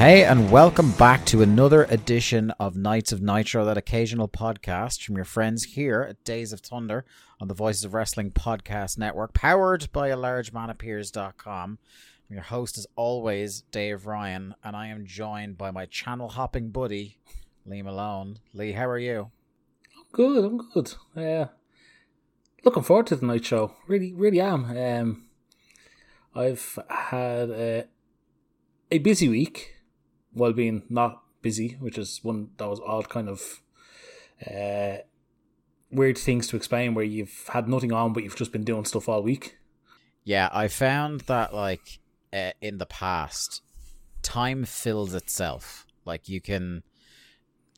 Hey, and welcome back to another edition of Nites of Nitro, that occasional podcast from your friends here at Days of Thunder on the Voices of Wrestling Podcast Network, powered by a large largemanappears.com. I'm your host, as always, Dave Ryan, and I am joined by my channel hopping buddy, Lee Malone. Lee, how are you? I'm good, I'm good. Uh, looking forward to the night show. Really, really am. Um, I've had a, a busy week while being not busy, which is one that was odd kind of uh, weird things to explain where you've had nothing on but you've just been doing stuff all week. Yeah, I found that like uh, in the past, time fills itself. Like you can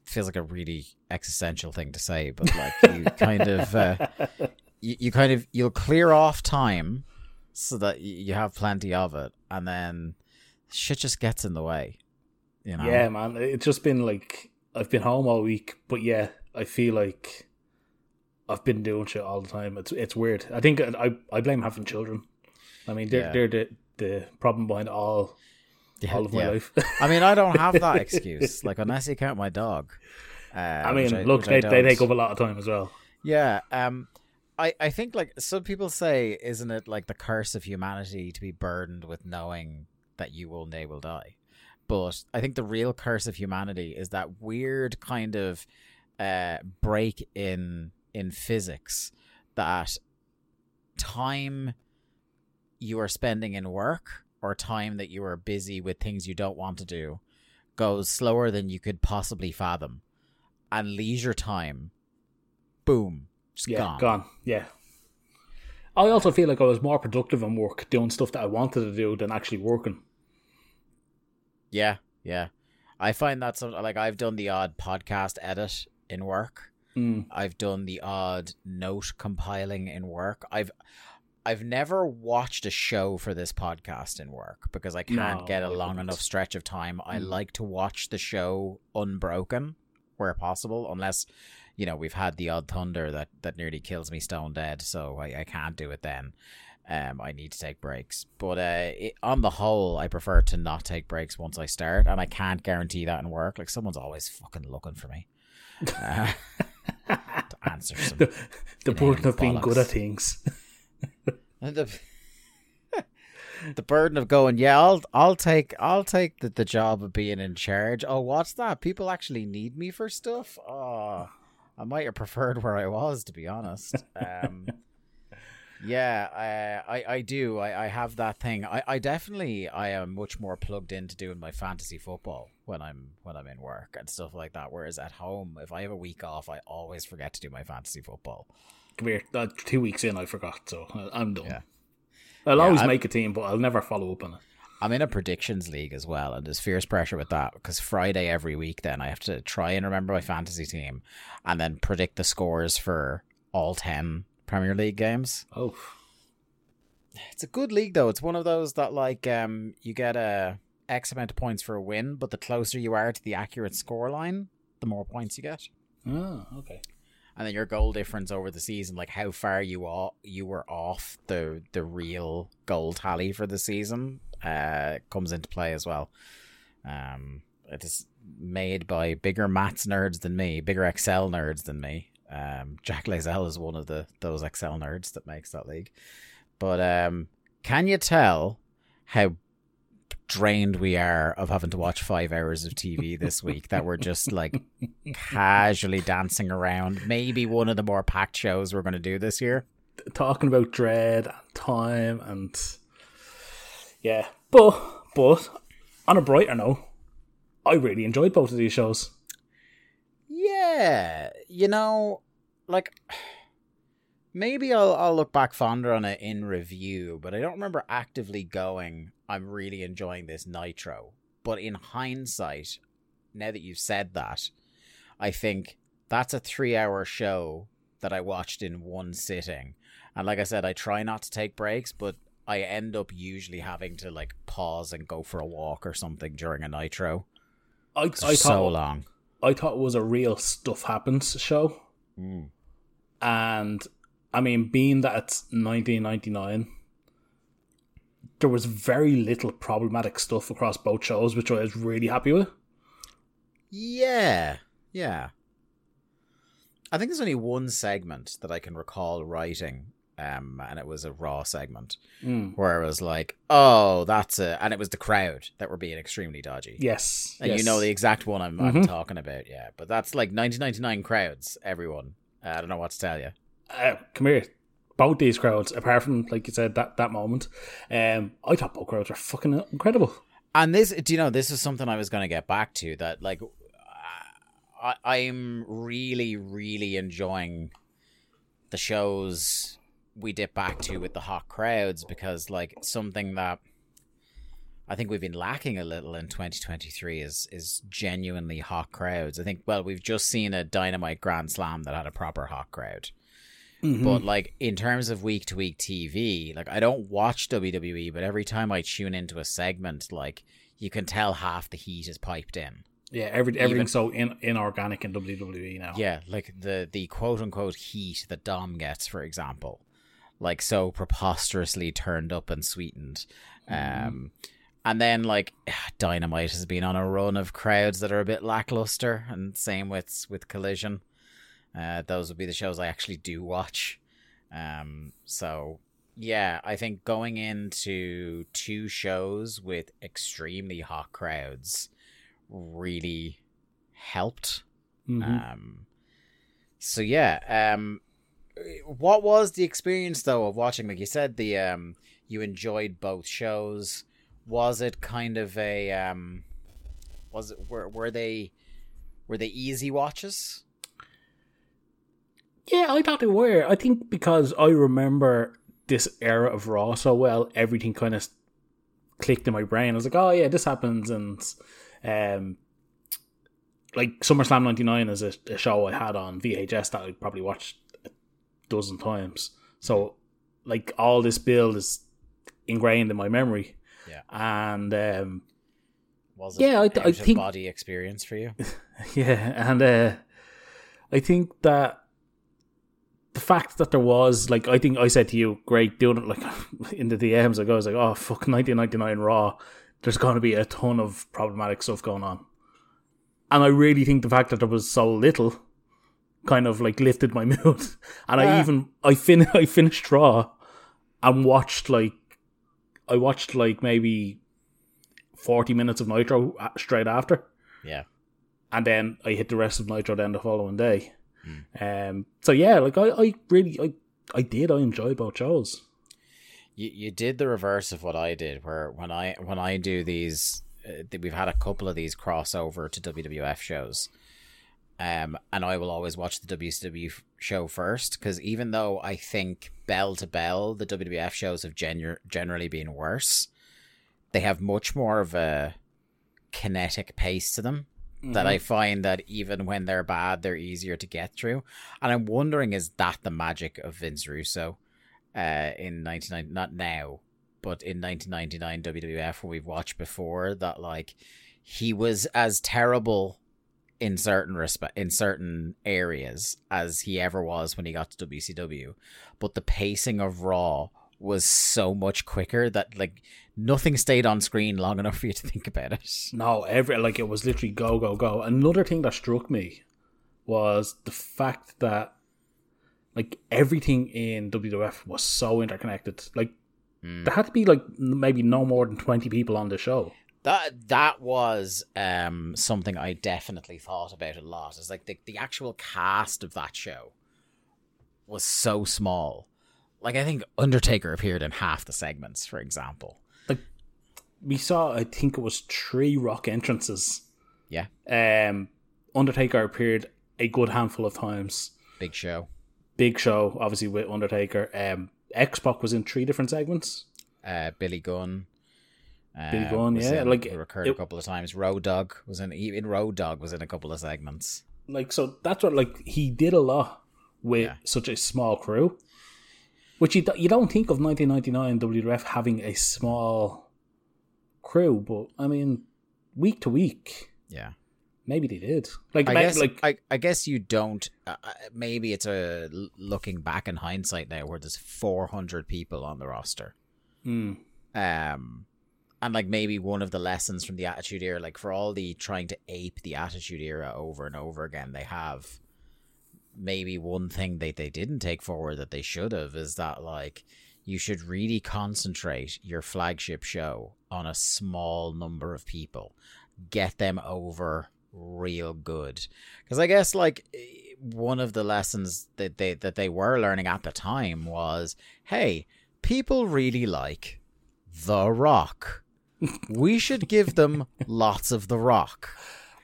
feels like a really existential thing to say, but like you kind of uh, you, you kind of you'll clear off time so that you have plenty of it, and then shit just gets in the way. You know? Yeah, man. It's just been like I've been home all week, but yeah, I feel like I've been doing shit all the time. It's it's weird. I think I I blame having children. I mean, they're Yeah. they're the the problem behind all Yeah, all of my yeah. life. I mean, I don't have that excuse. Like unless you count my dog. Uh, I mean, look, they, I they take up a lot of time as well. Yeah. Um, I I think like some people say, isn't it like the curse of humanity to be burdened with knowing that you one day will die? But I think the real curse of humanity is that weird kind of uh break in in physics that time you are spending in work or time that you are busy with things you don't want to do goes slower than you could possibly fathom and leisure time boom just Yeah, gone. gone. Yeah. I also feel like I was more productive in work doing stuff that I wanted to do than actually working. Yeah yeah i find that some like i've done the odd podcast edit in work Mm. I've done the odd note compiling in work. I've I've never watched a show for this podcast in work because I can't No, get a long enough stretch of time. I Mm. like to watch the show unbroken where possible, unless you know we've had the odd thunder that that nearly kills me stone dead, so I, I can't do it then. Um, I need to take breaks, but uh, it, on the whole, I prefer to not take breaks once I start, and I can't guarantee that in work. Like someone's always fucking looking for me. Uh, to answer some The, the burden of being good at things. The, the burden of going, yeah, I'll I'll take I'll take the, the job of being in charge. Oh, what's that? People actually need me for stuff. Oh, I might have preferred where I was, to be honest. Um, yeah, I, I I do. I, I have that thing. I, I definitely I am much more plugged into doing my fantasy football when I'm when I'm in work and stuff like that. Whereas at home, if I have a week off, I always forget to do my fantasy football. Come here. Uh, two weeks in, I forgot, so I- I'm done. Yeah. I'll Yeah, always I'm- make a team, but I'll never follow up on it. I'm in a predictions league as well, and there's fierce pressure with that because Friday every week, then I have to try and remember my fantasy team, and then predict the scores for all ten Premier League games. Oh, It's a good league though. It's one of those that like um you get a X amount of points for a win, but the closer you are to the accurate score line, the more points you get. oh okay. and then your goal difference over the season, like how far you all you were off the the real goal tally for the season, uh, comes into play as well. Um, it is made by bigger Mats nerds than me, bigger Excel nerds than me. Um, Jack Lazell is one of the those Excel nerds that makes that league. But um, can you tell how drained we are of having to watch five hours of TV this week? that we're just like casually dancing around. Maybe one of the more packed shows we're going to do this year. Talking about dread and time and yeah, but but on a brighter note, I really enjoyed both of these shows. Yeah, you know, like maybe I'll I'll look back fonder on it in review, but I don't remember actively going. I'm really enjoying this Nitro. But in hindsight, now that you've said that, I think that's a three-hour show that I watched in one sitting. And like I said, I try not to take breaks, but I end up usually having to like pause and go for a walk or something during a Nitro. I, I so long. I thought it was a real stuff happens show, Mm. and I mean, being that it's 1999, there was very little problematic stuff across both shows, which I was really happy with. Yeah, yeah. I think there's only one segment that I can recall writing, um, and it was a raw segment Mm. where it was like, "Oh, that's a," and it was the crowd that were being extremely dodgy. Yes, and you know the exact one I'm, I'm Mhm. talking about. Yeah, but that's like 1999 crowds. Everyone, uh, I don't know what to tell you. uh, come here. Both these crowds, apart from like you said that that moment, um, I thought both crowds were fucking incredible. And this, do you know, this is something I was going to get back to. That like, I, I'm really, really enjoying the shows we dip back to with the hot crowds because like something that I think we've been lacking a little in 2023 is is genuinely hot crowds. I think well we've just seen a Dynamite Grand Slam that had a proper hot crowd. Mm-hmm. But like in terms of week to week TV, like I don't watch WWE, but every time I tune into a segment, like you can tell half the heat is piped in. yeah, every, everything's so in, inorganic in WWE now. Yeah, like the the quote unquote heat that Dom gets, for example, like so preposterously turned up and sweetened. Um, and then like Dynamite has been on a run of crowds that are a bit lackluster, and same with with Collision. Uh, those would be the shows I actually do watch. Um, so yeah, I think going into two shows with extremely hot crowds really helped. Mhm. Um, so yeah, um, what was the experience though of watching? Like you said, the um, you enjoyed both shows. Was it kind of a um, was it were were they were they easy watches? Yeah, I thought they were. I think because I remember this era of Raw so well, everything kind of clicked in my brain. I was like, oh yeah, this happens, and um, like SummerSlam '99 is a, a show I had on VHS that I probably watched dozen times. So, like, all this build is ingrained in my memory. Yeah. and um, Was it Yeah, I- an I think- body experience for you? Yeah, and uh, I think that the fact that there was like I think I said to you, great doing it like in the DMs. Like I was like, oh fuck, nineteen ninety nine Raw. There's going to be a ton of problematic stuff going on, and I really think the fact that there was so little kind of like lifted my mood. And I even I fin I finished Raw and watched like I watched like maybe forty minutes of Nitro uh, straight after Yeah. and then I hit the rest of Nitro then the following day. Um, so yeah, like I, I really, I, I did, I enjoyed both shows. You you did the reverse of what I did, where when I when I do these, uh, we've had a couple of these crossover to WWF shows, um, and I will always watch the WCW show first because even though I think bell to bell the WWF shows have genu- generally been worse, they have much more of a kinetic pace to them that I find that even when they're bad, they're easier to get through. And I'm wondering, is that the magic of Vince Russo uh, in 1990? Not now, but in 1999 WWF, we've watched before, that like he was as terrible in certain respect in certain areas as he ever was when he got to WCW, but the pacing of Raw was so much quicker that like nothing stayed on screen long enough for you to think about it. No, every like it was literally go go go. Another thing that struck me was the fact that like everything in WWF was so interconnected. Like hmm. there had to be like maybe no more than twenty people on the show. That that was um something I definitely thought about a lot. It's like the the actual cast of that show was so small. Like I think Undertaker appeared in half the segments, for example. Like we saw, I think it was three rock entrances. Yeah, Um, Undertaker appeared a good handful of times. big show. Big show, obviously with Undertaker. Um, X Pac was in three different segments. Uh, Billy Gunn. Uh, Billy Gunn, was yeah, in- like, recurred it- a couple of times. Road Dog was in even Road Dog was in a couple of segments. Like so, that's what like he did a lot with Yeah. such a small crew. Which you you don't think of 1999 WWF having a small crew, but I mean, week to week, Yeah. maybe they did. Like, I guess like I, I guess you don't. Uh, uh, maybe it's a looking back in hindsight now, where there's 400 people on the roster. hmm. Um, and like maybe one of the lessons from the Attitude Era, like for all the trying to ape the Attitude Era over and over again, they have. Maybe one thing that they didn't take forward that they should have is that like you should really concentrate your flagship show on a small number of people, get them over real good. Because I guess like one of the lessons that they that they were learning at the time was, hey, people really like The Rock. We should give them lots of The Rock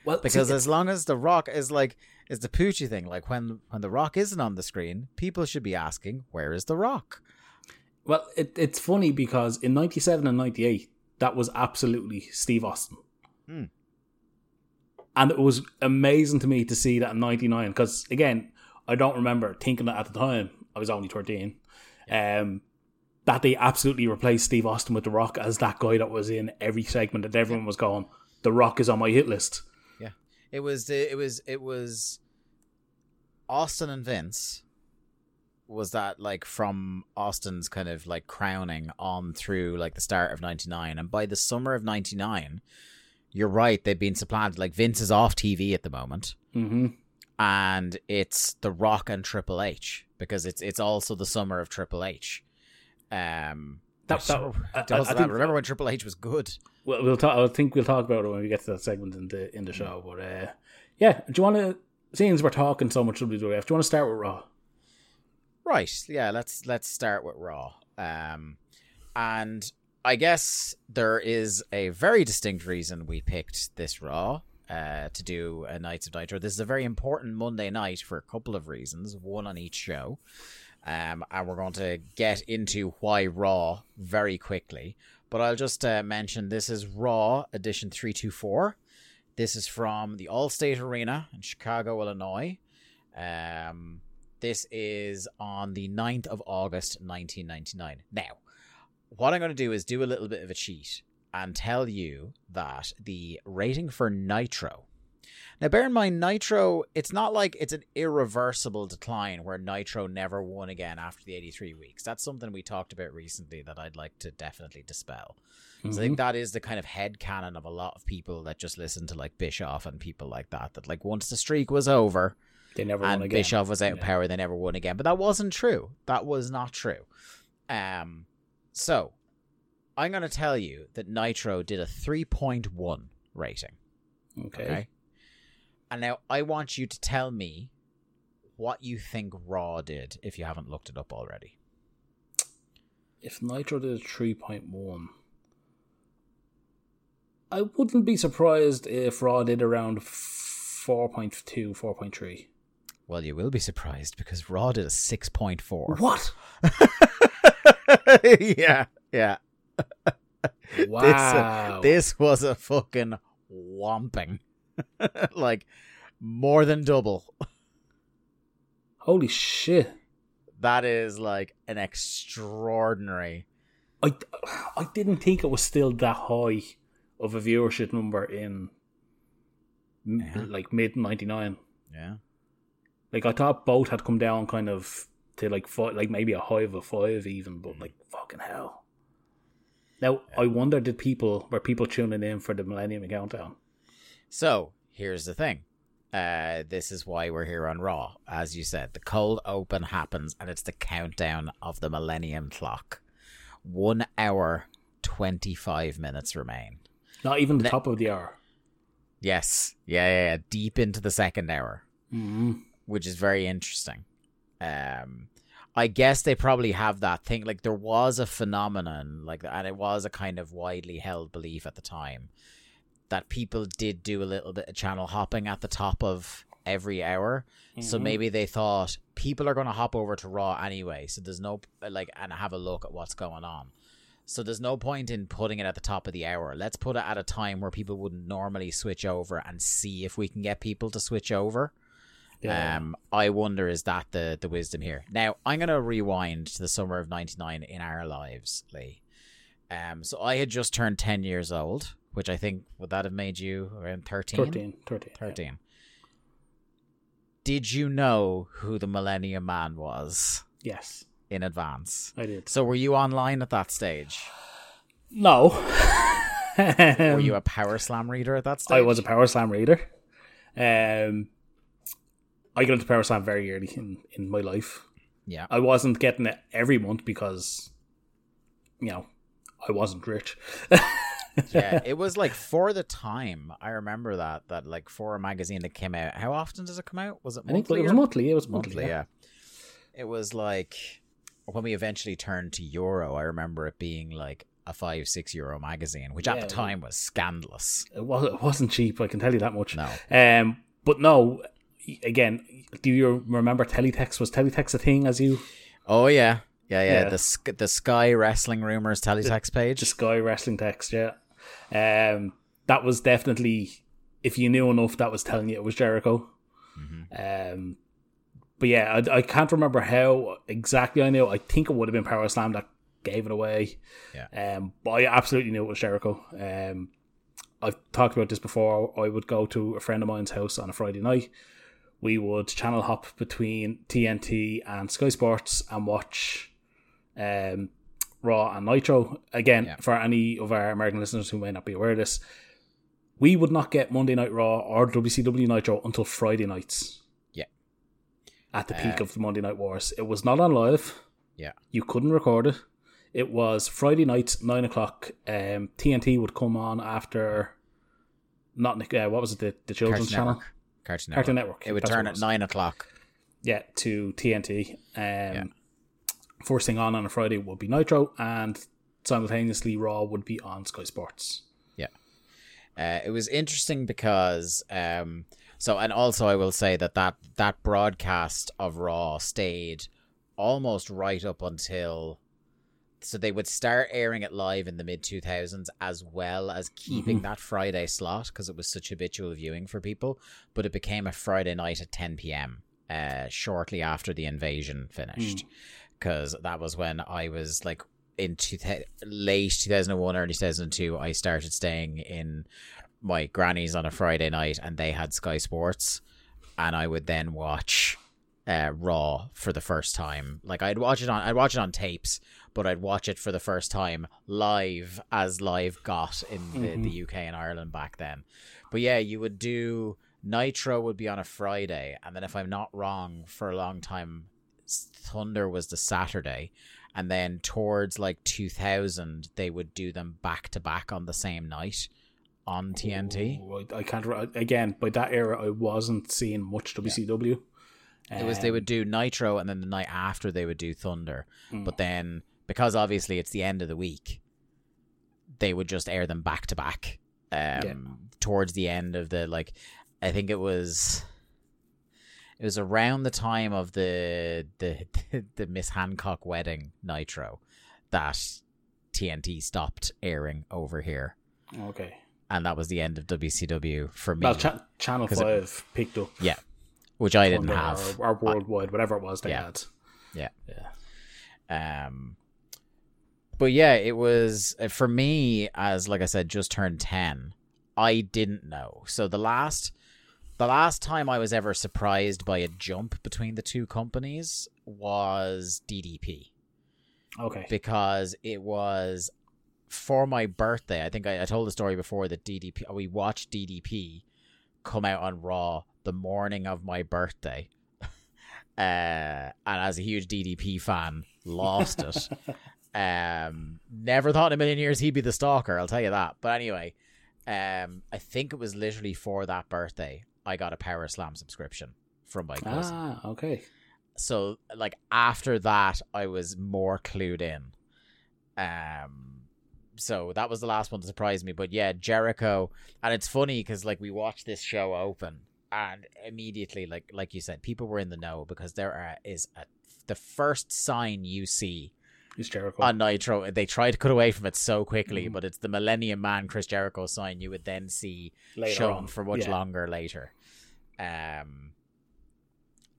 well, because see, as long as The Rock is like is the Poochie thing, like when when The Rock isn't on the screen, people should be asking, where is The Rock? well, it, it's funny because in '97 and '98, that was absolutely Steve Austin. Hmm. And it was amazing to me to see that in '99 because again, I don't remember thinking that at the time. I was only 13. Um, that they absolutely replaced Steve Austin with The Rock as that guy that was in every segment that everyone was going. The Rock is on my hit list. Yeah, it was the it was it was Austin and Vince. Was that like from Austin's kind of like crowning on through like the start of '99, and by the summer of '99, you're right. They've been supplanted. Like Vince is off TV at the moment. hmm and it's The Rock and Triple H because it's it's also the summer of Triple H. Um, That- that- I- to also I that- think- remember when Triple H was good? Well, we'll talk. I think we'll talk about it when we get to that segment in the in the show. But uh, yeah, do you want to? Since we're talking so much WWF, do you want to start with Raw? Right. Yeah. Let's let's start with Raw. Um, and I guess there is a very distinct reason we picked this Raw. Uh, to do a Nites of Nitro. This is a very important Monday night for a couple of reasons, one on each show. Um, and we're going to get into why Raw very quickly. But I'll just uh, mention this is Raw Edition 324. This is from the Allstate Arena in Chicago, Illinois. Um, this is on the 9th of August, 1999. Now, what I'm going to do is do a little bit of a cheat and tell you that the rating for Nitro. Now, bear in mind, Nitro, it's not like it's an irreversible decline where Nitro never won again after the 83 weeks. That's something we talked about recently that I'd like to definitely dispel. So I think that is the kind of head canon of a lot of people that just listen to like Bischoff and people like that. That like once the streak was over, They never won again. Bischoff was out of power. They never won again. But that wasn't true. That was not true. Um, so I'm going to tell you that Nitro did a 3.1 rating. Okay. Okay. And now I want you to tell me what you think Raw did if you haven't looked it up already. If Nitro did a three point one, I wouldn't be surprised if Raw did around 4.2, 4.3. Well, you will be surprised because Raw did a 6.4. What? yeah, yeah. Uh, wow. This was a fucking whomping. like more than double. Holy shit. That is like an extraordinary. I, I didn't think it was still that high of a viewership number in Yeah. like mid 99. Yeah. Like I thought both had come down kind of to like five, like maybe a high of a five even, but mm. like fucking hell. Now I wonder did people were people tuning in for the Millennium Countdown? So here's the thing. Uh, this is why we're here on Raw. As you said, the cold open happens, and it's the countdown of the Millennium Clock. One hour, twenty-five minutes remain. Not even the top of the hour. Yes, yeah, yeah, yeah. deep into the second hour, Mm-hmm. which is very interesting. Um, I guess they probably have that thing. Like there was a phenomenon, like, and it was a kind of widely held belief at the time that people did do a little bit of channel hopping at the top of every hour. So Mhm. maybe they thought people are going to hop over to Raw anyway. So there's no like and have a look at what's going on. So there's no point in putting it at the top of the hour. Let's put it at a time where people wouldn't normally switch over and see if we can get people to switch over. Yeah. Um, I wonder is that the the wisdom here? Now I'm gonna rewind to the summer of '99 in our lives, Lee. Um, so I had just turned ten years old, which I think would that have made you around 13? 13, 13. yeah. Did you know who the Millennium Man was Yes, in advance? I did. So were you online at that stage? No. Were you a Power Slam reader at that stage? I was a Power Slam reader. Um, I got into Power Slam very early in, in my life. Yeah. I wasn't getting it every month because, you know, I wasn't rich. yeah, it was like for the time. I remember that that like for a magazine that came out. How often does it come out? Was it monthly? it was monthly. It was monthly. monthly, yeah. It was like when we eventually turned to euro. I remember it being like a five six euro magazine, which at the time was scandalous. It, was, it wasn't cheap. I can tell you that much. No, Um, but no, again, do you remember Teletext? Was Teletext a thing as you oh yeah, yeah, yeah. Yeah. The the Sky Wrestling Rumors teletext page. the Sky Wrestling text? Yeah. Um, that was definitely if you knew enough, that was telling you it was Jericho. Mhm. Um, but yeah, I, I can't remember how exactly I knew. I think it would have been Power Slam that gave it away. Yeah. Um, but I absolutely knew it was Jericho. Um, I've talked about this before. I would go to a friend of mine's house on a Friday night. We would channel hop between TNT and Sky Sports and watch um, Raw and Nitro. Again, Yeah. for any of our American listeners who may not be aware of this, we would not get Monday Night Raw or WCW Nitro until Friday nights. Yeah. At the peak Uh, of the Monday Night Wars. It was not on live. Yeah. You couldn't record it. It was Friday nights, nine o'clock. Um, TNT would come on after. Not uh, what was it? The, the children's Cartoon channel, Network. Cartoon Network. Cartoon Network. It would that's turn at was. nine o'clock. Yeah, to TNT. Um, First thing on on a Friday would be Nitro, and simultaneously Raw would be on Sky Sports. Yeah, uh, it was interesting because um, so and also I will say that that that broadcast of Raw stayed almost right up until so they would start airing it live in the mid 2000s as well as keeping that Friday slot because it was such habitual viewing for people but it became a Friday night at 10 p.m. Uh, shortly after the invasion finished because that was when I was like in two late 2001 early 2002 I started staying in my granny's on a Friday night and they had Sky Sports. And I would then watch uh, Raw for the first time. Like I'd watch it on I'd watch it on tapes but I'd watch it for the first time live as live got in the, the UK and Ireland back then. But yeah you would do Nitro would be on a Friday and then if I'm not wrong for a long time Thunder was the Saturday and then towards like 2000 they would do them back to back on the same night on TNT. Ooh, I, I can't. Again, by that era, I wasn't seeing much WCW. It was they Um, would do Nitro and then the night after they would do Thunder. Mm. But then because obviously it's the end of the week, they would just air them back to back. Um towards the end of the like I think it was it was around the time of the the the Miss Hancock wedding Nitro that TNT stopped airing over here. Okay. And that was the end of WCW for me. Well, cha- Channel 'Cause it- Five picked up. yeah. Which I didn't have. Or, or worldwide, whatever it was they Yeah. had. Yeah. Yeah. Um, but yeah, it was uh, for me as like I said, just turned ten. I didn't know. So the last The last time I was ever surprised by a jump between the two companies was DDP Okay. because it was for my birthday. I think I, I told the story before that DDP we watched DDP come out on Raw the morning of my birthday. Uh, and as a huge DDP fan, lost it. um, never thought in a million years he'd be the stalker. I'll tell you that. But anyway, um, I think it was literally for that birthday I got a Power Slam subscription from my cousin. Ah, okay. So like after that, I was more clued in. Um, so that was the last one to surprise me. But yeah, Jericho, and it's funny because like we watched this show open, and immediately, like like you said, people were in the know because there are, is a, the first sign you see It's Jericho. on Nitro. They try to cut away from it so quickly, Mhm. but it's the Millennium Man Chris Jericho sign you would then see Later shown on. for much Yeah. longer later. Um,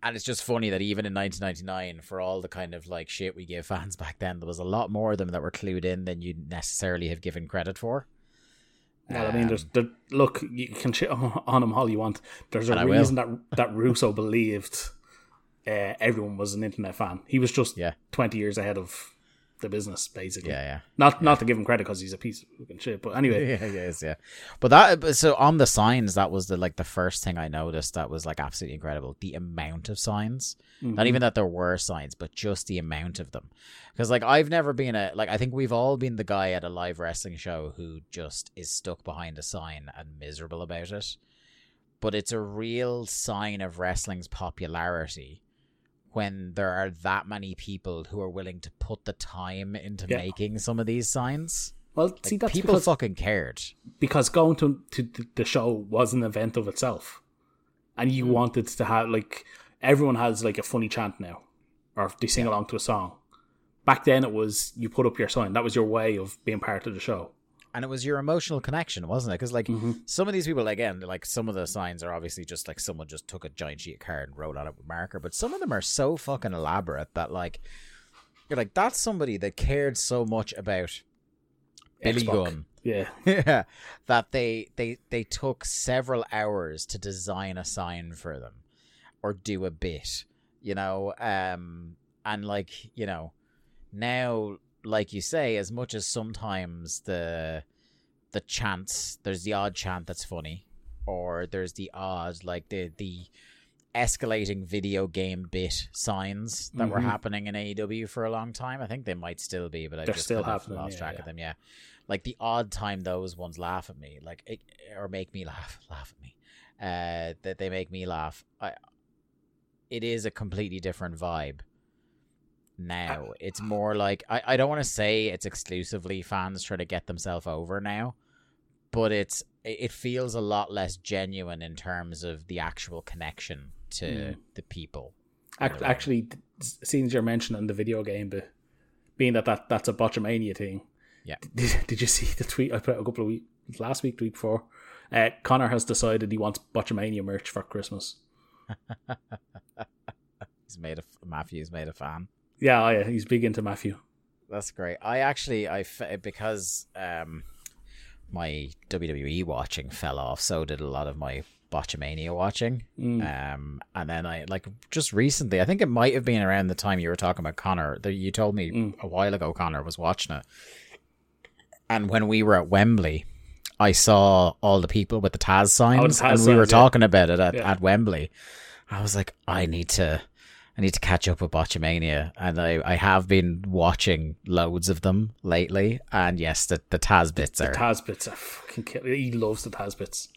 and it's just funny that even in 1999, for all the kind of like shit we gave fans back then, there was a lot more of them that were clued in than you'd necessarily have given credit for. Well, I mean, there's Um, there, look, you can shit on him all you want. There's a And I will. reason that that Russo believed uh, everyone was an internet fan. He was just Yeah. 20 years ahead of the business, basically. yeah, yeah. Not not to give him credit because he's a piece of fucking shit, but anyway, yeah, yes, yeah. But that, so on the signs, that was the like the first thing I noticed that was like absolutely incredible. The amount of signs, Mm-hmm. not even that there were signs, but just the amount of them. Because like I've never been a like I think we've all been the guy at a live wrestling show who just is stuck behind a sign and miserable about it. But it's a real sign of wrestling's popularity when there are that many people who are willing to put the time into Yeah. making some of these signs. Well, Like, see, that's people because, fucking cared. because going to, to the show was an event of itself, and Mm. you wanted to have like everyone has like a funny chant now, or they sing along to a song. Back then, it was you put up your sign. That was your way of being part of the show. And it was your emotional connection, wasn't it? Because like Mm-hmm. some of these people, again, like some of the signs are obviously just like someone just took a giant sheet of card and wrote on it with marker, but some of them are so fucking elaborate that like you're like that's somebody that cared so much about Billy Xbox. Gunn. Yeah, yeah, that they they they took several hours to design a sign for them or do a bit, you know, um, and like you know, now like you say, as much as sometimes the the chants, there's the odd chant that's funny, or there's the odd like the the escalating video game bit signs that were Mhm. happening in AEW for a long time. I think they might still be, but I just still kind of lost yeah, track yeah. of them. Yeah, like the odd time those ones laugh at me, like it, or make me laugh, laugh at me. Uh, that they make me laugh. I, it is a completely different vibe. Now it's more like I, I don't want to say it's exclusively fans trying to get themselves over now, but it's it it feels a lot less genuine in terms of the actual connection to Mm. the people. Act- actually, seeing as you're mentioning the video game, but being that, that that's a botchamania thing. Yeah. Did, did you see the tweet I put a couple of weeks last week, the week before? Uh, Connor has decided he wants botchamania merch for Christmas. He's made a Matthew's made a fan. Yeah, oh yeah, he's big into Matthew. That's great. I actually I because um my WWE watching fell off, so did a lot of my Botchamania watching. Mm. Um, and then I like just recently, I think it might have been around the time you were talking about Connor. That you told me Mm. a while ago, Connor was watching it. And when we were at Wembley, I saw all the people with the Taz signs, Oh, Taz and we were signs, yeah. talking about it at, Yeah. at Wembley. I was like, I need to, I need to catch up with Botchamania, and I, I have been watching loads of them lately. And yes, the the Taz bits are, Taz bits are fucking kill. He loves the Taz bits.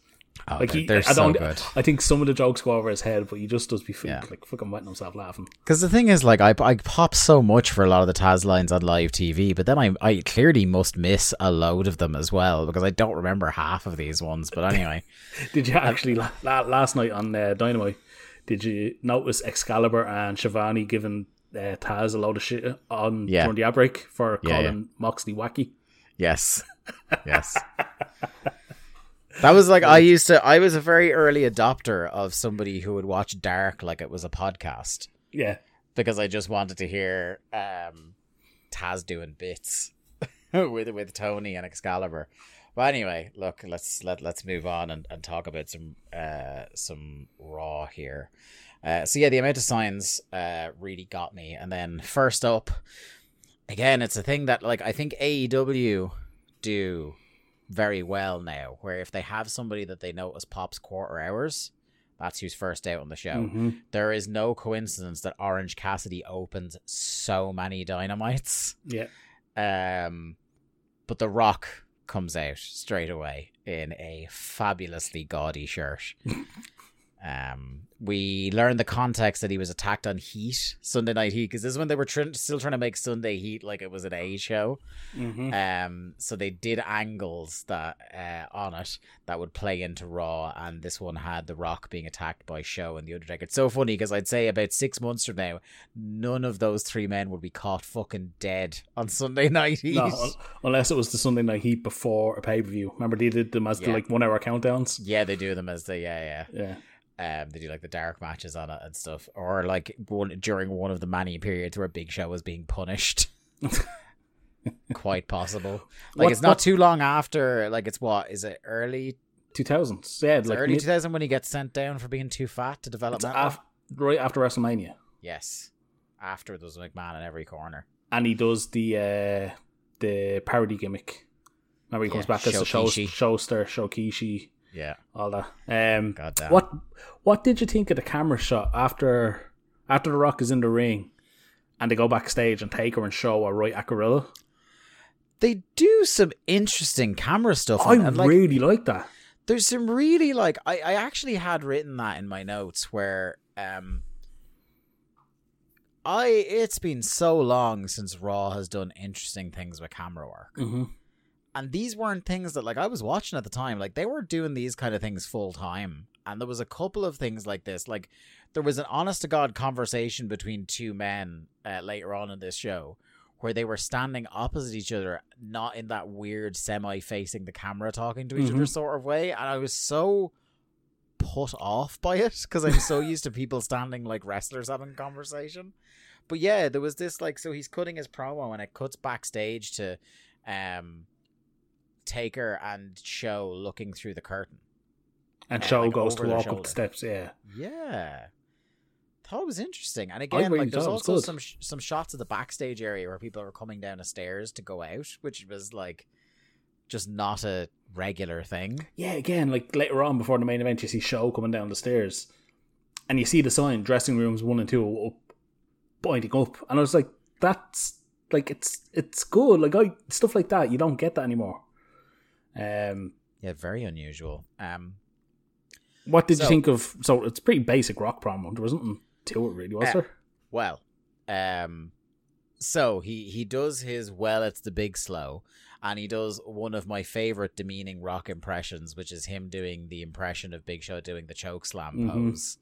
oh, Like they're, he, they're I so don't. good. I think some of the jokes go over his head, but he just does be f- Yeah. like fucking wetting himself laughing. Because the thing is, like, I, I pop so much for a lot of the Taz lines on live TV, but then I, I clearly must miss a load of them as well because I don't remember half of these ones. But anyway, Did you actually la- la- last night on uh, Dynamite? Did you notice Excalibur and Schiavone giving uh, Taz a load of shit on Yeah. during the outbreak for Yeah, calling Moxley wacky? yes, yes. That was like I used to. I was a very early adopter of somebody who would watch Dark like it was a podcast Yeah, because I just wanted to hear um, Taz doing bits with with Tony and Excalibur. Well, anyway, look, let's let let's move on and, and talk about some uh some raw here. Uh, so yeah, the amount of signs uh really got me. And then first up, again, it's a thing that like I think AEW do very well now, where if they have somebody that they know as pops quarter hours, that's who's first out on the show. Mhm. There is no coincidence that Orange Cassidy opens so many dynamites. Yeah. Um, but The Rock comes out straight away in a fabulously gaudy shirt. um, we learned the context that he was attacked on Heat Sunday Night Heat because this is when they were tr- still trying to make Sunday Heat like it was an A show. hmm Um, so they did angles that uh, on it that would play into Raw, and this one had The Rock being attacked by Show and the Undertaker. It's so funny because I'd say about six months from now, none of those three men would be caught fucking dead on Sunday Night Heat. No, unless it was the Sunday Night Heat before a pay per view. Remember they did them as the like one hour countdowns. Yeah, they do them as the yeah Yeah. yeah. Um, they do like the dark matches on it and stuff, or like one during one of the many periods where Big Show was being punished. Quite possible. Like What- it's not what- too long after. Like it's what is it early Two thousands. Yeah, like early 2000 when he gets sent down for being too fat to develop af- right after WrestleMania. yes. After there was a McMahon in every corner. And he does the uh the parody gimmick. Remember he comes Yeah, back as the show showster, Showkishi, Yeah. all that. Um God damn. What What did you think of the camera shot after after the Rock is in the ring, and they go backstage and Taker and Show are right at Gorilla? They do some interesting camera stuff. I and, and, like, really like that. there's some really like I, I actually had written that in my notes where um I it's been so long since Raw has done interesting things with camera work. Mm-hmm. And these weren't things that like I was watching at the time. Like they were doing these kind of things full time, and there was a couple of things like this. Like there was an honest to god conversation between two men uh, later on in this show where they were standing opposite each other, not in that weird semi facing the camera talking to each other Mhm. sort of way, and I was so put off by it because I'm so used to people standing like wrestlers having conversation. But yeah, there was this like so he's cutting his promo and it cuts backstage to um Taker and Show looking through the curtain. And Uh, Show like goes to walk up the steps. Yeah, Yeah. Thought it was interesting. And again, really like there's thought it was also some sh- some shots of the backstage area where people are coming down the stairs to go out, which was like just not a regular thing. yeah. Again, like later on before the main event, you see Show coming down the stairs, and you see the sign dressing rooms one and two up, pointing up, and I was like, that's like it's it's good. Like I stuff like that, you don't get that anymore. Um, Yeah, very unusual. Um what did So- you think of? So it's pretty basic rock promo. There wasn't to it really, was Uh, there? Well, um, so he he does his well. It's the big slow, and he does one of my favorite demeaning rock impressions, which is him doing the impression of Big Show doing the choke slam Mhm. pose.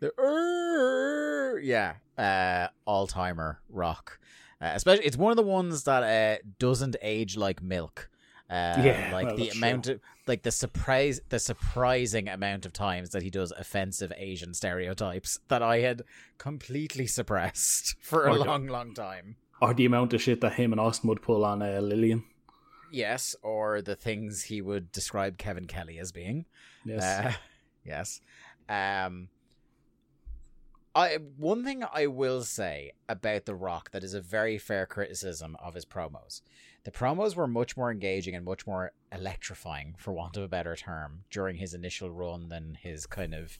The "Arr!" yeah, uh, all timer rock. Uh, especially, it's one of the ones that uh, doesn't age like milk. Uh, Yeah, like well, the amount of like the surprise, the surprising amount of times that he does offensive Asian stereotypes that I had completely suppressed for a Okay. long, long time. Or the amount of shit that him and Austin would pull on uh, Lilian. Yes, or the things he would describe Kevin Kelly as being. Yes. Uh, yes. Um I one thing I will say about The Rock that is a very fair criticism of his promos. The promos were much more engaging and much more electrifying, for want of a better term, during his initial run than his kind of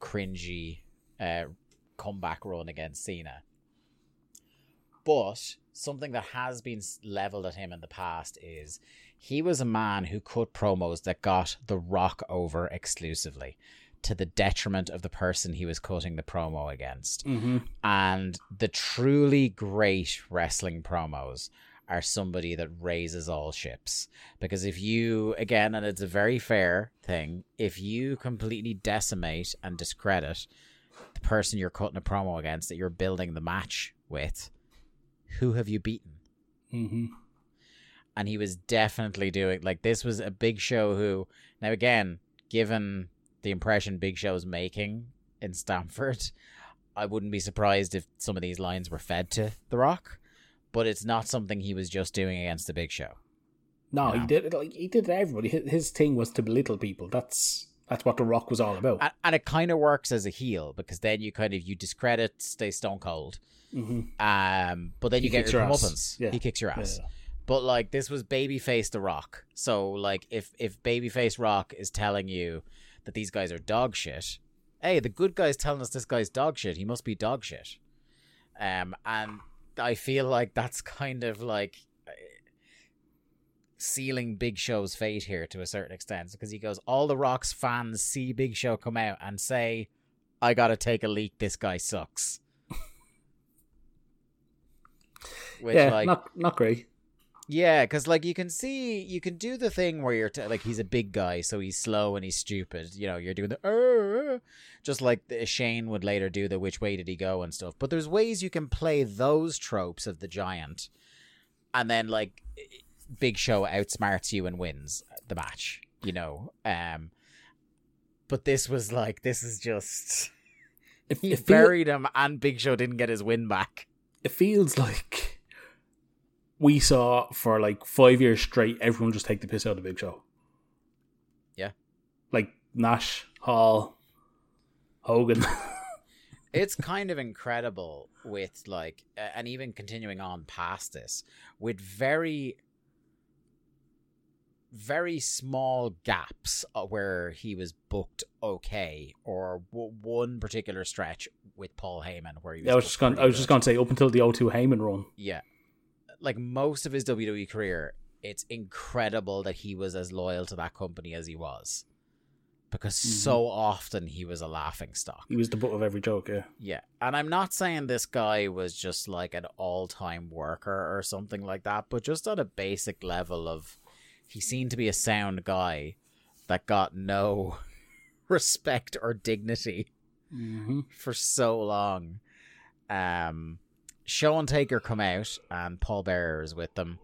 cringy uh, comeback run against Cena. But something that has been leveled at him in the past is he was a man who cut promos that got The Rock over exclusively to the detriment of the person he was cutting the promo against. mm-hmm. And the truly great wrestling promos are somebody that raises all ships. Because if you, again, and it's a very fair thing, if you completely decimate and discredit the person you're cutting a promo against that you're building the match with, who have you beaten? Mm-hmm. and he was definitely doing like this was a big show who now again given the impression big show's making in stamford i wouldn't be surprised if some of these lines were fed to the rock but it's not something he was just doing against the big show No, You he did it like he did it to everybody. His, thing was to belittle people. That's that's what The Rock was all about. and, and it kind of works as a heel because then you kind of you discredit Stay Stone Cold, hmm um, but then He you get your comeuppance. Yeah. He kicks your ass. Yeah. But like this was babyface The Rock, so like if if babyface Rock is telling you that these guys are dog shit, hey, the good guy's telling us this guy's dog shit. He must be dog shit. Um, and I feel like that's kind of like uh, sealing Big Show's fate here to a certain extent because he goes, all the Rock's fans see Big Show come out and say, "I gotta take a leak. This guy sucks." Which yeah, like not not great. Yeah, because like you can see, you can do the thing where you're t- like he's a big guy, so he's slow and he's stupid. You know, you're doing the "Uh, uh," just like the, Shane would later do the which way did he go and stuff. But there's ways you can play those tropes of the giant, and then like Big Show outsmarts you and wins the match. You know, um, but this was like this is just It, he it, feel- buried him, and Big Show didn't get his win back. it feels like we saw for like five years straight. Everyone just take the piss out of the Big Show. Yeah. like Nash, Hall, Hogan. it's kind of incredible with like and even continuing on past this with very very small gaps uh, where he was booked okay or w- one particular stretch with Paul Heyman where he was I was just going. I was just going to say up until the O2 Heyman run. yeah like most of his WWE career it's incredible that he was as loyal to that company as he was because Mhm. so often he was a laughing stock He was the butt of every joke. Yeah, Yeah, and I'm not saying this guy was just like an all-time worker or something like that, but just on a basic level of he seemed to be a sound guy that got no respect or dignity mm-hmm. for so long. Um, Show and Taker come out, and Paul Bearer is with them.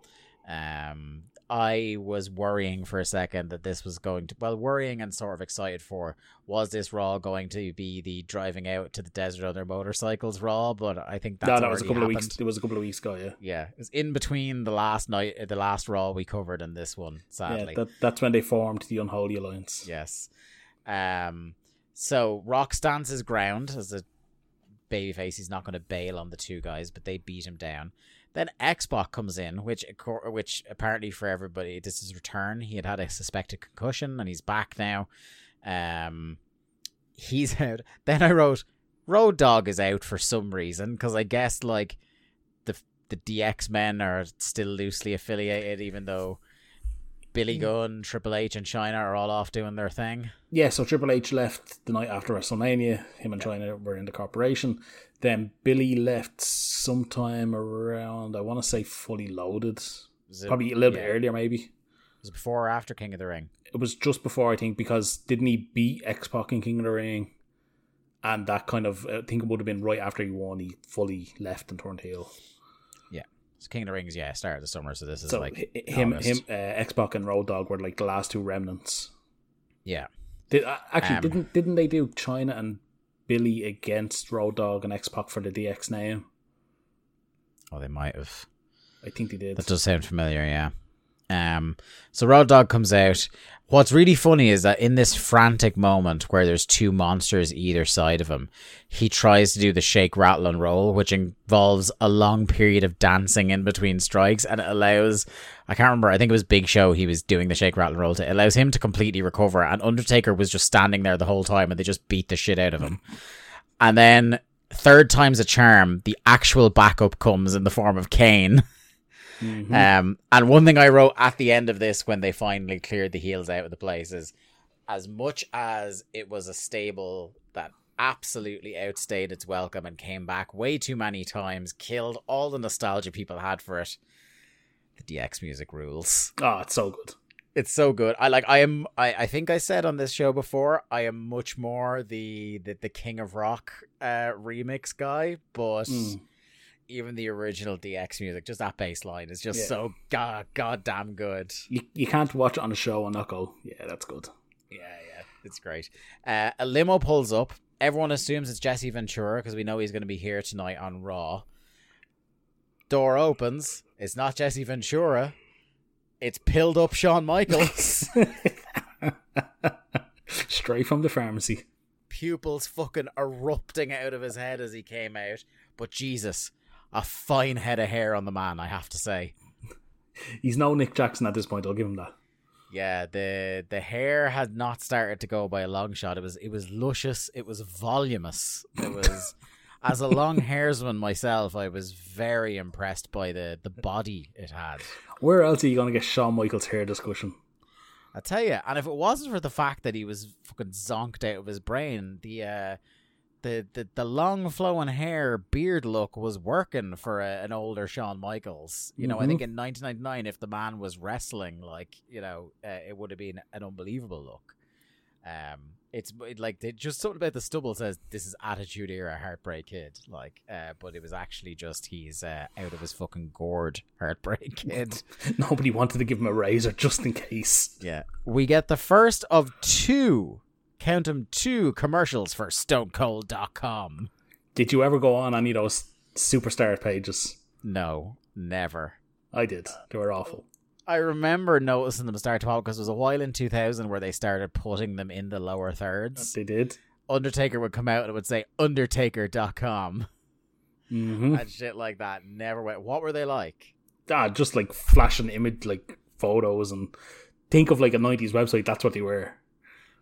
Um, I was worrying for a second that this was going to, well, worrying and sort of excited for was this Raw going to be the driving out to the desert on their motorcycles Raw? But I think that's no, that was a couple of weeks. It was a couple of weeks ago. Yeah, Yeah, it was in between the last night, the last Raw we covered, and this one. Sadly, yeah. That, that's when they formed the Unholy Alliance. Yes. Um. So Rock stands his ground as a babyface. He's not going to bail on the two guys, but they beat him down. Then X-Pac comes in, which which apparently for everybody this is return. He had had a suspected concussion and he's back now. Um, he's out. Then I wrote Road Dog is out for some reason because I guess like the the DX men are still loosely affiliated, even though Billy mm. Gunn, Triple H, and Chyna are all off doing their thing. Yeah, so Triple H left the night after WrestleMania. Him and Chyna were in the corporation. Then Billy left sometime around, I want to say, fully loaded. It- Probably a little yeah. bit earlier, maybe. Was it before or after King of the Ring? It was just before, I think, because didn't he beat X Pac in King of the Ring? And that kind of, I think it would have been right after he won, he fully left and turned heel. So King of the Rings, yeah, start of the summer. So this is So like him, August. him, uh, X Pac and Road Dog were like the last two remnants. yeah. Did uh, actually Um, didn't didn't they do Chyna and Billy against Road Dog and X Pac for the DX name? Oh, they might have. I think they did. That does sound familiar, yeah. Um, so Road Dog comes out. What's really funny is that in this frantic moment where there's two monsters either side of him, he tries to do the shake, rattle, and roll, which involves a long period of dancing in between strikes, and it allows I can't remember, I think it was Big Show he was doing the shake, rattle, and roll to. It allows him to completely recover, and Undertaker was just standing there the whole time, and they just beat the shit out of him. and then third time's a charm, the actual backup comes in the form of Kane. Mhm. Um, and one thing I wrote at the end of this when they finally cleared the heels out of the place is as much as it was a stable that absolutely outstayed its welcome and came back way too many times, killed all the nostalgia people had for it. The DX music rules. oh, it's so good. It's so good. I like I am I, I think I said on this show before, I am much more the the, the King of Rock uh remix guy, but Mm. Even the original DX music, just that bass line is just Yeah. so god goddamn good. You you can't watch it on a show and not go, yeah, that's good. Yeah, yeah, it's great. Uh, a limo pulls up. Everyone assumes it's Jesse Ventura because we know he's going to be here tonight on Raw. Door opens. It's not Jesse Ventura. It's pilled up Shawn Michaels. Straight from the pharmacy. Pupils fucking erupting out of his head as he came out. But Jesus, a fine head of hair on the man, I have to say. He's no Nick Jackson at this point. I'll give him that. Yeah, the the hair had not started to go by a long shot. It was it was luscious. It was voluminous. It was as a long hairsman myself, I was very impressed by the the body it had. Where else are you going to get Shawn Michaels hair discussion? I tell you, and if it wasn't for the fact that he was fucking zonked out of his brain, the uh, the, the the long flowing hair beard look was working for a, an older Shawn Michaels. You know, I think in 1999, if the man was wrestling, like you know, uh, it would have been an unbelievable look. Um, it's it, like they, just something about the stubble says this is Attitude Era Heartbreak Kid, like, uh, but it was actually just he's uh, out of his fucking gourd Heartbreak Kid. Nobody wanted to give him a razor just in case. Yeah, we get the first of two, count them two commercials for StoneCold.com. Did you ever go on any of those superstar pages? No, never. I did. They were awful. I remember noticing them start to pop because it was a while in 2000 where they started putting them in the lower thirds. They did. Undertaker would come out and it would say Undertaker.com Mm-hmm. and shit like that. Never went. What were they like? Ah, just like flashing image, like photos, and think of like a '90s website. That's what they were.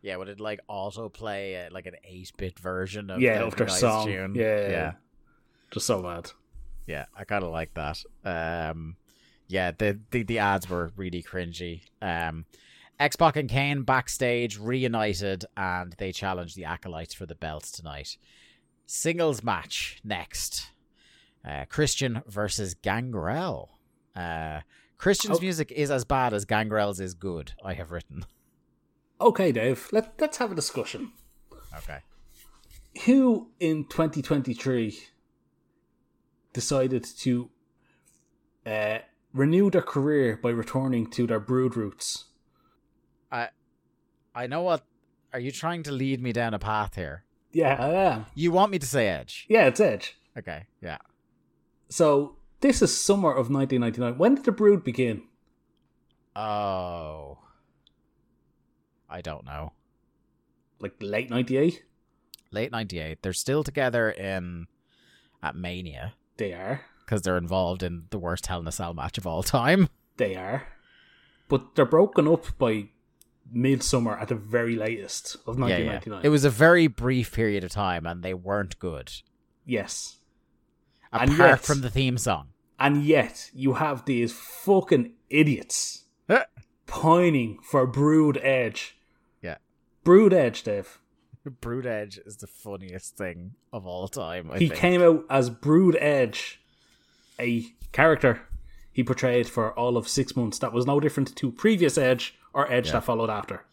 Yeah, would it like autoplay uh, like an 8 bit version of, yeah, the of their song. tune? Yeah, Yeah. Just so bad. Yeah, I kind of like that. Um, yeah, the, the the ads were really cringy. Um, X Pac and Kane backstage reunited, and they challenge the acolytes for the belts tonight. Singles match next. Uh, Christian versus Gangrel. Uh, Christian's Oh. music is as bad as Gangrel's is good. I have written. Okay, Dave. Let Let's have a discussion. Okay. Who in 2023 decided to uh, renew their career by returning to their brood roots? I I know what. Are you trying to lead me down a path here? Yeah, I am. You want me to say Edge? Yeah, it's Edge. Okay. Yeah. So this is summer of 1999. When did the brood begin? Oh. I don't know. Like late 98? Late 98. They're still together in at Mania They are. because they're involved in the worst Hell in a Cell match of all time. They are. But they're broken up by midsummer at the very latest of Yeah, yeah. 1999. It was a very brief period of time and they weren't good. Yes. And Apart yet- from the theme song. And yet, you have these fucking idiots pining for Brood Edge. Yeah. Brood Edge, Dave. Brood Edge is the funniest thing of all time. I he think. came out as Brood Edge, a character he portrayed for all of six months. That was no different to previous Edge or Edge that followed after.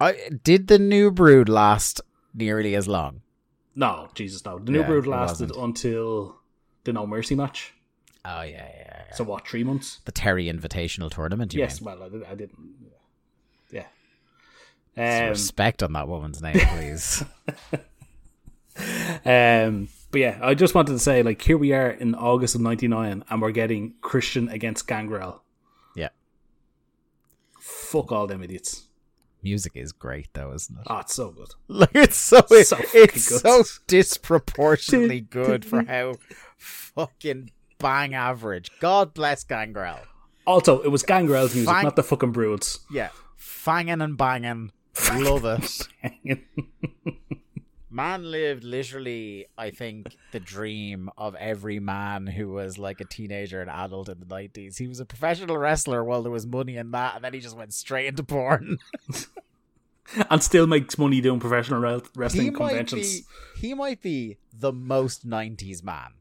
I, did the new Brood last nearly as long? No, Jesus, no. The New Yeah, Brood lasted until the No Mercy match. Oh, yeah, yeah. yeah. So, what, three months? The Terry Invitational Tournament, you yes, mean? well, I, I didn't. Um, respect on that woman's name, please. Um, but yeah, I just wanted to say, like, here we are in August of '99, and we're getting Christian against Gangrel. yeah. Fuck all them idiots. Music is great, though, isn't it? Oh, it's so good. Like it's so, So it's good. so disproportionately good for how fucking bang average. God bless Gangrel. Also, it was Gangrel's music, Fang- not the fucking Broods. Yeah, fanging and banging, love it. Man lived literally, I think, the dream of every man who was like a teenager and adult in the nineties. He was a professional wrestler while there was money in that, and then he just went straight into porn. and still makes money doing professional wrestling he might conventions. be he might be the most 90s man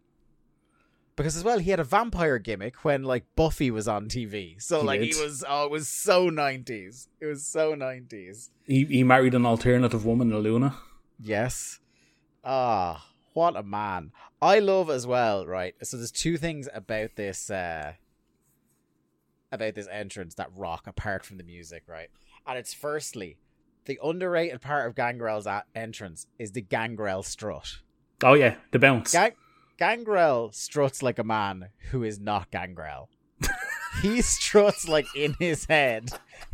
because as well he had a vampire gimmick when like buffy was on tv so He like did. he was oh it was so 90s it was so 90s He, he married an alternative woman, Luna. yes. Ah what a man. I love as well right? So there's two things about this uh about this entrance that rock apart from the music right? And it's firstly the underrated part of gangrel's a- entrance is the gangrel strut. Oh yeah, the bounce. Gang- Gangrel struts like a man who is not Gangrel. he struts like in his head.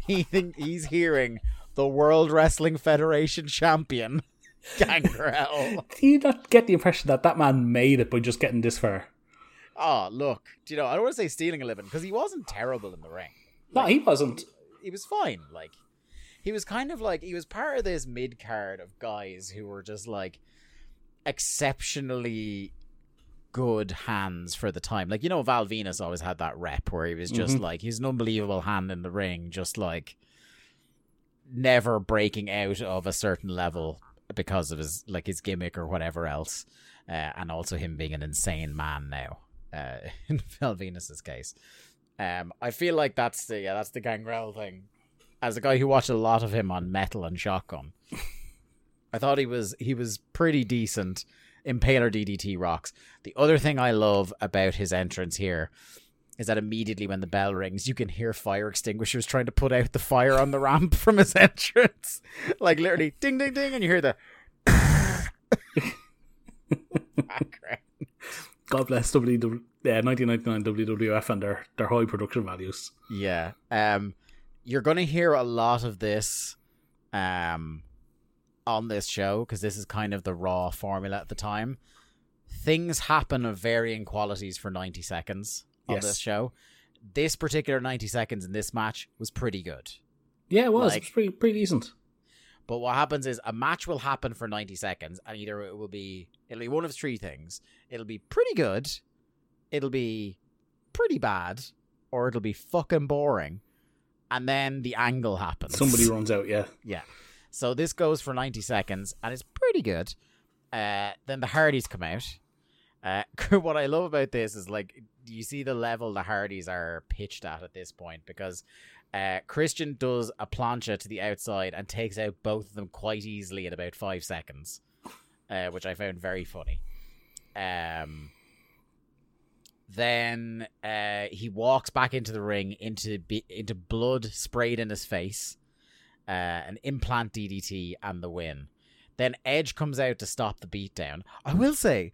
He think he's hearing the World Wrestling Federation champion Gangrel. Do you not get the impression that that man made it by just getting this far? Oh, look, do you know? I don't want to say stealing a living because he wasn't terrible in the ring. No, he wasn't. He was fine. Like he was kind of like he was part of this mid card of guys who were just like exceptionally good hands for the time. Like you know, Val Venis always had that rep where he was just Mhm. like he's an unbelievable hand in the ring, just like never breaking out of a certain level because of his like his gimmick or whatever else, uh, and also him being an insane man now. Uh, in Val Venis's case, um, I feel like that's the yeah that's the Gangrel thing. As a guy who watched a lot of him on Metal and Shotgun, I thought he was he was pretty decent. Impaler DDT rocks. The other thing I love about his entrance here is that immediately when the bell rings, you can hear fire extinguishers trying to put out the fire on the ramp from his entrance. Like literally ding ding ding, and you hear the background. God bless WW, uh, 1999 WWF and their, their high production values. Yeah. Um you're going to hear a lot of this um on this show because this is kind of the raw formula at the time. Things happen of varying qualities for 90 seconds on Yes. this show. This particular 90 seconds in this match was pretty good. Yeah, it was. Like- it was pretty, pretty decent. But what happens is a match will happen for 90 seconds and either it will be it'll be one of three things. It'll be pretty good, it'll be pretty bad, or it'll be fucking boring. And then the angle happens. Somebody runs out, yeah. Yeah. So this goes for 90 seconds and it's pretty good. Uh, then the Hardys come out. Uh, what I love about this is like, you see the level the Hardys are pitched at at this point? Because uh, Christian does a plancha to the outside and takes out both of them quite easily in about five seconds, uh, which I found very funny. Um, then uh, he walks back into the ring into into blood sprayed in his face, uh, an implant DDT, and the win. Then Edge comes out to stop the beatdown. I will say,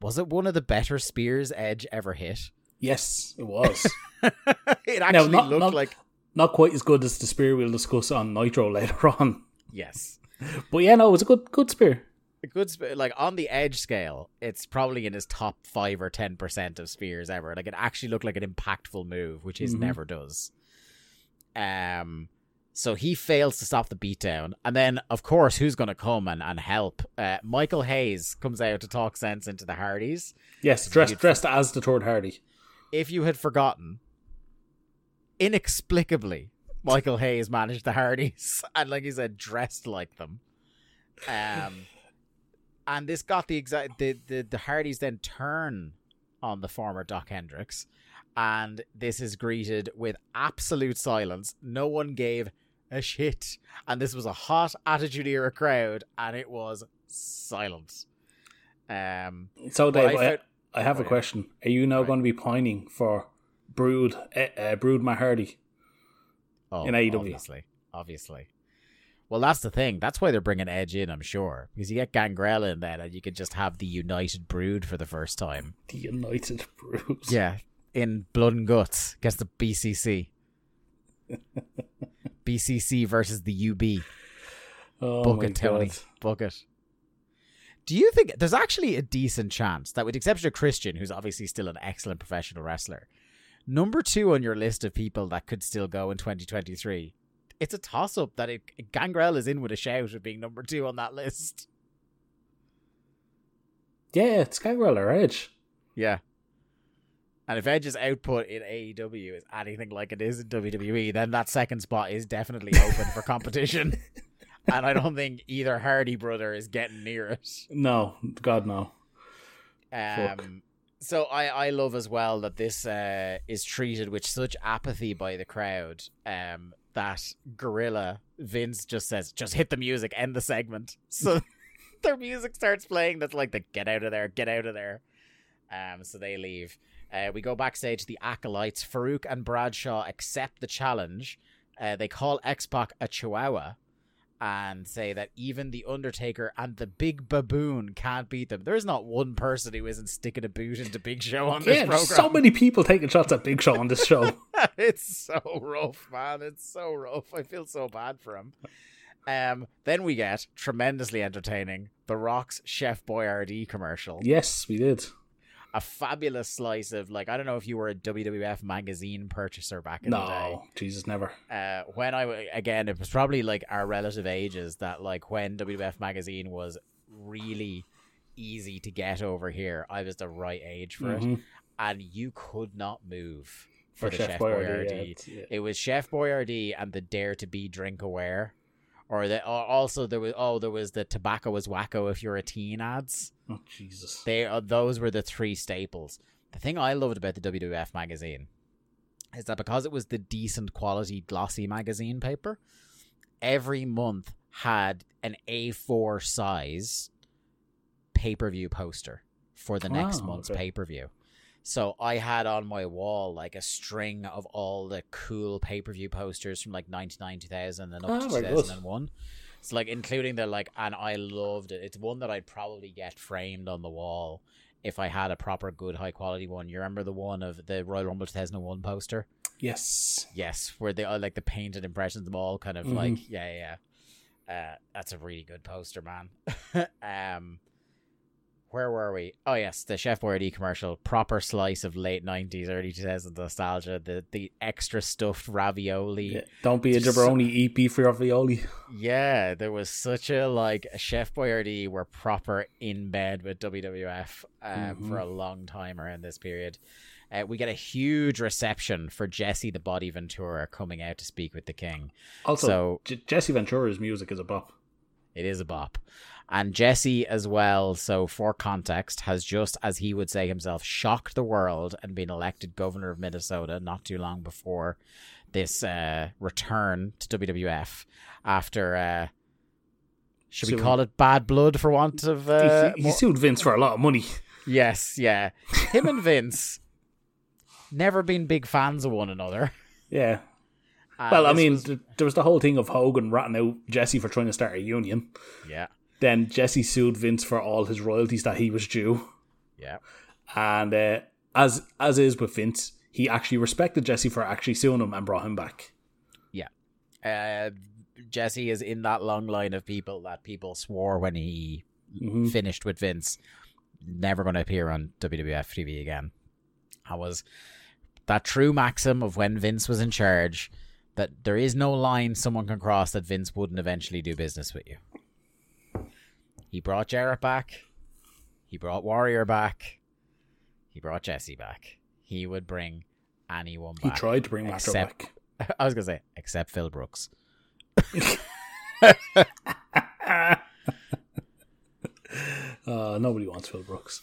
was it one of the better spears Edge ever hit? Yes, it was. it actually not- looked not- like Not quite as good as the spear we'll discuss on Nitro later on. yes. But yeah, no, it was a good good spear. A good spear, like on the edge scale, it's probably in his top five or ten percent of spears ever. Like it actually looked like an impactful move, which his Mhm. never does. Um, so he fails to stop the beatdown, and then of course, who's going to come and, and help? Uh, Michael Hayes comes out to talk sense into the Hardys. Yes, dressed dressed as the third Hardy. If you had forgotten, inexplicably, Michael Hayes managed the Hardys, and like you said, dressed like them. Um, and this got the exact the, the the Hardys then turn on the former Dok Hendrix, and this is greeted with absolute silence. No one gave a shit, and this was a hot attitude era crowd, and it was silent. Um, So Dave, I I, found- I have Oh, a yeah. question. Are you now Right. going to be pining for Brood uh, Brood Matt Hardy? Oh, in AEW. obviously, obviously. Well, that's the thing. That's why they're bringing Edge in, I'm sure, because you get Gangrel in there, and you can just have the United Brood for the first time. The United Brood. Yeah, in Blood and Guts against the BCC. BCC versus the UB. Oh Book it, Tony. God. It. Do you think there's actually a decent chance that, with the exception of Christian, who's obviously still an excellent professional wrestler, number two on your list of people that could still go in 2023, it's a toss up that it, Gangrel is in with a shout of being number two on that list. Yeah, it's Gangrel or Edge. Yeah. And if Edge's output in AEW is anything like it is in WWE, then that second spot is definitely open for competition. and I don't think either Hardy brother is getting near it. No, God no. Fuck. Um, so I, I love as well that this uh, is treated with such apathy by the crowd um, that Gorilla Vince just says, just hit the music, end the segment. So their music starts playing. That's like the get out of there, get out of there. Um, so they leave. Uh, we go backstage. The acolytes, Faarooq and Bradshaw, accept the challenge. Uh, they call X Pac a chihuahua, and say that even the Undertaker and the Big Baboon can't beat them. There's not one person who isn't sticking a boot into Big Show on this Yeah, program. so many people taking shots at Big Show on this show. it's so rough, man. It's so rough. I feel so bad for him. Um, then we get tremendously entertaining The Rock's Chef Boyardee commercial. yes, we did. A fabulous slice of like I don't know if you were a WWF magazine purchaser back in the day. No, Jesus, never. Uh, when I again, it was probably like our relative ages that like when WWF magazine was really easy to get over here. I was the right age for it, Mhm. and you could not move for, For the Chef Chef, Boyardee, Boyardee. yeah, yeah. It was Chef Boyardee and the Dare to Be Drink Aware, or that or also there was oh there was the Tobacco is Wacko if you're a teen ads. Oh, Jesus. They uh, those were the three staples. The thing I loved about the WWF magazine is that because it was the decent quality glossy magazine paper, every month had an A4 size pay per view poster for the next Oh, month's okay. pay per view. So I had on my wall like a string of all the cool pay per view posters from like 99, 2000 and up Oh, to very good. 2001. It's like including the like, and I loved it. It's one that I'd probably get framed on the wall if I had a proper good high quality one. You remember the one of the Royal Rumble 2001 poster? Yes. Yes, where they are like the painted impressions, them all kind of Mhm. like yeah, yeah. yeah. Uh, that's a really good poster, man. um, where were we? Oh yes, the Chef Boyardee commercial, proper slice of late nineties, early two thousands nostalgia. The the extra stuffed ravioli. Yeah. Don't be a jabroni, eat beef for ravioli. Yeah, there was such a like Chef Boyardee were proper in bed with WWF um, for a long time around this period. Uh, we get a huge reception for Jesse the Body Ventura coming out to speak with the King. Also, So- J- Jesse Ventura's music is a bop. It is a bop. And Jesse, as well, so for context, has just, as he would say himself, shocked the world and been elected governor of Minnesota not too long before this uh, return to WWF after, uh, should we call it bad blood for want of. Uh, he, he sued Vince for a lot of money. yes, yeah. Him and Vince, never been big fans of one another. Yeah. And Well, I mean, was- there was the whole thing of Hogan ratting out Jesse for trying to start a union. yeah, Then Jesse sued Vince for all his royalties that he was due. yeah. And uh, as as is with Vince, he actually respected Jesse for actually suing him and brought him back. uh, Jesse is in that long line of people that people swore when he Mhm. finished with Vince, never going to appear on WWF TV again. I was that true maxim of when Vince was in charge that there is no line someone can cross that Vince wouldn't eventually do business with you. He brought Jarrett back. He brought Warrior back. He brought Jesse back. He would bring anyone back. He tried to bring back. I was gonna say, except Phil Brooks. Uh, nobody wants Phil Brooks.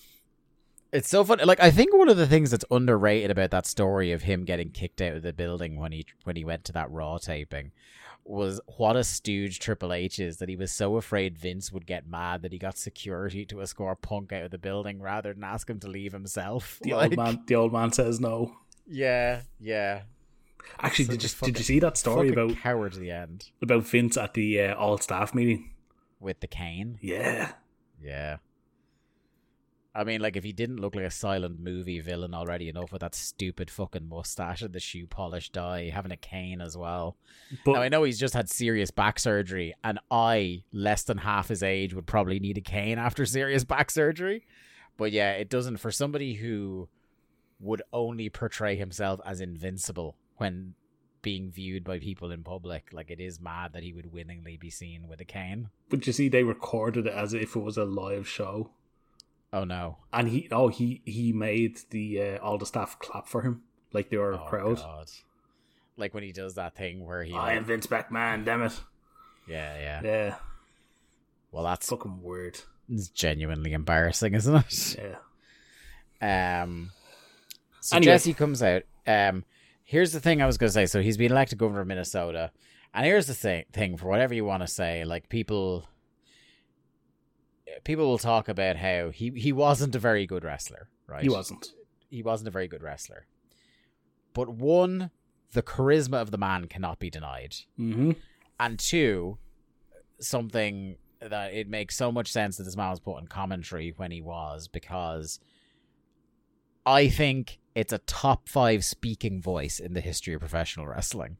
It's so funny. Like I think one of the things that's underrated about that story of him getting kicked out of the building when he when he went to that Raw taping was what a stooge Triple H is that he was so afraid Vince would get mad that he got security to escort Punk out of the building rather than ask him to leave himself. The Like, old man. The old man says no. Yeah, yeah. Actually, Such did you fucking- did you see that story about coward to the end about Vince at the uh, all staff meeting? with the cane. Yeah. Yeah. I mean, like, if he didn't look like a silent movie villain already enough with that stupid fucking mustache and the shoe polish dye, having a cane as well. But now, I know he's just had serious back surgery, and I, less than half his age, would probably need a cane after serious back surgery. But yeah, it doesn't. For somebody who would only portray himself as invincible when being viewed by people in public, like, it is mad that he would willingly be seen with a cane. but you see, they recorded it as if it was a live show, Oh no. and he oh he he made the uh, all the staff clap for him like they were a Oh, crowd. God. Like when he does that thing where he, I like- am Vince McMahon. Damn it. yeah, yeah. Yeah. Well, that's Fucking weird. it's genuinely embarrassing, isn't it? Yeah. Um, so Anyway. Jesse comes out. Um, here's the thing I was going to say. So he's been elected governor of Minnesota, and here's the thing. Thing for whatever you want to say, like people, people will talk about how he he wasn't a very good wrestler, right? He wasn't. He wasn't a very good wrestler. But one, the charisma of the man cannot be denied. Mm-hmm. and two, something that it makes so much sense that this man was put in commentary when he was because I think it's a top five speaking voice in the history of professional wrestling.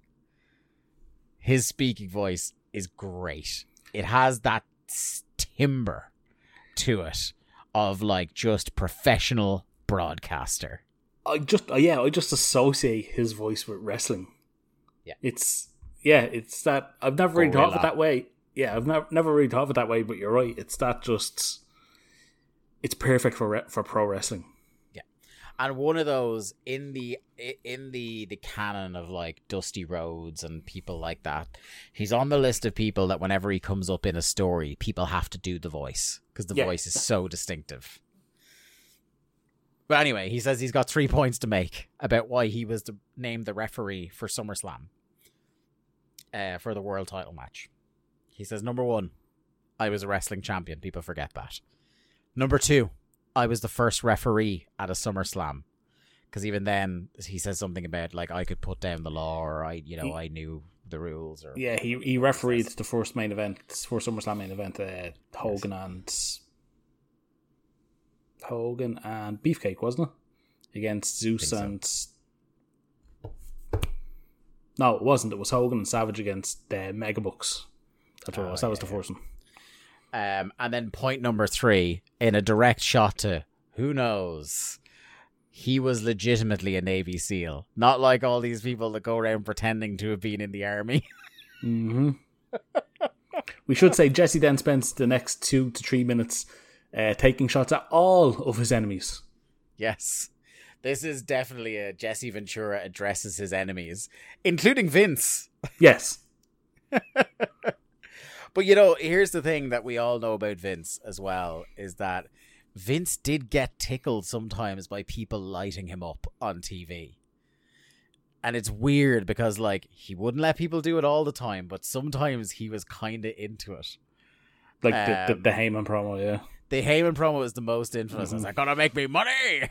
His speaking voice is great. It has that timbre to it of like just professional broadcaster. I just uh, yeah, I just associate his voice with wrestling. Yeah. It's yeah, it's that I've never really thought of it that way. Yeah, I've never never really thought of it that way, but you're right. It's that just it's perfect for re- for pro wrestling. And one of those in the in the the canon of like Dusty Rhodes and people like that. He's on the list of people that whenever he comes up in a story, people have to do the voice because the Yeah. voice is so distinctive. But anyway, he says he's got three points to make about why he was named the referee for SummerSlam uh, for the world title match. He says number one, I was a wrestling champion. People forget that. Number two, I was the first referee at a SummerSlam. Because even then, he says something about like I could put down the law, or I, you know, I knew the rules, or Yeah, he he refereed the first main event, for SummerSlam main event, uh, Hogan and Hogan and Beefcake, wasn't it? Against Zeus so. and no, it wasn't. It was Hogan and Savage against uh, Megabucks. That's what it Oh, was. That was yeah, the first one. Um, and then point number three, in a direct shot to who knows, he was legitimately a Navy SEAL, not like all these people that go around pretending to have been in the army. hmm we should say Jesse then spends the next two to three minutes uh, taking shots at all of his enemies. yes, this is definitely a Jesse Ventura addresses his enemies, including Vince. Yes. But you know, here's the thing that we all know about Vince as well is that Vince did get tickled sometimes by people lighting him up on TV. And it's weird because like he wouldn't let people do it all the time, but sometimes he was kind of into it. Like the, the, Um, the Heyman promo, yeah. The Heyman promo is the most infamous. It's like, gonna make me money.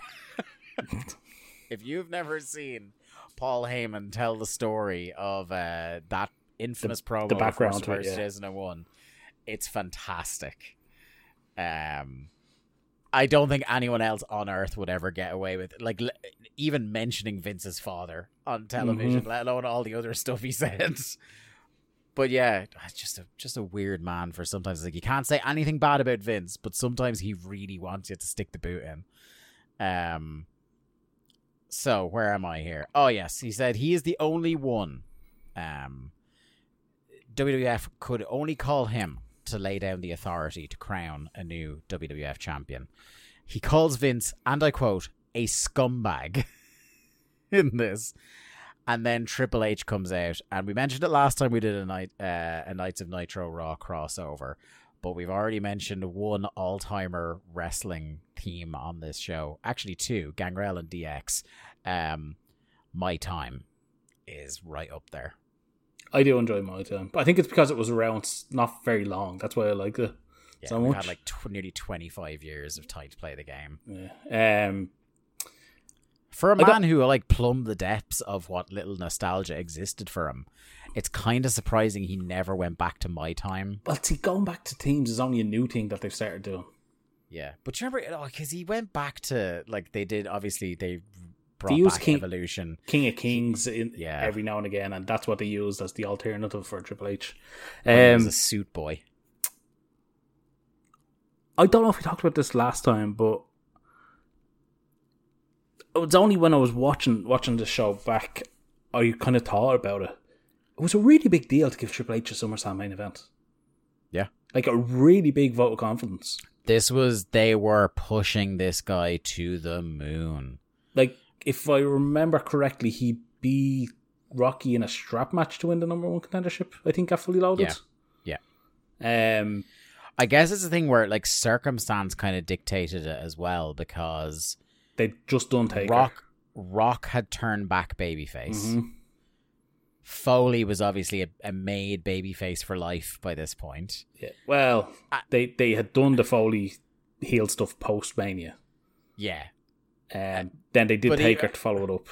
if you've never seen Paul Heyman tell the story of uh, that infamous promo, the of background to it, yeah. 2001, it's fantastic. Um, I don't think anyone else on earth would ever get away with like l- even mentioning Vince's father on television, Mm-hmm. let alone all the other stuff he said. But yeah, it's just a just a weird man for sometimes. Like you can't say anything bad about Vince, but sometimes he really wants you to stick the boot in. Um. So where am I here? Oh yes, he said he is the only one. Um. WWF could only call him to lay down the authority to crown a new WWF champion. He calls Vince, and I quote, a scumbag in this. And then Triple H comes out, and we mentioned it last time we did a night uh, a Nites of Nitro Raw crossover, but we've already mentioned one all timer wrestling theme on this show. Actually, two Gangrel and DX. Um, My time is right up there. I do enjoy my time. But I think it's because it was around not very long. That's why I like it. Yeah, So much? had like tw- nearly twenty five years of time to play the game. Yeah. Um, For a man who like plumbed the depths of what little nostalgia existed for him, it's kind of surprising he never went back to my time. well, see, going back to teams is only a new thing that they've started doing. Yeah, but you remember, because he went back to like they did. Obviously, they brought use back King- Evolution. King of Kings in Yeah. every now and again, and that's what they used as the alternative for Triple H. Um, a suit boy. I don't know if we talked about this last time, but it was only when I was watching watching the show back I kind of thought about it. It was a really big deal to give Triple H a SummerSlam main event. Yeah. Like a really big vote of confidence. This was they were pushing this guy to the moon. Like, if I remember correctly, he beat Rocky in a strap match to win the number one contendership. I think got fully loaded. Yeah. yeah. Um. I guess it's a thing where like circumstance kind of dictated it as well because They just don't take Rock Rock had turned back babyface. Mhm. Foley was obviously a, a made babyface for life by this point. Yeah. Well, I- they they had done the Foley heel stuff post Mania. Yeah, and then they did But he- Taker to follow it up.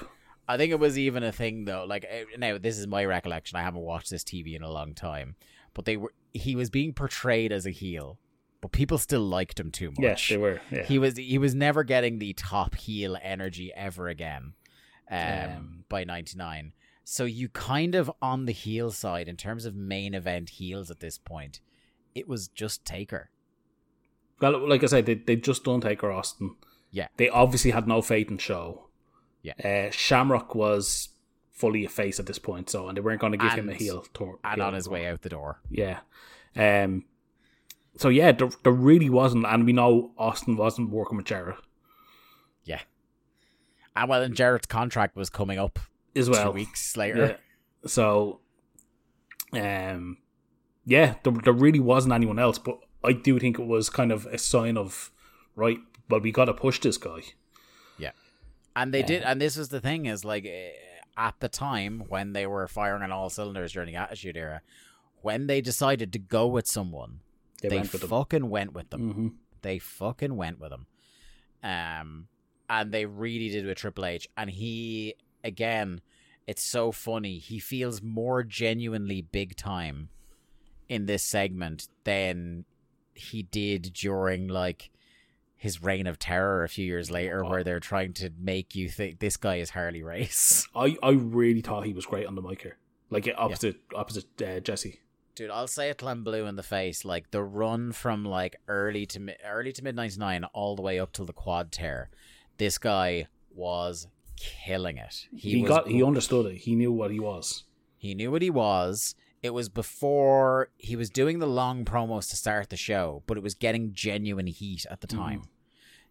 I think it was even a thing though. Like eh, now, this is my recollection. I haven't watched this TV in a long time, but they were he was being portrayed as a heel, but people still liked him too much. Yes, they were. Yeah. He was he was never getting the top heel energy ever again. Um, Um, by ninety nine. So you kind of on the heel side in terms of main event heels at this point, it was just Taker. well, like I said, they they just don't take her Austin. Yeah. They obviously had no faith in Show. Yeah. Uh, Shamrock was fully a face at this point, so and they weren't going to give him a heel tour. And heel on his tour. way out the door. Yeah. Um. So yeah, there, there really wasn't, and we know Austin wasn't working with Jarrett Yeah. And well, and Jarrett's contract was coming up as well. two weeks later. Yeah. So, um, yeah, there, there really wasn't anyone else, but I do think it was kind of a sign of right. Well, we got to push this guy. Yeah, and they did, and this was the thing is like eh, at the time when they were firing on all cylinders during the Attitude Era, when they decided to go with someone, They, they, went with fucking went with them. hmm They fucking went with them. Um, and they really did with Triple H. And he, again, it's so funny. He feels more genuinely big time in this segment than he did during like his reign of terror a few years later, where they're trying to make you think this guy is Harley Race. I I really thought he was great on the mic here, like opposite opposite uh, Jesse. Dude, I'll say it I'm blue in the face. Like the run from like early to mid, early to mid '99 all the way up till the quad tear, this guy was killing it. He, was got he understood it. He knew what he was. He knew what he was. It was before he was doing the long promos to start the show, but it was getting genuine heat at the time.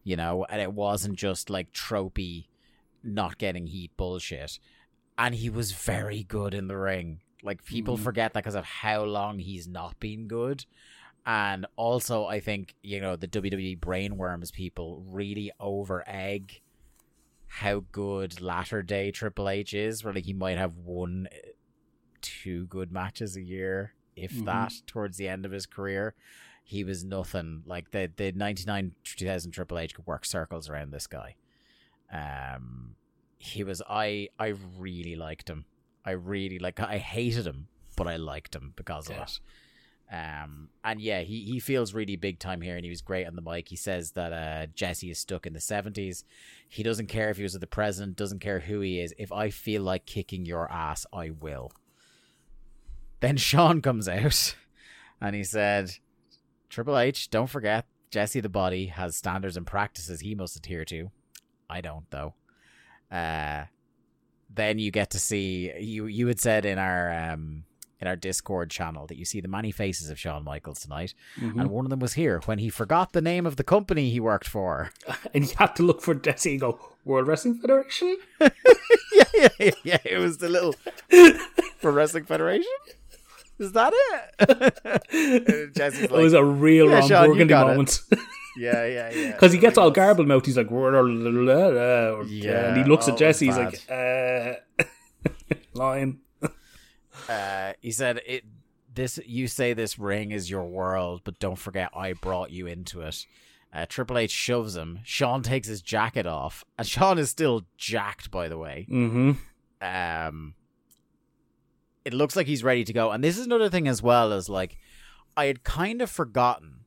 You know, and it wasn't just like tropey not getting heat bullshit. And he was very good in the ring. Like people Mhm. forget that because of how long he's not been good. And also I think, you know, the WWE brainworms people really over egg how good latter day Triple H is, where like he might have one uh, two good matches a year, if Mhm. that, towards the end of his career. He was nothing. Like the the ninety nine two thousand Triple H could work circles around this guy. Um he was I I really liked him. I really like I hated him, but I liked him because of it. Um and yeah, he, he feels really big time here and he was great on the mic. He says that uh Jesse is stuck in the seventies. He doesn't care if he was with the president, doesn't care who he is. If I feel like kicking your ass, I will. Then Shawn comes out and he said, Triple H, don't forget, Jesse the Body has standards and practices he must adhere to. I don't though. Uh then you get to see you you had said in our um in our Discord channel that you see the many faces of Shawn Michaels tonight, Mhm. and one of them was here when he forgot the name of the company he worked for. And you had to look for Jesse and go World Wrestling Federation. yeah, yeah, yeah, yeah. It was the little for Wrestling Federation. Is that it? And Jesse's it was a real "Yeah, Ron Sean, Burgundy got moment yeah, yeah, yeah. because he gets all garbled mouth. He's like, Yeah, and he looks oh, at Jesse. He's like, uh, line. uh, he said it this you say this ring is your world but don't forget i brought you into it uh, triple h shoves him shawn takes his jacket off and shawn is still jacked by the way Mm-hmm. um it looks like he's ready to go. And this is another thing as well as like i had kind of forgotten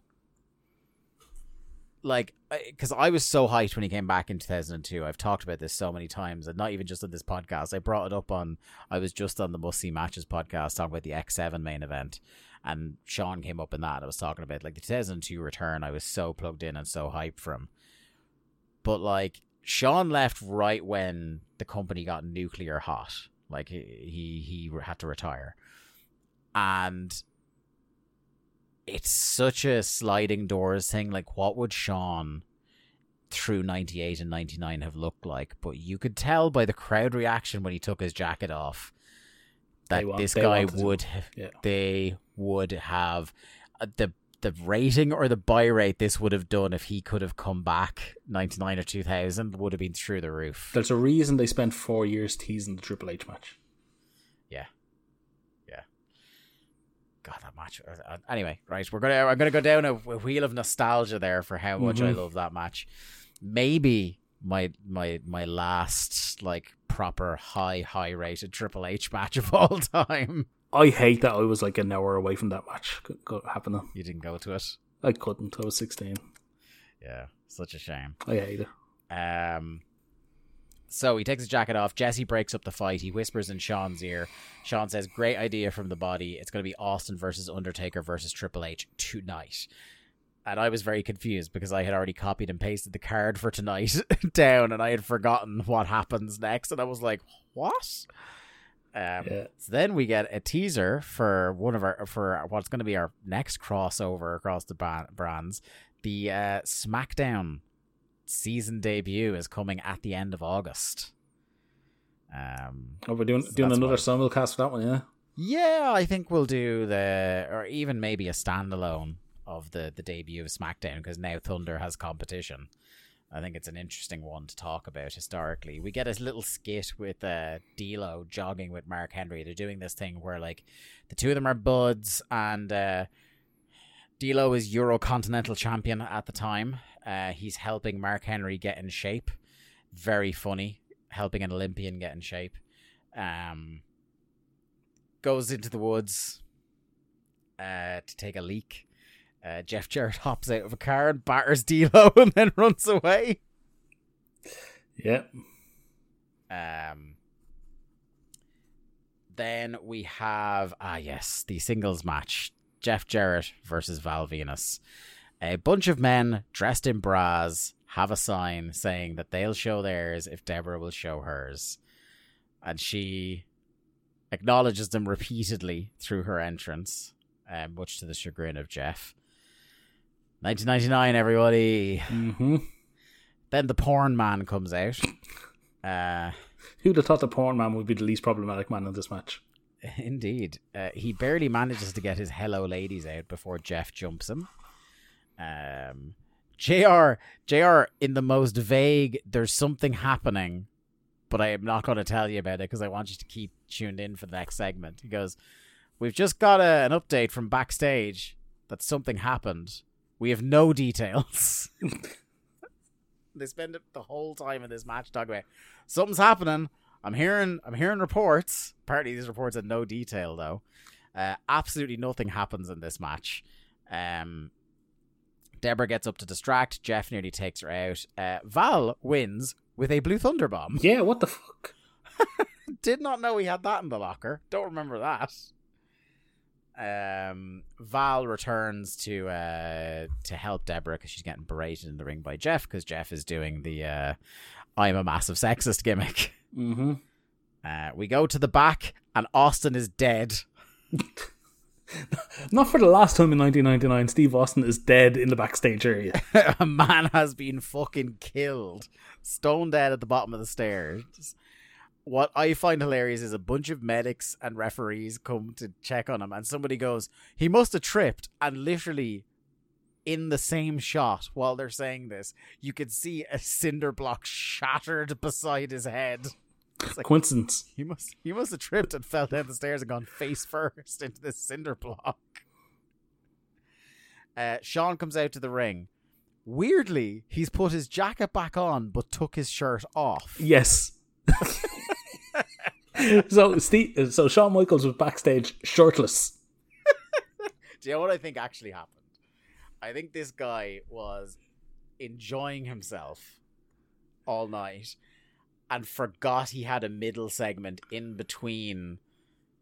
like because I was so hyped when he came back in 2002 i've talked about this so many times and not even just on this podcast. I brought it up on i was just on the must see matches podcast talking about the x7 main event and shawn came up in that i was talking about like the 2002 return i was so plugged in and so hyped from, but like shawn left right when the company got nuclear hot like he he, had to retire and it's such a sliding doors thing. Like, what would Shawn through 98 and 99 have looked like? But you could tell by the crowd reaction when he took his jacket off that want- this guy would have, Yeah. they would have uh, the the rating or the buy rate this would have done if he could have come back 99 or 2000 would have been through the roof. There's a reason they spent four years teasing the Triple H match. Yeah. Yeah. God, that match. uh, uh, Anyway, right, we're gonna I'm gonna go down a, wheel of nostalgia there for how much I Mhm. love that match. Maybe my my my last like proper high high rated Triple H match of all time. I hate that I was like an hour away from that match happening. You didn't go to it. I couldn't. I was sixteen. Yeah, such a shame. I hate it. Um, so he takes his jacket off. Jesse breaks up the fight. He whispers in Shawn's ear. Shawn says, "Great idea from the body. It's going to be Austin versus Undertaker versus Triple H tonight." And I was very confused because I had already copied and pasted the card for tonight down, and I had forgotten what happens next. And I was like, "What?" Um, Yeah. So then we get a teaser for one of our for what's going to be our next crossover across the ba- brands. The uh, SmackDown season debut is coming at the end of August. Um, Oh, we're doing So doing another simulcast for that one, yeah. yeah, I think we'll do the or even maybe a standalone of the the debut of SmackDown because now Thunder has competition. I think it's an interesting one to talk about historically. We get a little skit with uh, D'Lo jogging with Mark Henry. They're doing this thing where like the two of them are buds, and uh, D'Lo is Eurocontinental champion at the time. Uh, he's helping Mark Henry get in shape. Very funny, helping an Olympian get in shape. Um, goes into the woods uh, to take a leak. Uh, Jeff Jarrett hops out of a car and batters D'Lo and then runs away. Yep. Um, then we have ah yes, the singles match: Jeff Jarrett versus Val Venis. A bunch of men dressed in bras have a sign saying that they'll show theirs if Deborah will show hers, and she acknowledges them repeatedly through her entrance, um, much to the chagrin of Jeff. 1999, everybody. hmm Then the porn man comes out. Uh, Who'd have thought the porn man would be the least problematic man in this match? Indeed. Uh, he barely manages to get his hello ladies out before Jeff jumps him. Um, JR, JR, in the most vague, there's something happening, but I am not going to tell you about it because I want you to keep tuned in for the next segment. He goes, We've just got a, an update from backstage that something happened. We have no details. they spend the whole time in this match talking about something's happening. I'm hearing I'm hearing reports. Apparently these reports had no detail though. Uh, absolutely nothing happens in this match. Um, Deborah gets up to distract. Jeff nearly takes her out. Uh, Val wins with a blue thunder bomb. Yeah, what the fuck? Did not know he had that in the locker. Don't remember that. Um, Val returns to uh to help Deborah because she's getting berated in the ring by Jeff because Jeff is doing the uh, I'm a massive sexist gimmick. Mm-hmm. Uh, we go to the back and Austin is dead. Not for the last time in 1999, Steve Austin is dead in the backstage area. a man has been fucking killed, stone dead at the bottom of the stairs. What I find hilarious is a bunch of medics and referees come to check on him, and somebody goes, "He must have tripped," and literally. In the same shot, while they're saying this, you could see a cinder block shattered beside his head. It's like, Coincidence. he must he must have tripped and fell down the stairs and gone face first into this cinder block. Uh, Shawn comes out to the ring. Weirdly, he's put his jacket back on but took his shirt off. Yes. so Steve, so Shawn Michaels was backstage shirtless. Do you know what I think actually happened? I think this guy was enjoying himself all night and forgot he had a middle segment in between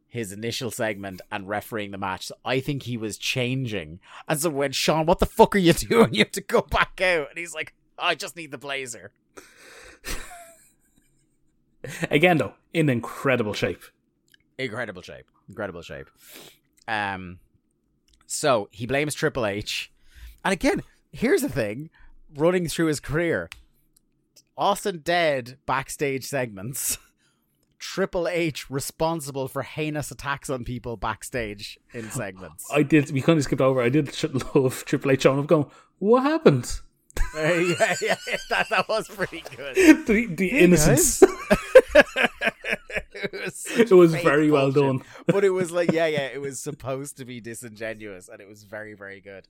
his initial segment and refereeing the match. So I think he was changing. And so when Shawn, what the fuck are you doing? You have to go back out. And he's like, I just need the blazer. Again, though, in incredible shape. Incredible shape. Incredible shape. Um so he blames Triple H. And again, here's the thing, running through his career. Austin dead backstage segments. Triple H responsible for heinous attacks on people backstage in segments. I did. We kind of skipped over. I did love Triple H showing up, going, "What happened?" Uh, yeah, yeah, that, that was pretty good. the the innocence. it was, It was fake very well done. but it was like, yeah, yeah, it was supposed to be disingenuous, and it was very, very good.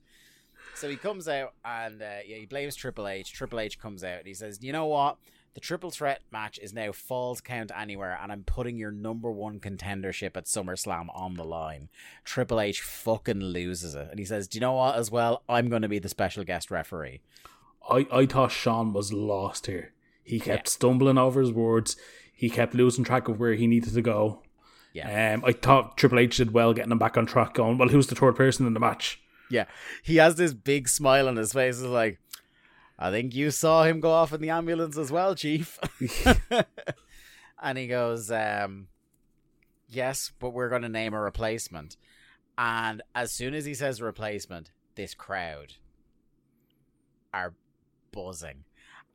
So he comes out and uh, yeah, he blames Triple H. Triple H comes out and he says, "You know what? The triple threat match is now Falls Count Anywhere, and I'm putting your number one contendership at SummerSlam on the line. Triple H fucking loses it. And he says, Do you know what, as well? I'm going to be the special guest referee. I, I thought Shawn was lost here. He kept Yeah. stumbling over his words. He kept losing track of where he needed to go. Yeah. Um, I thought Triple H did well getting him back on track. Going well, who's the third person in the match? Yeah. He has this big smile on his face. It's like, I think you saw him go off in the ambulance as well, Chief. and he goes, um, Yes, but we're going to name a replacement. And as soon as he says replacement, this crowd are buzzing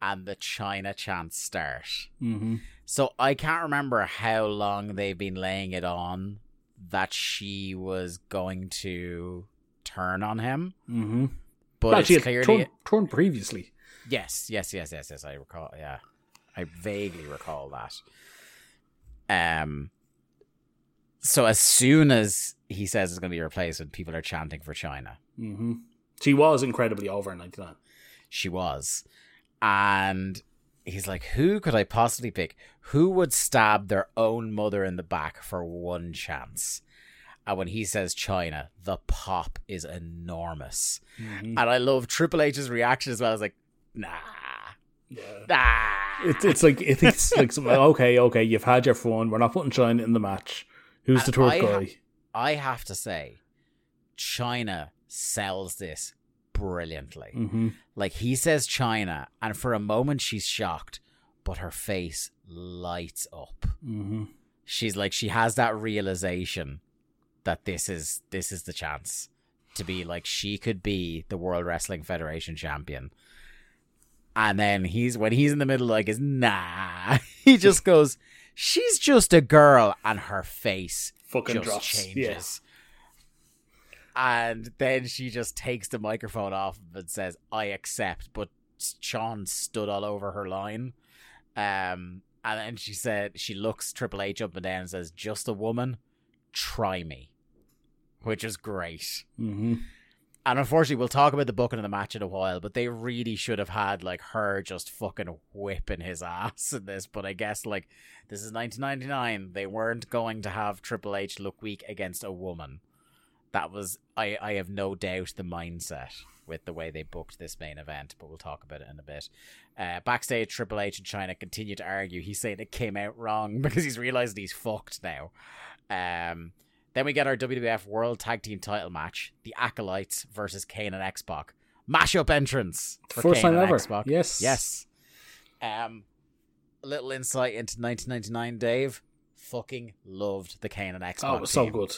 and the Chyna chants start. Mm-hmm. So I can't remember how long they've been laying it on that she was going to turn on him. Mm-hmm. But well, she it's clearly turned, turned previously. yes, yes, yes, yes, yes. I recall. Yeah, I vaguely recall that. Um. So as soon as he says it's going to be replaced, replacement, people are chanting for Chyna. Mm-hmm. She was incredibly over in '99. She was, and he's like, "Who could I possibly pick? Who would stab their own mother in the back for one chance?" And when he says Chyna, the pop is enormous. Mm-hmm. And I love Triple H's reaction as well. It's like, nah, Yeah. nah. It's it's like it's like okay, okay, you've had your fun. We're not putting Chyna in the match. Who's the And third I ha- guy? I have to say, Chyna sells this brilliantly. Mm-hmm. Like he says Chyna, and for a moment she's shocked, but her face lights up. Mm-hmm. She's like she has that realization that this is this is the chance to be like she could be the World Wrestling Federation champion. And then he's when he's in the middle like is nah. He just goes, She's just a girl and her face Fucking just drops. changes. And then she just takes the microphone off and says, I accept. But Shawn stood all over her line. Um, and then she said, she looks Triple H up and down and says, Just a woman, try me. Which is great. Mm-hmm. And unfortunately, we'll talk about the booking of the match in a while, but they really should have had like her just fucking whipping his ass in this. But I guess like this is 1999, they weren't going to have Triple H look weak against a woman. That was I. I have no doubt the mindset with the way they booked this main event, but we'll talk about it in a bit. Uh, backstage, Triple H and Chyna continue to argue. He's saying it came out wrong because he's realized he's fucked now. Um, then we get our WWF World Tag Team Title match: the Acolytes versus Kane and X Pac. Mashup entrance for First Kane time and ever. X-Pac. Yes. yes. Um, a little insight into 1999, Dave. Fucking loved the Kane and X Pac. Oh, it was so good.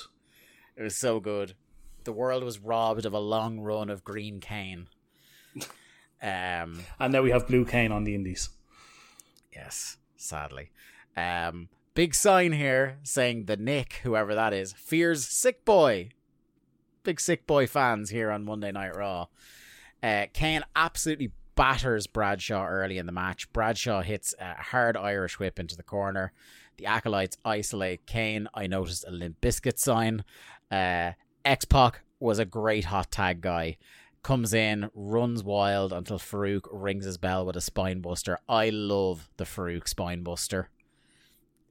It was so good. The world was robbed of a long run of green Kane. Um, And now we have Blue Kane on the Indies. yes, sadly. Um, big sign here saying the Nick, whoever that is, fears Sick Boy. Big Sick Boy fans here on Monday Night Raw. Uh, Kane absolutely batters Bradshaw early in the match. Bradshaw hits a hard Irish whip into the corner. The acolytes isolate Kane. I noticed a Limp Bizkit sign. Uh, X Pac was a great hot tag guy. Comes in, runs wild until Faarooq rings his bell with a spine buster. I love the Faarooq spine buster.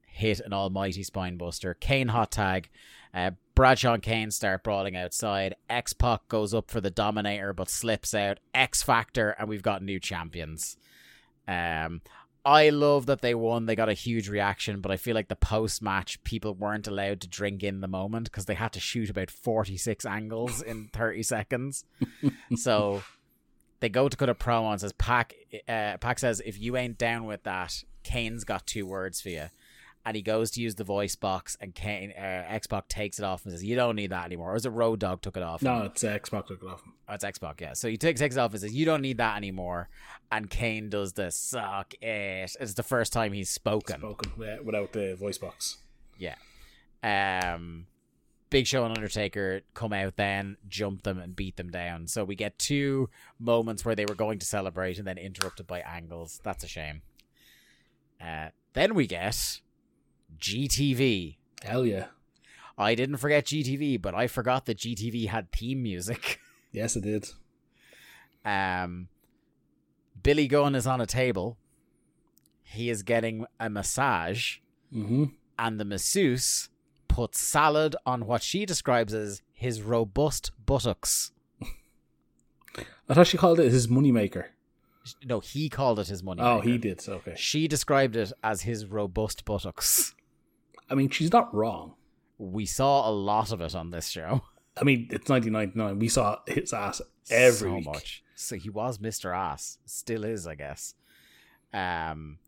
Hit an almighty spine buster. Kane hot tag. Uh, Bradshaw and Kane start brawling outside. X Pac goes up for the Dominator but slips out. X Factor, and we've got new champions. Um, I love that they won. They got a huge reaction, but I feel like the post match people weren't allowed to drink in the moment because they had to shoot about 46 angles in 30 seconds. so they go to cut a promo and says, Pac, uh, Pac says, if you ain't down with that, Kane's got two words for you. And he goes to use the voice box, and Kane, uh, X-Pac takes it off and says, "You don't need that anymore." Or is it Road Dog took it off? No, it's uh, X Pac took it off. Oh, it's X-Pac, yeah. So he takes takes it off and says, "You don't need that anymore." And Kane does the suck it. It's the first time he's spoken. Spoken uh, without the voice box. Yeah. Um, Big Show and Undertaker come out then, jump them and beat them down. So we get two moments where they were going to celebrate and then interrupted by angles. That's a shame. Uh, then we get GTV. Hell yeah. I didn't forget GTV, but I forgot that GTV had theme music. Yes, it did. Um, Billy Gunn is on a table. he is getting a massage, Mm-hmm. and the masseuse puts salad on what she describes as his robust buttocks. I thought she called it his moneymaker. No, he called it his money. Oh, he did. Okay. She described it as his robust buttocks. I mean, she's not wrong. We saw a lot of it on this show. I mean, it's 1999. We saw his ass every so week. much. So he was Mr. Ass. Still is, I guess. Um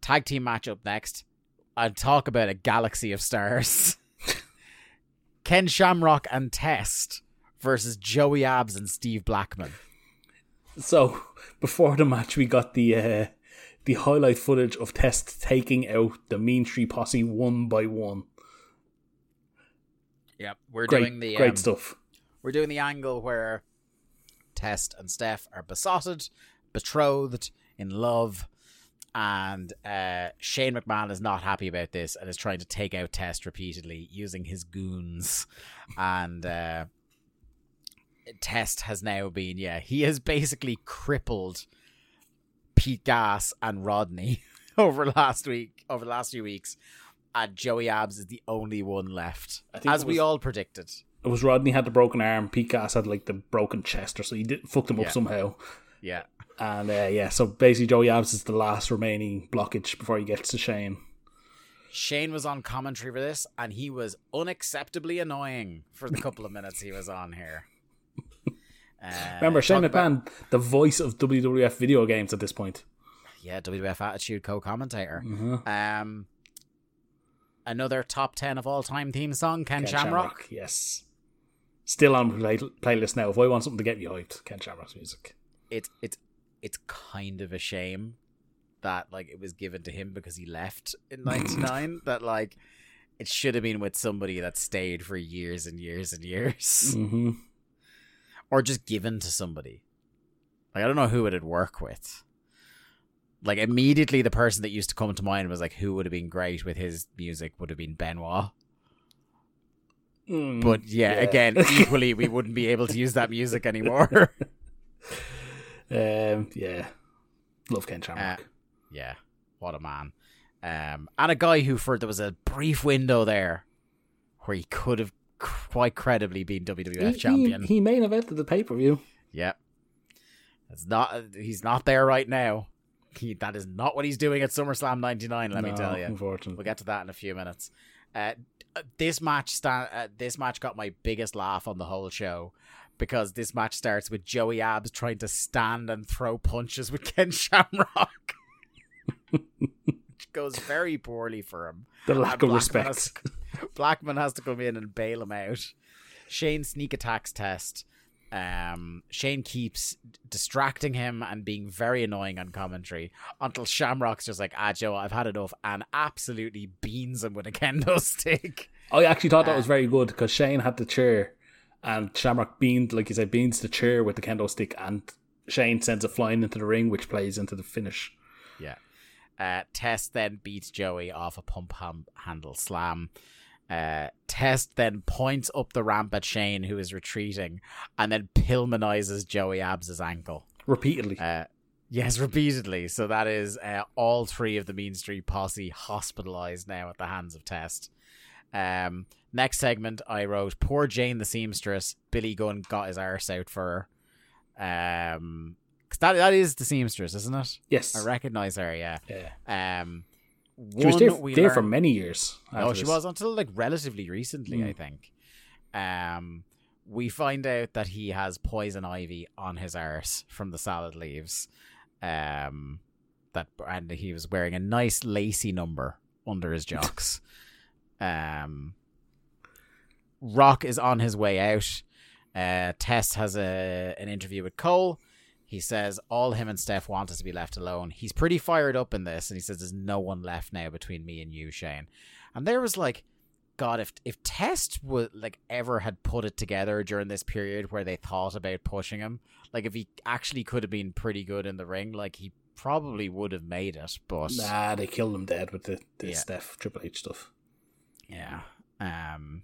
tag team match up next. I'd talk about a galaxy of stars. Ken Shamrock and Test versus Joey Abs and Steve Blackman. So before the match, we got the uh, the highlight footage of Test taking out the Mean Street Posse one by one. Yep, we're Great, doing the great um, stuff. We're doing the angle where Test and Steph are besotted, betrothed, in love, and uh, Shane McMahon is not happy about this and is trying to take out Test repeatedly using his goons. And uh, Test has now been, yeah, he has basically crippled Pete Gas and Rodney over last week, over the last few weeks. And Joey Abs is the only one left, as it we all predicted. It was Rodney had the broken arm. Pete Gas had like the broken chest, or so he did fucked him up somehow. Yeah. And uh, yeah, so basically Joey Abs is the last remaining blockage before he gets to Shane. Shane was on commentary for this, and he was unacceptably annoying for the couple of minutes he was on here. Uh, Remember Shane talk about- McMahon, the voice of WWF video games at this point. yeah, WWF Attitude co-commentator. Mhm. Um, another top ten of all time theme song, Ken, Ken Shamrock. yes. Still on play- playlist now. If I want something to get me hyped, Ken Shamrock's music. It's it's it's kind of a shame that like it was given to him because he left in '99. that like it should have been with somebody that stayed for years and years and years. Mm-hmm. Or just given to somebody. Like I don't know who it'd work with. Like immediately, the person that used to come to mind was like, who would have been great with his music would have been Benoit. Mm, But yeah, again, equally, we wouldn't be able to use that music anymore. um, yeah, love Ken Uh, Shamrock. yeah, what a man. Um, and a guy who, for there was a brief window there where he could have quite credibly been WWF he, champion. He, he main evented the pay per view. Yep. It's not. He's not there right now. He, that is not what he's doing at SummerSlam '99. Let me tell you. unfortunately, We'll get to that in a few minutes. Uh, this match sta- uh, This match got my biggest laugh on the whole show because this match starts with Joey Abs trying to stand and throw punches with Ken Shamrock. Which goes very poorly for him. the lack And of Blackman respect. has- Blackman has to come in and bail him out. Shane sneak attacks Test. Um, Shane keeps distracting him and being very annoying on commentary until Shamrock's just like, ah, Joe, I've had enough, and absolutely beans him with a kendo stick. I actually thought that was very good because Shane had the chair, and Shamrock beamed, like you said, beans the chair with the kendo stick, and Shane sends it flying into the ring, which plays into the finish. Yeah. Uh, Test then beats Joey off a pump ham- handle slam. Uh, Test then points up the ramp at Shane, who is retreating, and then Pillmanizes Joey Abs' ankle. Repeatedly. Uh, yes, repeatedly. So that is uh, all three of the Mean Street posse hospitalized now at the hands of Test. Um, next segment, I wrote poor Jane the seamstress. Billy Gunn got his arse out for her. Um, 'cause that that is the seamstress, isn't it? yes. I recognize her. Yeah. yeah. Um, She was there, there for many years. Oh, she this. was until like relatively recently, Mm. I think. Um, we find out that he has poison ivy on his arse from the salad leaves. Um, that and he was wearing a nice lacy number under his jocks. um, Rock is on his way out. Uh, Test has a an interview with Cole. He says all him and Steph want is to be left alone. He's pretty fired up in this, and he says there's no one left now between me and you, Shane. And there was like, God, if if Test would like ever had put it together during this period where they thought about pushing him, like if he actually could have been pretty good in the ring, like he probably would have made it. But Nah, they killed him dead with the, the Yeah. Steph Triple H stuff. Yeah. Um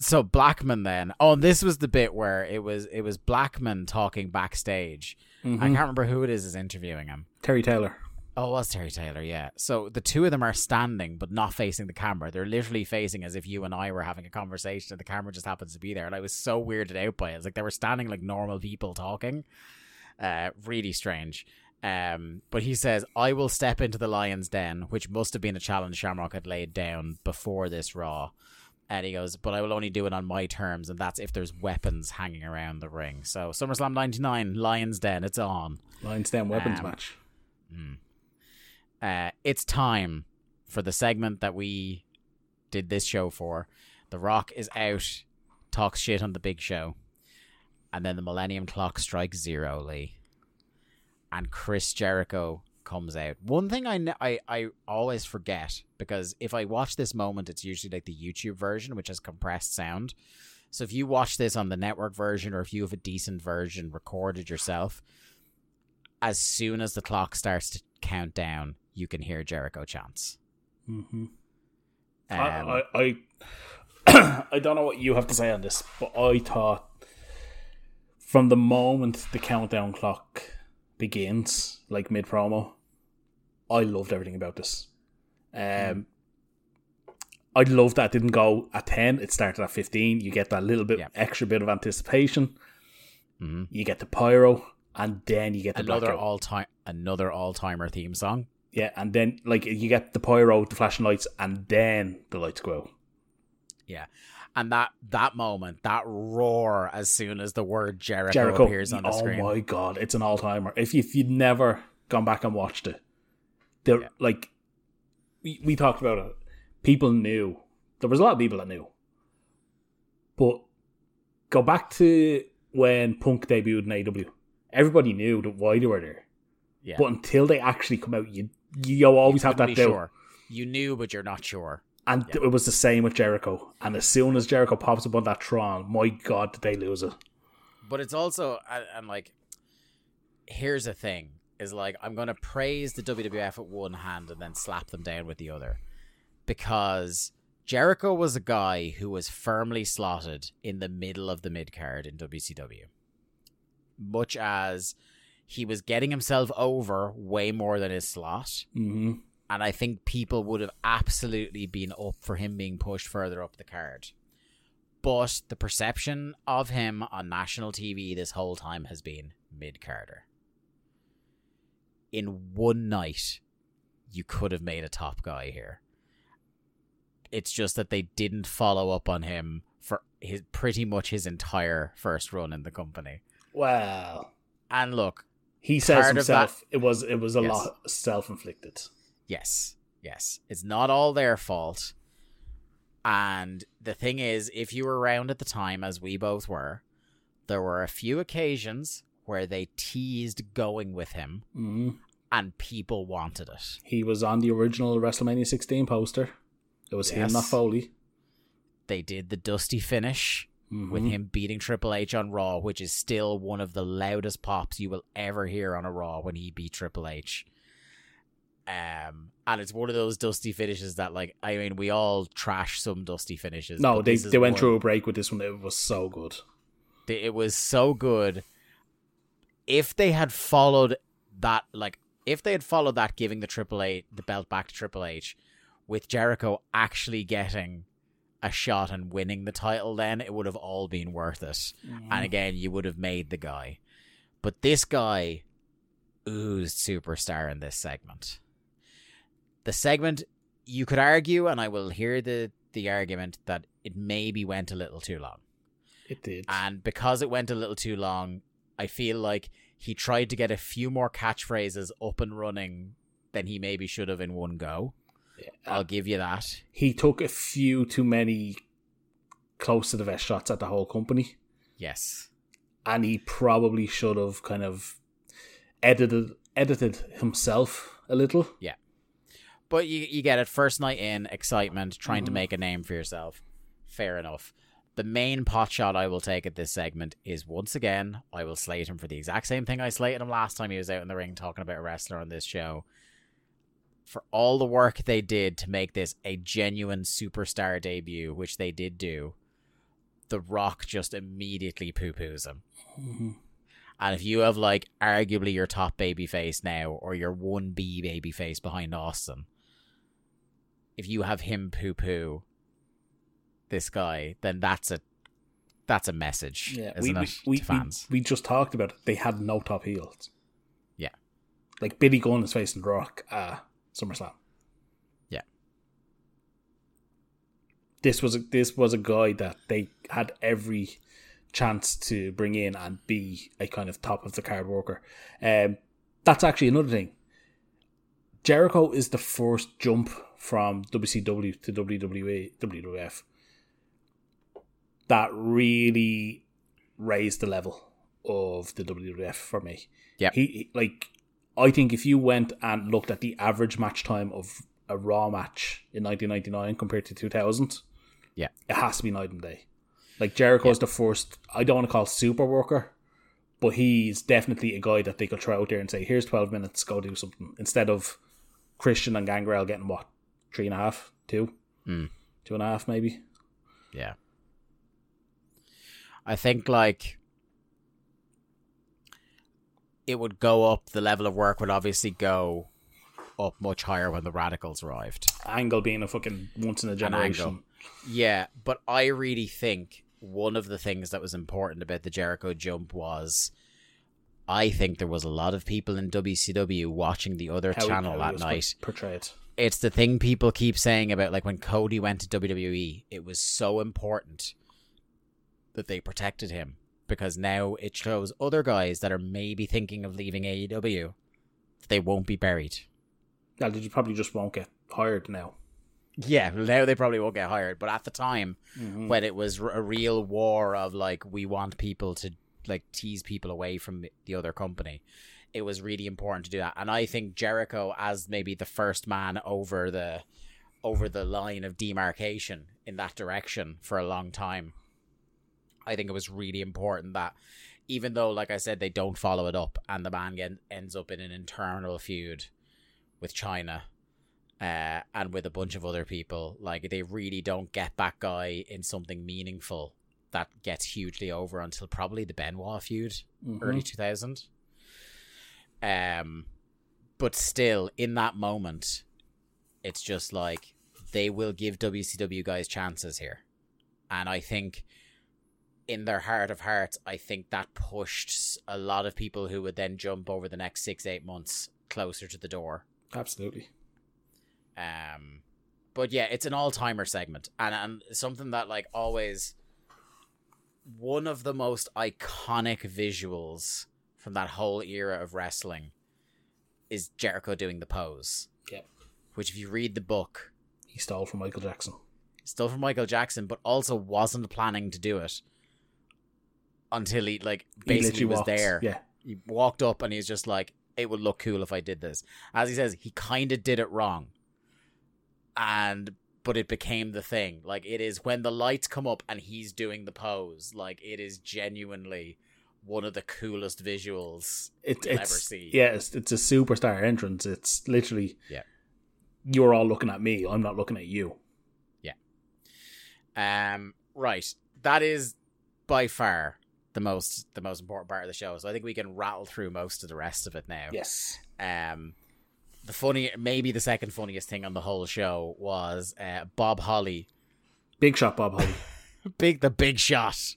so Blackman then. Oh, and this was the bit where it was it was Blackman talking backstage. Mhm. I can't remember who it is is interviewing him. Terry Taylor. Oh, it was Terry Taylor, yeah. So the two of them are standing but not facing the camera. They're literally facing as if you and I were having a conversation and the camera just happens to be there. And I was so weirded out by it. It's like they were standing like normal people talking. Uh, really strange. Um, but he says, I will step into the lion's den, which must have been a challenge Shamrock had laid down before this Raw. And he goes, but I will only do it on my terms, and that's if there's weapons hanging around the ring. So SummerSlam 99, Lion's Den, it's on. Lions Den weapons Um, match. uh, it's time for the segment that we did this show for. The Rock is out, talks shit on the big show, and then the Millennium Clock strikes zero, Lee, and Chris Jericho comes out. One thing I, kn- I I always forget because if I watch this moment, it's usually like the YouTube version, which has compressed sound. So if you watch this on the network version, or if you have a decent version recorded yourself, as soon as the clock starts to count down, you can hear Jericho chants. Mm-hmm. Um, I, I, I, I don't know what you have to say on this, but I thought from the moment the countdown clock begins, like mid promo, I loved everything about this. Um, I love that it didn't go at ten; it started at fifteen. You get that little bit Yeah. extra bit of anticipation. Mhm. You get the pyro, and then you get the another all time another all timer theme song. yeah, and then like you get the pyro, the flashing lights, and then the lights go out. Yeah. And that that moment, that roar as soon as the word Jericho, Jericho appears on the oh screen. Oh my god, it's an all timer. If you, if you'd never gone back and watched it, there Yeah. like we, we talked about it. People knew there was a lot of people that knew, but go back to when Punk debuted in AEW. Everybody knew that why they were there, Yeah. but until they actually come out, you you always have that doubt. sure. You knew, but you're not sure. And Yeah. it was the same with Jericho. And as soon as Jericho pops up on that Tron, my god, did they lose it? But it's also and, and like here's the thing is like I'm gonna praise the WWF with one hand and then slap them down with the other. Because Jericho was a guy who was firmly slotted in the middle of the mid card in WCW. Much as he was getting himself over way more than his slot. Mm-hmm. And I think people would have absolutely been up for him being pushed further up the card. But the perception of him on national TV this whole time has been mid carder. In one night, you could have made a top guy here. It's just that they didn't follow up on him for his pretty much his entire first run in the company. Well, And look, he says of that- himself it was it was a Yes. lot self inflicted. Yes, yes. It's not all their fault. And the thing is, if you were around at the time, as we both were, there were a few occasions where they teased going with him, Mm-hmm. and people wanted it. He was on the original WrestleMania 16 poster. It was him, Yes. not Foley. They did the dusty finish with Mhm. him beating Triple H on Raw, which is still one of the loudest pops you will ever hear on a Raw when he beat Triple H. Um, and it's one of those dusty finishes that, like, I mean, we all trash some dusty finishes. No, they they went one- through a break with this one. It was so good. It was so good. If they had followed that, like, if they had followed that, giving the Triple H the belt back to Triple H, with Jericho actually getting a shot and winning the title, then it would have all been worth it. And again, you would have made the guy. But this guy oozed superstar in this segment. The segment, you could argue, and I will hear the the argument that it maybe went a little too long. It did. And because it went a little too long, I feel like he tried to get a few more catchphrases up and running than he maybe should have in one go. I'll give you that. he took a few too many close to the vest shots at the whole company, Yes. and he probably should have kind of edited edited himself a little. Yeah. But you you get it. First night in, excitement, trying to Mhm. make a name for yourself. Fair enough. The main pot shot I will take at this segment is once again, I will slate him for the exact same thing I slated him last time he was out in the ring talking about a wrestler on this show. For all the work they did to make this a genuine superstar debut, which they did do, The Rock just immediately poo poos him. Mhm. And if you have like arguably your top baby face now or your one B baby face behind Austin, if you have him poo poo this guy, then that's a that's a message, Yeah, isn't we, it, we, we, to fans? we just talked about it. They had no top heels. Yeah. Like Billy Gunn is facing Rock at SummerSlam. Yeah. This was a, this was a guy that they had every chance to bring in and be a kind of top of the card worker. Um, that's actually another thing. Jericho is the first jump from WCW to WWE WWF that really raised the level of the WWF for me. Yeah, He like I think if you went and looked at the average match time of a Raw match in 1999 compared to 2000, Yeah. it has to be night and day. Like Jericho Jericho's the first. I don't want to call super worker, but he's definitely a guy that they could try out there and say, "Here's 12 minutes, go do something." Instead of Christian and Gangrel getting what three and a half, two, Mm. two and a half, maybe. Yeah. I think like it would go up the level of work would obviously go up much higher when the Radicalz arrived. Angle being a fucking once in a generation. Yeah, but I really think one of the things that was important about the Jericho jump was I think there was a lot of people in WCW watching the other How channel that night portrayed. it's the thing people keep saying about like when Cody went to WWE, it was so important that they protected him because now it shows other guys that are maybe thinking of leaving AEW that they won't be buried. Yeah, you probably just won't get hired now. Yeah, now they probably won't get hired, but at the time Mm-hmm. when it was a real war of like we want people to like tease people away from the other company, it was really important to do that. And I think Jericho as maybe the first man over the over the line of demarcation in that direction for a long time. I think it was really important that even though like I said they don't follow it up and the man get, ends up in an internal feud with Chyna uh, and with a bunch of other people. Like they really don't get that guy in something meaningful that gets hugely over until probably the Benoit feud, Mhm. early two thousand. Um, but still, in that moment, it's just like they will give WCW guys chances here, and I think. In their heart of hearts, I think that pushed a lot of people who would then jump over the next six, eight months closer to the door. Absolutely. Um, but yeah, it's an all timer segment, and and something that like always one of the most iconic visuals from that whole era of wrestling is Jericho doing the pose. Yep. Which, if you read the book, He stole from Michael Jackson. Stole from Michael Jackson, but also wasn't planning to do it until he like basically literally was walked- there. Yeah. He walked up and he's just like, "It would look cool if I did this." As he says, he kind of did it wrong, and but it became the thing. Like it is when the lights come up and he's doing the pose. Like it is genuinely one of the coolest visuals It, you'll it's ever see. yeah, it's, it's a superstar entrance. It's literally Yeah. You're all looking at me. I'm not looking at you. Yeah. Um, right. That is by far the most the most important part of the show. So I think we can rattle through most of the rest of it now. Yes. Um, the funny, maybe the second funniest thing on the whole show was uh, Bob Holly, Big shot, Bob Holly. big the big shot,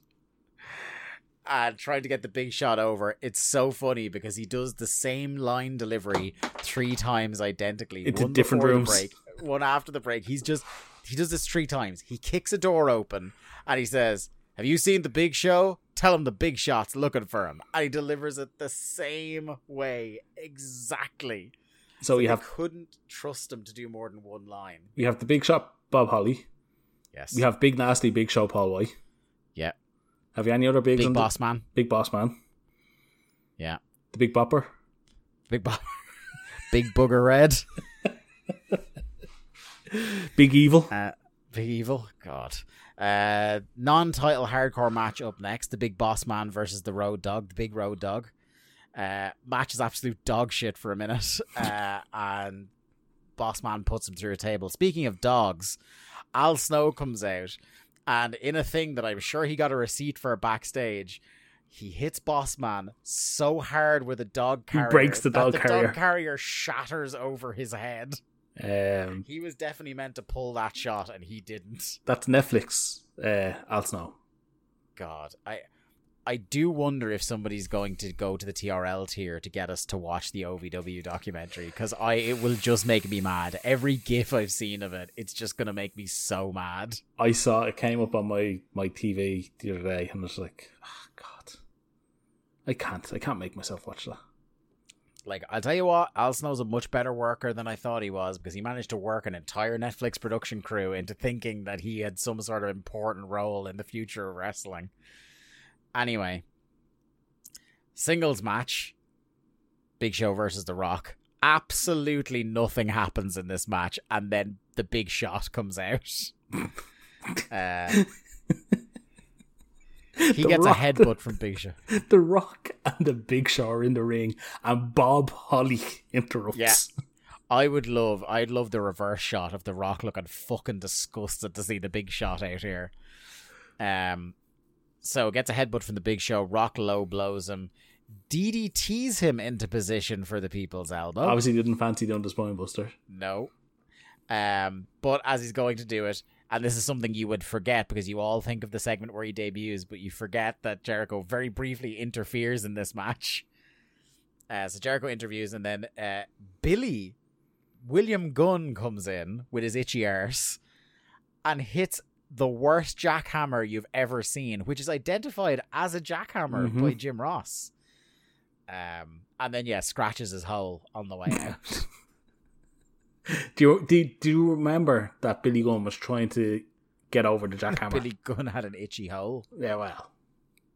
and trying to get the big shot over. It's so funny because he does the same line delivery three times identically. Into one different rooms. break, one after the break. He's just he does this three times. He kicks a door open and he says, "Have you seen the Big Show? Tell him the Big Shot's looking for him." And he delivers it the same way exactly. So we I have couldn't trust him to do more than one line. we have the big shot, Bob Holly. Yes. We have big nasty, big show, Paul White. yeah. Have you any other bigs? Big on the- boss man. big boss man. Yeah. The big bopper. Big bo- Big booger red. Big evil. Uh, big evil. God. Uh, non-title hardcore match up next. The big boss man versus the road dog. The big road dog. Uh, match is absolute dog shit for a minute. Uh, and boss man puts him through a table. Speaking of dogs, Al Snow comes out, and in a thing that I'm sure he got a receipt for backstage, he hits Boss Man so hard with a dog carrier. breaks the that dog the carrier. dog carrier shatters over his head. Um, He was definitely meant to pull that shot, and he didn't. that's Netflix. Uh, Al Snow. God, I I do wonder if somebody's going to go to the TRL tier to get us to watch the OVW documentary because I it will just make me mad. Every GIF I've seen of it, it's just gonna make me so mad. I saw it came up on my my TV the other day, and I was like, oh, God, I can't. I can't make myself watch that. Like I'll tell you what, Al Snow's a much better worker than I thought he was because he managed to work an entire Netflix production crew into thinking that he had some sort of important role in the future of wrestling. Anyway, singles match, Big Show versus The Rock. Absolutely nothing happens in this match, and then the big shot comes out. uh, he The gets Rock- a headbutt from Big Show. The Rock and the Big Show are in the ring, and Bob Holly interrupts. Yeah. I would love, I'd love the reverse shot of the Rock looking fucking disgusted to see the Big Shot out here. Um, so gets a headbutt from the Big Show. Rock low blows him. DDTs him into position for the People's Elbow. Obviously, didn't fancy doing the spine buster. No. Um, but as he's going to do it, and this is something you would forget because you all think of the segment where he debuts, but you forget that Jericho very briefly interferes in this match. Uh, so Jericho interviews, and then uh, Billy William Gunn comes in with his itchy arse and hits the worst jackhammer you've ever seen, which is identified as a jackhammer Mhm. by Jim Ross. Um, and then yeah, scratches his hole on the way out. Do you do, do you remember that Billy Gunn was trying to get over the jackhammer? Billy Gunn had an itchy hole. Yeah, well,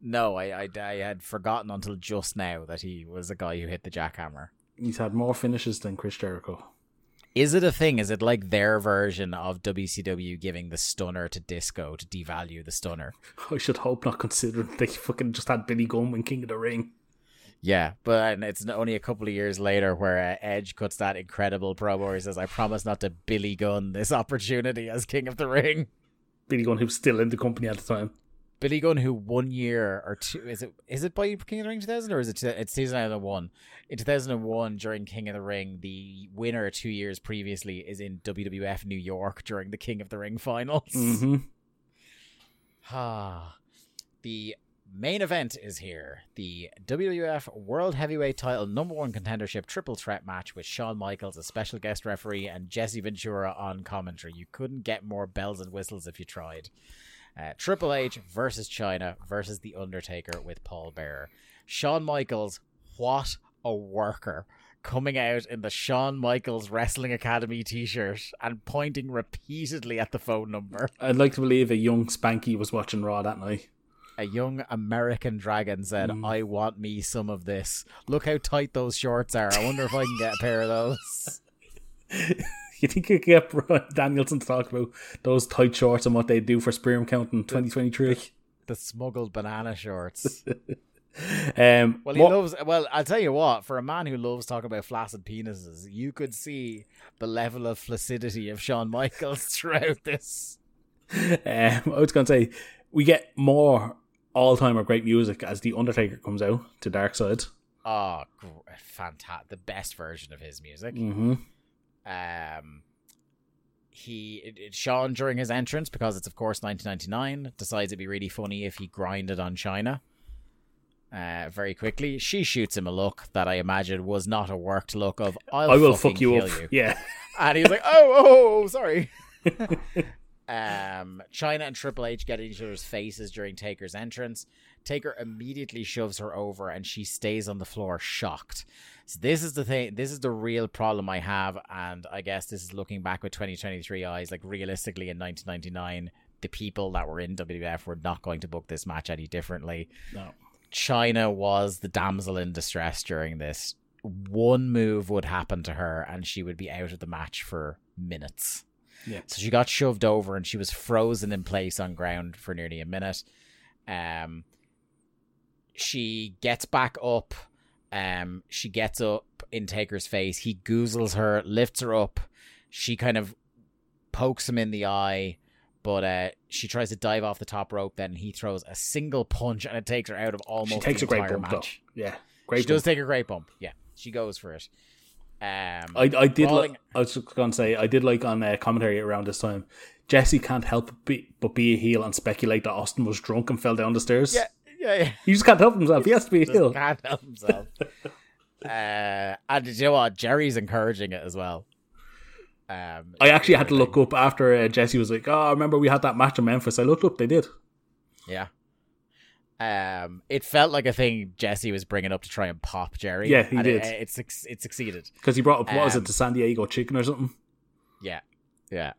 No, I, I, I had forgotten until just now that he was a guy who hit the jackhammer. he's had more finishes than Chris Jericho. Is it a thing? Is it like their version of WCW giving the stunner to Disco to devalue the stunner? I should hope not, considering they fucking just had Billy Gunn win King of the Ring. Yeah, but it's only a couple of years later where uh, Edge cuts that incredible promo where he says, "I promise not to Billy Gunn this opportunity as King of the Ring." Billy Gunn, who's still in the company at the time. Billy Gunn, who one year or two is it is it by King of the Ring 2000 or is it it's 2001? In 2001, during King of the Ring, the winner two years previously is in WWF New York during the King of the Ring finals. Mm-hmm. Ah, the main event is here: the WWF World Heavyweight Title Number One Contendership Triple Threat match with Shawn Michaels as special guest referee and Jesse Ventura on commentary. You couldn't get more bells and whistles if you tried. Uh, Triple H versus Chyna versus The Undertaker with Paul Bearer. Shawn Michaels, what a worker. Coming out in the Shawn Michaels Wrestling Academy t shirt and pointing repeatedly at the phone number. I'd like to believe a young Spanky was watching Raw that night. A young American dragon said, Mm. I want me some of this. Look how tight those shorts are. I wonder if I can get a pair of those. You think you could get Bryan Danielson to talk about those tight shorts and what they do for sperm count in 2023? The smuggled banana shorts. Um, Well, he what- loves. Well, I'll tell you what. For a man who loves talking about flaccid penises, you could see the level of flaccidity of Shawn Michaels throughout this. um, I was going to say, we get more all timer great music as The Undertaker comes out to Dark Side. Oh, fantastic! The best version of his music. Mm-hmm. Um, he it, it, Shawn during his entrance because it's of course 1999 decides it'd be really funny if he grinded on Chyna. Uh, very quickly, she shoots him a look that I imagine was not a worked look of I'll I will fuck you kill up. you. Yeah. and he's like, oh, oh, oh sorry. um, Chyna and Triple H get in each other's faces during Taker's entrance. Taker immediately shoves her over, and she stays on the floor shocked. So this is the thing. This is the real problem I have, and I guess this is looking back with 2023 eyes. Like realistically, in 1999, the people that were in WWF were not going to book this match any differently. No. Chyna was the damsel in distress during this. One move would happen to her, and she would be out of the match for minutes. Yeah. So she got shoved over, and she was frozen in place on ground for nearly a minute. Um, she gets back up. Um, she gets up in Taker's face. He goozles her, lifts her up. She kind of pokes him in the eye, but uh, she tries to dive off the top rope. Then he throws a single punch, and it takes her out of almost. She takes the a great bump, match. though. Yeah, great. She does take a great bump. Yeah, she goes for it. Um, I, I did. Like, I was just going to say I did like on uh, commentary around this time. Jesse can't help but be, but be a heel and speculate that Austin was drunk and fell down the stairs. yeah, yeah, yeah. he just can't help himself. He has to be a heel. can't help himself. uh, and you know what? Jerry's encouraging it as well. Um, I actually had to look up after uh, Jesse was like, "Oh, I remember we had that match in Memphis." I looked up; they did. Yeah. Um, it felt like a thing Jesse was bringing up to try and pop Jerry. Yeah, he and did. It, it, suc- it succeeded. Because he brought up what was Um, it, the San Diego chicken or something? Yeah, yeah.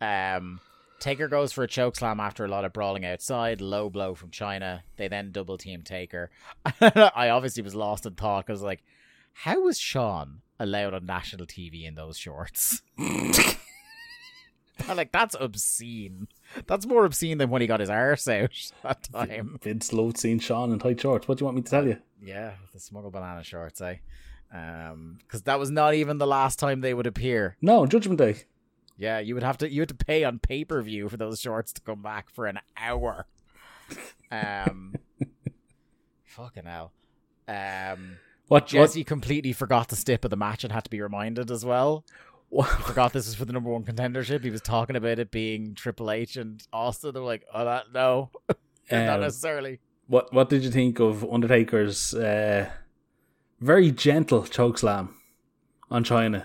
Um, Taker goes for a choke slam after a lot of brawling outside. Low blow from Chyna. They then double team Taker. I obviously was lost in thought because like, how was Shawn allowed on national TV in those shorts? I'm like that's obscene. That's more obscene than when he got his arse out that time. Vince loved seeing Shawn in tight shorts. What do you want me to tell you? Yeah, the smuggle banana shorts, eh? Um, because that was not even the last time they would appear. No, Judgment Day. Yeah, you would have to you had to pay on pay per view for those shorts to come back for an hour. Um, fucking hell. Um, What? Jesse completely forgot the stip of the match and had to be reminded as well. Forgot this was for the number one contendership. He was talking about it being Triple H and Austin. They were like, "Oh, that no, not Um, necessarily." What? What did you think of Undertaker's uh, very gentle choke slam on Chyna?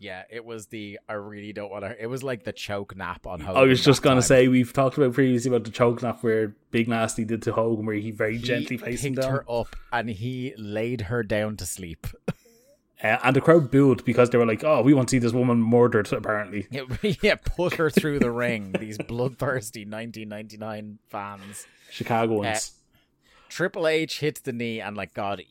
Yeah, it was the I really don't want to. It was like the choke nap on Hogan. I was just gonna time. say we've talked about previously about the choke nap where Big Nasty did to Hogan, where he very he gently placed him picked down, her up and he laid her down to sleep. uh, and the crowd booed because they were like, "Oh, we want to see this woman murdered." Apparently, yeah, put her through the ring. These bloodthirsty 1999 fans. Chicagoans. Triple H hits the knee, and like God,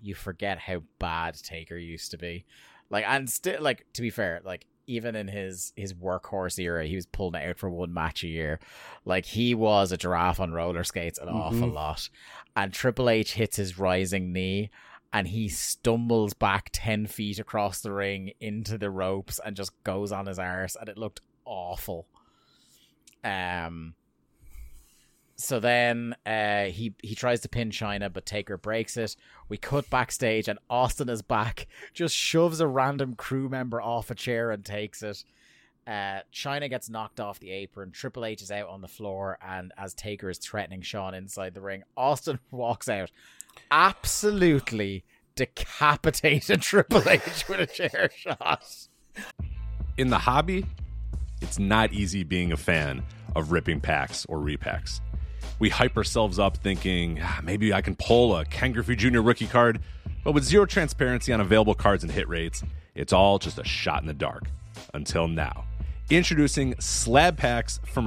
you forget how bad Taker used to be. Like, and still, like to be fair, like even in his his workhorse era, he was pulling it out for one match a year. Like he was a giraffe on roller skates an awful lot. And Triple H hits his rising knee. And he stumbles back 10 feet across the ring into the ropes and just goes on his arse. And it looked awful. Um, so then uh, he he tries to pin Chyna, but Taker breaks it. We cut backstage, and Austin is back, just shoves a random crew member off a chair and takes it. Uh, Chyna gets knocked off the apron. Triple H is out on the floor, and as Taker is threatening Shawn inside the ring, Austin walks out, absolutely decapitated Triple H with a chair shot. in the hobby, it's not easy being a fan of ripping packs or repacks. We hype ourselves up thinking "Ah, maybe I can pull a Ken Griffey Jr. rookie card, but with zero transparency on available cards and hit rates, it's all just a shot in the dark. Until now. Introducing slab packs from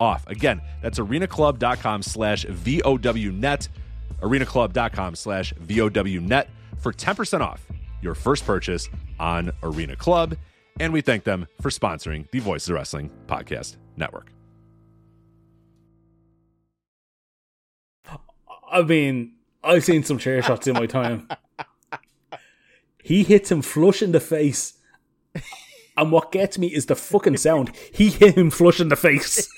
off. Again, that's arenaclub.com slash VOWnet. arenaclub.com slash VOWnet for 10% off your first purchase on Arena Club. And we thank them for sponsoring the Voices of Wrestling Podcast Network. I mean, I've seen some chair shots in my time. He hits him flush in the face. And what gets me is the fucking sound. He hit him flush in the face.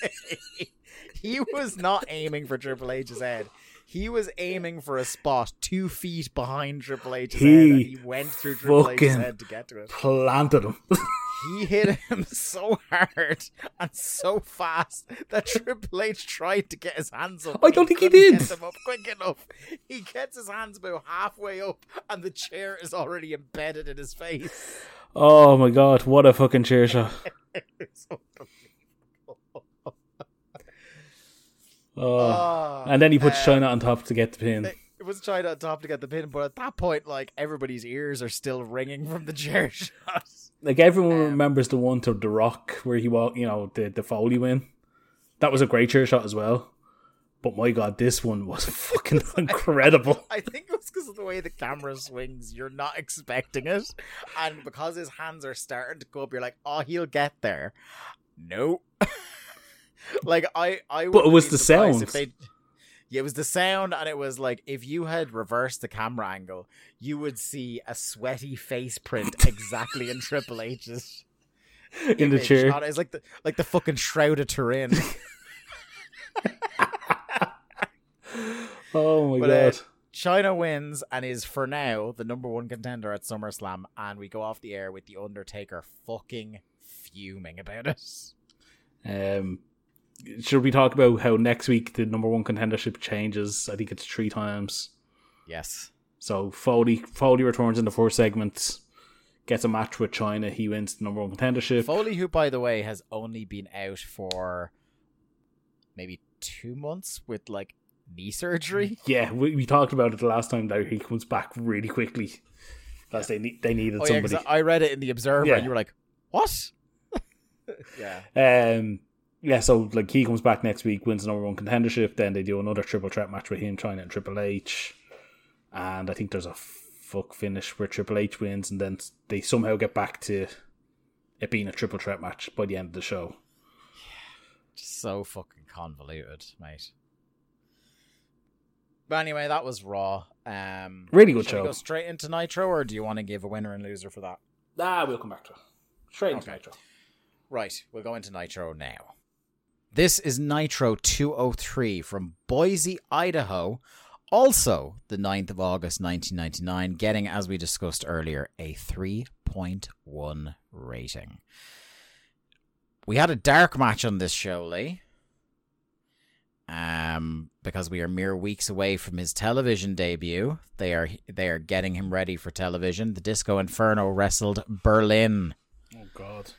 he was not aiming for Triple H's head. He was aiming for a spot two feet behind Triple H's He head, and he went through Triple H's head to get to it. Planted him. He hit him so hard and so fast that Triple H tried to get his hands up. I don't think he did. Get them up quick enough. He gets his hands about halfway up, and the chair is already embedded in his face. Oh my god, what a fucking chair shot. Oh. Ah, And then he puts Chyna on top to get the pin. It was trying at top to get the pin, but at that point, like everybody's ears are still ringing from the chair shot. Like everyone Um, remembers the one to The Rock where he walked, you know, the the Foley win. That was a great chair shot as well. But my god, this one was fucking incredible. I think it was because of the way the camera swings. You're not expecting it, and because his hands are starting to go up, you're like, "Oh, he'll get there." No, like I, I. But it was the sound. They, yeah, it was the sound, and it was like if you had reversed the camera angle, you would see a sweaty face print exactly in Triple H's In the chair. It's like the like the fucking shroud of Turin. Oh my But, uh, god. Chyna wins and is for now the number one contender at SummerSlam, and we go off the air with the Undertaker fucking fuming about it. Um, should we talk about how next week the number one contendership changes? I think it's three times. Yes, So Foley Foley returns in the first segment, gets a match with Chyna. He wins the number one contendership. Foley, who by the way has only been out for maybe two months with like knee surgery. Yeah, we, we talked about it the last time that he comes back really quickly because they need they needed Oh yeah, 'cause somebody. I read it in the Observer, Yeah. and you were like, "What?" yeah, Um, yeah, so like he comes back next week, wins the number one contendership. Then they do another triple threat match with him, Chyna and Triple H, and I think there's a fuck finish where Triple H wins, and then they somehow get back to it being a triple threat match by the end of the show. just so fucking convoluted, mate. But anyway, that was Raw. Um, Really good should we show. go straight into Nitro, or do you want to give a winner and loser for that? Ah, we'll come back to it. Straight into Okay. Nitro. Right, we'll go into Nitro now. This is Nitro 203 from Boise, Idaho. Also, the 9th of August 1999, getting, as we discussed earlier, a 3.1 rating. We had a dark match on this show, Lee. Um, because we are mere weeks away from his television debut. They are they are getting him ready for television. The Disco Inferno wrestled Berlin Oh God.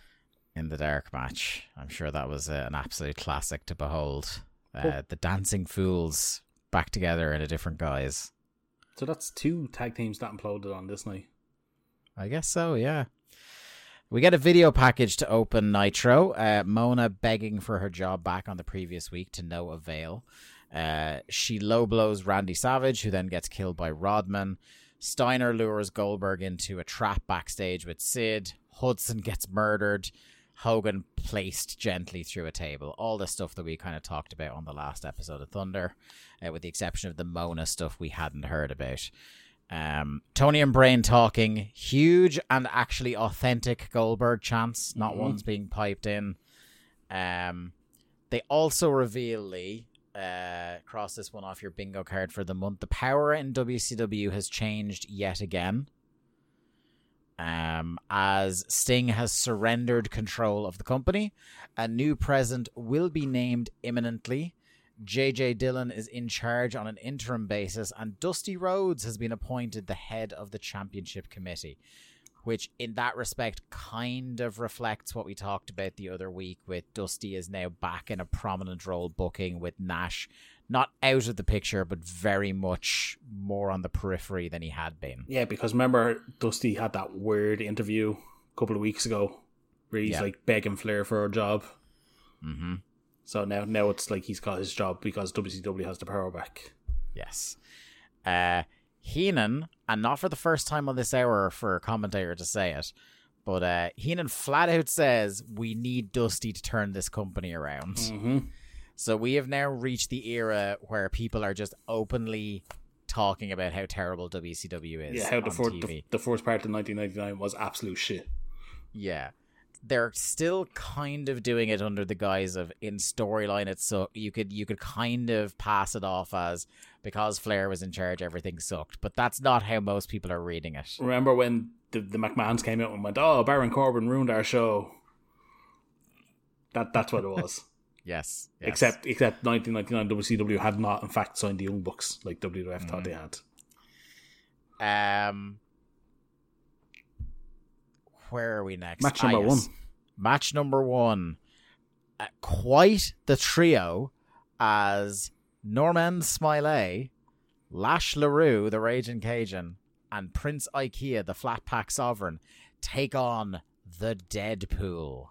in the dark match. I'm sure that was uh, an absolute classic to behold. Uh, the Dancing Fools back together in a different guise. So that's two tag teams that imploded on this night. I guess so, yeah. We get a video package to open Nitro. Uh, Mona begging for her job back on the previous week to no avail. Uh, she low blows Randy Savage, who then gets killed by Rodman. Steiner lures Goldberg into a trap backstage with Sid. Hudson gets murdered. Hogan placed gently through a table. All the stuff that we kind of talked about on the last episode of Thunder, uh, with the exception of the Mona stuff we hadn't heard about. Um, Tony and Brain talking, huge and actually authentic Goldberg chants, not Mhm. ones being piped in. Um, they also reveal Lee. Uh, cross this one off your bingo card for the month. The power in WCW has changed yet again. Um, as Sting has surrendered control of the company, a new president will be named imminently. JJ Dillon is in charge on an interim basis, and Dusty Rhodes has been appointed the head of the championship committee, which, in that respect, kind of reflects what we talked about the other week with Dusty is now back in a prominent role booking with Nash not out of the picture, but very much more on the periphery than he had been. Yeah, because remember Dusty had that weird interview a couple of weeks ago where he's Yeah. like begging Flair for a job. Mm-hmm. So now now it's like he's got his job because WCW has the power back. Yes. Uh, Heenan, and not for the first time on this hour for a commentator to say it, but uh, Heenan flat out says we need Dusty to turn this company around. Mm-hmm. So we have now reached the era where people are just openly talking about how terrible WCW is. Yeah, how the, on four, TV. the, the first part of 1999 was absolute shit. Yeah. They're still kind of doing it under the guise of in storyline it's so you could you could kind of pass it off as because Flair was in charge everything sucked. But that's not how most people are reading it. Remember when the, the McMahons came out and went, "Oh, Baron Corbin ruined our show." That that's what it was. Yes. yes. Except except 1999 WCW had not in fact signed the young bucks like WWF Mm-hmm. thought they had. um where are we next? Match Ah, number yes. one. Match number one. Uh, quite the trio as Norman Smiley, Lash LaRue, the Raging Cajun, and Prince Ikea, the Flat Pack Sovereign, take on the Deadpool.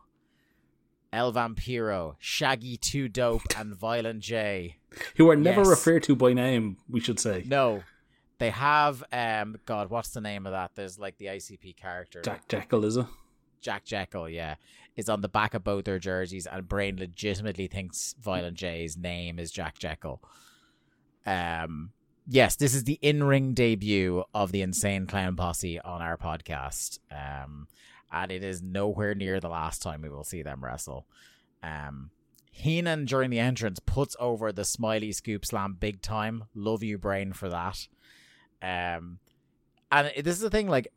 El Vampiro, Shaggy Two Dope, and Violent J. Who are never Yes. referred to by name, we should say. No, they have um. God, what's the name of that? There's like the ICP character. Jack Jekyll, is it? Jack Jekyll, yeah, is on the back of both their jerseys, and Brain legitimately thinks Violent J's name is Jack Jekyll. Um, yes, this is the in-ring debut of the Insane Clown Posse on our podcast, um, and it is nowhere near the last time we will see them wrestle. Um, Heenan during the entrance puts over the Smiley Scoop Slam big time. Love you, Brain, for that. Um, and this is the thing, like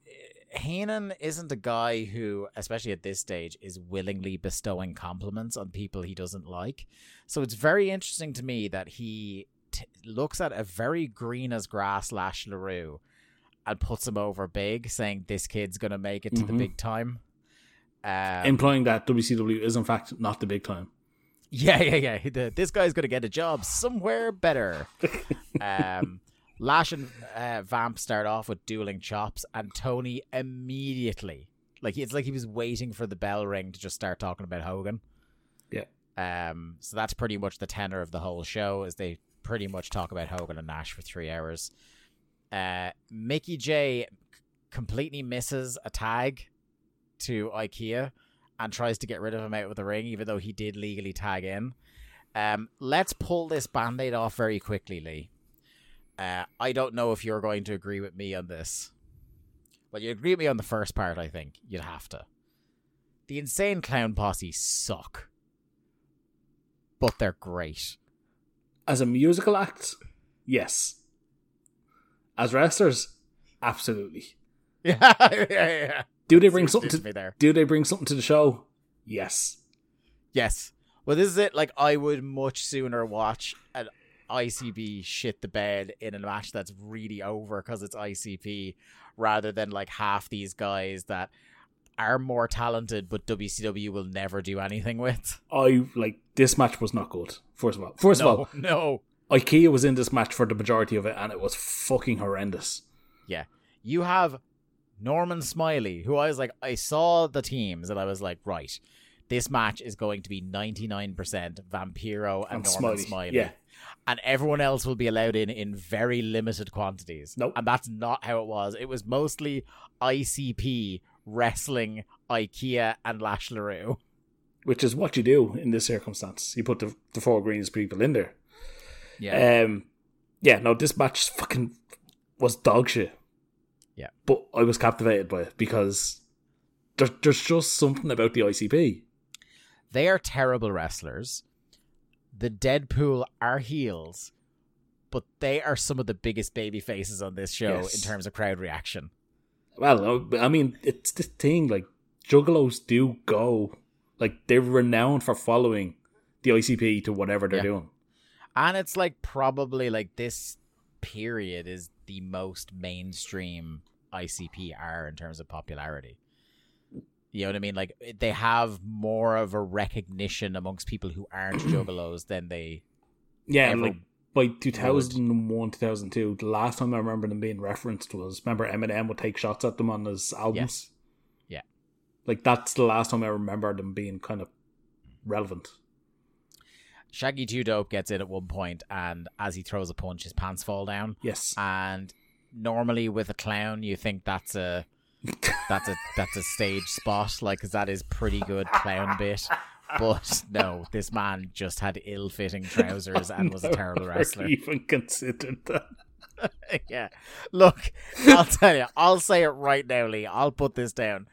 Heenan isn't a guy who, especially at this stage, is willingly bestowing compliments on people he doesn't like. So it's very interesting to me that he t- looks at a very green as grass Lash LaRue and puts him over big, saying this kid's gonna make it to the Mhm. big time. Um, Implying that WCW is in fact not the big time. yeah, yeah, yeah. The, this guy's going to get a job somewhere better. um, Lash and uh, Vamp start off with dueling chops, and Tony immediately, like it's like he was waiting for the bell ring to just start talking about Hogan. Yeah. Um. So that's pretty much the tenor of the whole show, is they pretty much talk about Hogan and Nash for three hours. Uh, Mickey J completely misses a tag to IKEA and tries to get rid of him out of the ring, even though he did legally tag in. Um, let's pull this band aid off very quickly, Lee. Uh, I don't know if you're going to agree with me on this. Well, you agree with me on the first part, I think. You'd have to. The Insane Clown Posse suck. But they're great. As a musical act, yes. As wrestlers, absolutely. Yeah, yeah, yeah. Do they bring something to me there. Do they bring something to the show? Yes. Yes. Well, this is it. Like, I would much sooner watch an ICP shit the bed in a match that's really over because it's ICP rather than like half these guys that are more talented but WCW will never do anything with. I like this match was not good. First of all, first of all, no. IKEA was in this match for the majority of it, and it was fucking horrendous. Yeah. You have Norman Smiley, who I was like, I saw the teams and I was like, right, this match is going to be 99% Vampiro and, And Norman Smiley, Smiley. yeah. And everyone else will be allowed in in very limited quantities. Nope. And that's not how it was. It was mostly ICP wrestling IKEA and Lash LaRue. Which is what you do in this circumstance. You put the, the four greens people in there. Yeah. Um, yeah, no, this match fucking was dog shit. Yeah. But I was captivated by it because there, there's just something about the ICP. they are terrible wrestlers. The Deadpool are heels, but they are some of the biggest baby faces on this show Yes. in terms of crowd reaction. Well, oh, I mean, it's the thing like juggalos do go like they're renowned for following the ICP to whatever they're Yeah. doing. And it's like probably like this period is the most mainstream ICP are in terms of popularity. You know what I mean? Like eh, they have more of a recognition amongst people who aren't juggalos than they Yeah, Ever like by 2001, 2002, the last time I remember them being referenced was remember Eminem would take shots at them on his albums. Yeah. Like that's the last time I remember them being kind of relevant. Shaggy Two Dope gets in at one point, and as he throws a punch, his pants fall down. Yes. And normally with a clown, you think that's a that's a that's a stage spot, like 'cause that is pretty good clown bit. But no, this man just had ill-fitting trousers and was a terrible wrestler. Even considered that. yeah. Look, I'll tell you, I'll say it right now, Lee. I'll put this down.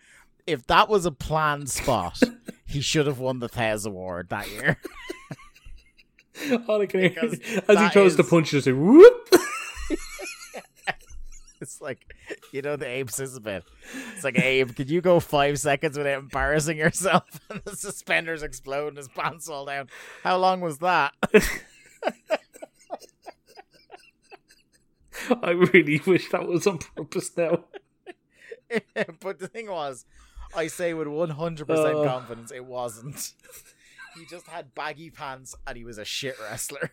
If that was a planned spot, he should have won the Thesz Award that year. All I can hear Because as he the is- punch, just like whoop. It's like you know the Abe bit. It's like Abe, could you go five seconds without embarrassing yourself? And the suspenders explode and his pants fall down. How long was that? I really wish that was on purpose now. but the thing was, I say with one hundred percent Uh. confidence, it wasn't. He just had baggy pants and he was a shit wrestler.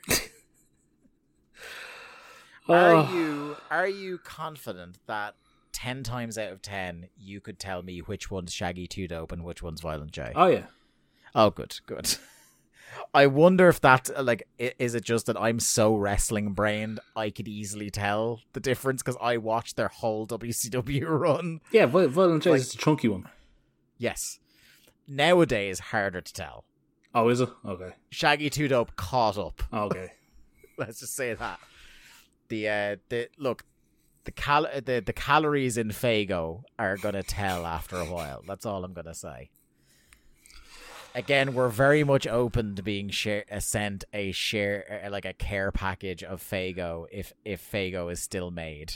Are Oh. you are you confident that ten times out of ten you could tell me which one's Shaggy Two Dope and which one's Violent J? Oh yeah. Oh, good, good. I wonder if that like is it just that I'm so wrestling brained I could easily tell the difference because I watched their whole WCW run. Yeah, Vi- Violent J Like- is the chunky one. Yes, nowadays harder to tell. Oh, is it? Okay. Shaggy Two Dope caught up. Okay. Let's just say that. The uh, the look, the cal the the calories in Faygo are gonna tell after a while. That's all I'm gonna say. Again, we're very much open to being share, uh, sent a share uh, like a care package of Faygo if if Faygo is still made.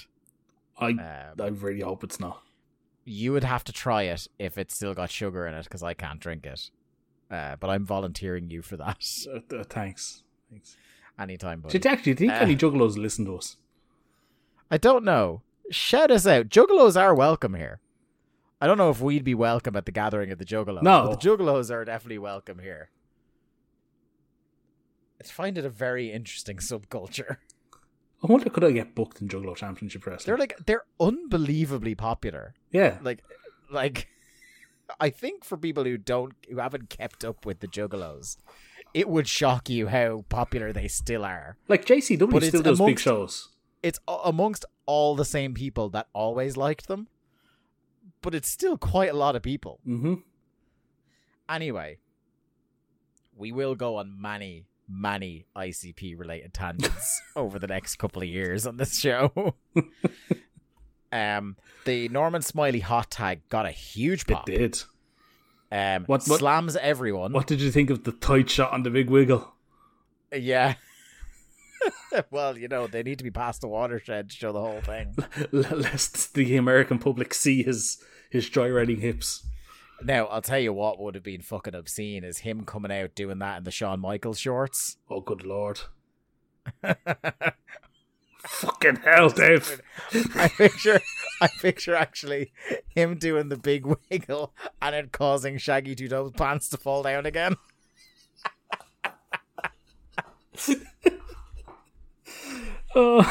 I Um, I really hope it's not. you would have to try it if it's still got sugar in it because I can't drink it. Uh, but I'm volunteering you for that Uh, uh, thanks. Thanks. Anytime, buddy. Did you actually do think Uh, any juggalos listen to us? I don't know. Shout us out. Juggalos are welcome here. I don't know if we'd be welcome at the gathering of the Juggalos. No. But the Juggalos are definitely welcome here. I find it a very interesting subculture. I wonder could I get booked in Juggalo Championship Wrestling? They're like they're unbelievably popular. yeah. Like like I think for people who don't who haven't kept up with the Juggalos, it would shock you how popular they still are. Like JCW But still does big amongst- shows. it's amongst all the same people that always liked them, but it's still quite a lot of people. Mm-hmm. Anyway, we will go on many, many ICP related tangents over the next couple of years on this show. um, the Norman Smiley hot tag got a huge pop. It did. Um, What- what- slams everyone. What did you think of the tight shot on the big wiggle? Yeah. well, you know they need to be past the watershed to show the whole thing. Lest the American public see his his gyrating hips. Now, I'll tell you what would have been fucking obscene is him coming out doing that in the Shawn Michaels shorts. Oh, good lord! Fucking hell, Dave! I picture, I picture actually him doing the big wiggle and it causing Shaggy Two Dope's pants to fall down again. Oh.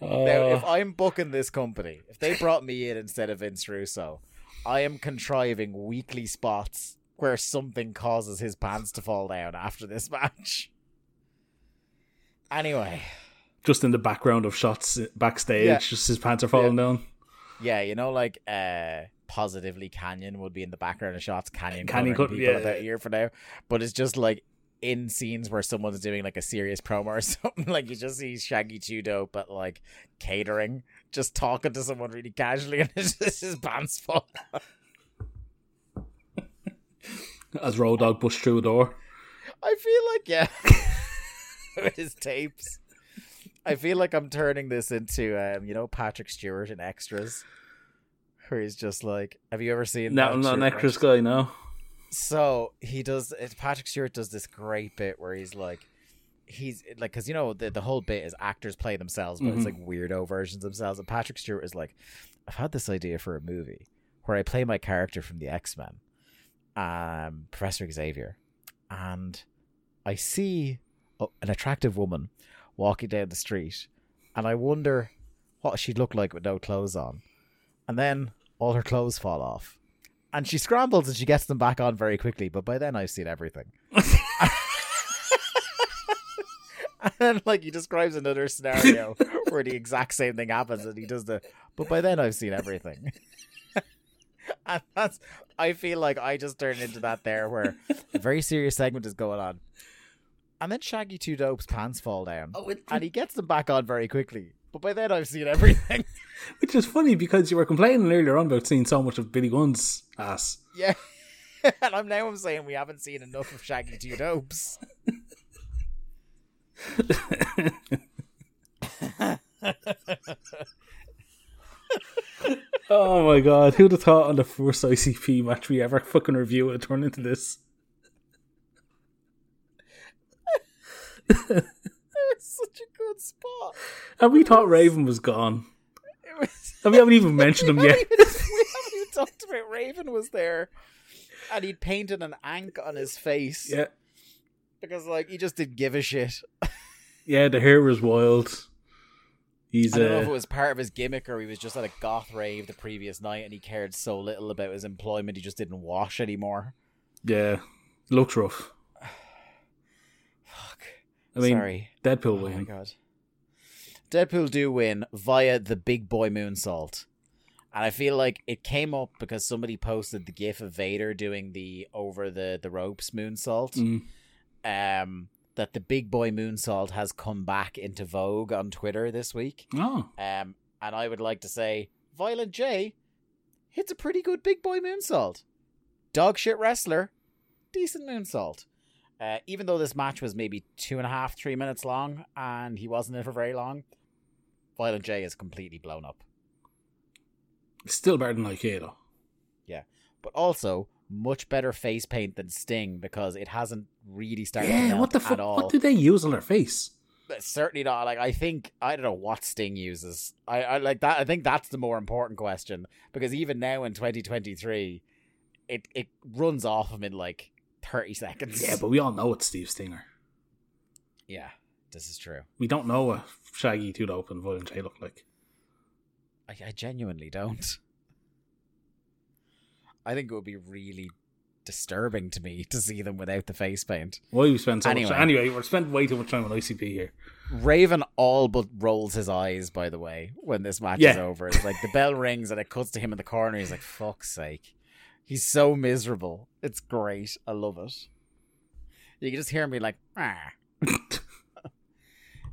Now, if Oh. I'm booking this company, if they brought me in instead of Vince Russo, I am contriving weekly spots where something causes his pants to fall down after this match. Anyway, just in the background of shots backstage, Yeah. just his pants are falling down. yeah, you know, like uh, positively Kanyon would be in the background of shots. Kanyon, Kanyon cut- people yeah. about a year for now, but it's just like in scenes where someone's doing like a serious promo or something. Like you just see Shaggy Dope, but like catering, just talking to someone really casually, and it's just his pants fall. As Road Dogg pushed through a door. I feel like yeah, with his tapes. I feel like I'm turning this into um, you know, Patrick Stewart in extras. Where he's just like, have you ever seen No, that I'm not an extras guy, no. So he does. Patrick Stewart does this great bit where he's like, he's like, because you know the the whole bit is actors play themselves, but it's Mhm. like weirdo versions of themselves. And Patrick Stewart is like, I've had this idea for a movie where I play my character from the X Men, um, Professor Xavier, and I see an attractive woman walking down the street, and I wonder what she'd look like with no clothes on, and then all her clothes fall off and she scrambles and she gets them back on very quickly. But by then, I've seen everything. and then, like, he describes another scenario where the exact same thing happens, and he does the. But by then, I've seen everything. and that's. I feel like I just turned into that there, where a very serious segment is going on, and then Shaggy Two Dope's pants fall down, Oh, it, and he gets them back on very quickly. But by then, I've seen everything. which is funny because you were complaining earlier on about seeing so much of Billy Gunn's ass. Yeah. and I'm now I'm saying we haven't seen enough of Shaggy Two Dopes. Oh my god, who'd have thought on the first ICP match we ever fucking review it turn into this? Such a good spot. And we thought Raven was gone. Was. And we haven't even mentioned him yet. even, we haven't even talked about Raven was there, and he'd painted an ankh on his face Yeah. because like he just didn't give a shit. Yeah, the hair was wild. He's I don't know if it uh, was part of his gimmick or he was just at a goth rave the previous night and he cared so little about his employment he just didn't wash anymore. yeah, looks rough. Fuck. I mean, Sorry. Deadpool Oh my win. god. Deadpool do win via the big boy moonsault. And I feel like it came up because somebody posted the gif of Vader doing the over the, the ropes moonsault. Mm. Um that the big boy moonsault has come back into vogue on Twitter this week. Oh, Um and I would like to say Violent J hits a pretty good big boy moonsault. Dog shit wrestler, decent moonsault. Uh, even though this match was maybe two and a half, three minutes long, and he wasn't in for very long, Violent J is completely blown up. still better than Ikea though. Yeah. But also, much better face paint than Sting because it hasn't really started Yeah, what the fuck? all. What do they use on their face? Uh, certainly not. Like I think I don't know what Sting uses. I, I like that. I think that's the more important question because even now in 2023, it it runs off him in like 30 seconds. Yeah, but we all know it's Steve Stinger. yeah, this is true. We don't know what Shaggy, Dope, and Violent J look like. I, I genuinely don't. I think it would be really disturbing to me to see them without the face paint. Why we spend so Anyway. much? Anyway, we're spending way too much time on ICP here. Raven all but rolls his eyes, by the way, when this match is over. It's like the bell rings and it cuts to him in the corner. He's like, fuck's sake. He's so miserable. It's great. I love it. You can just hear me like, ah.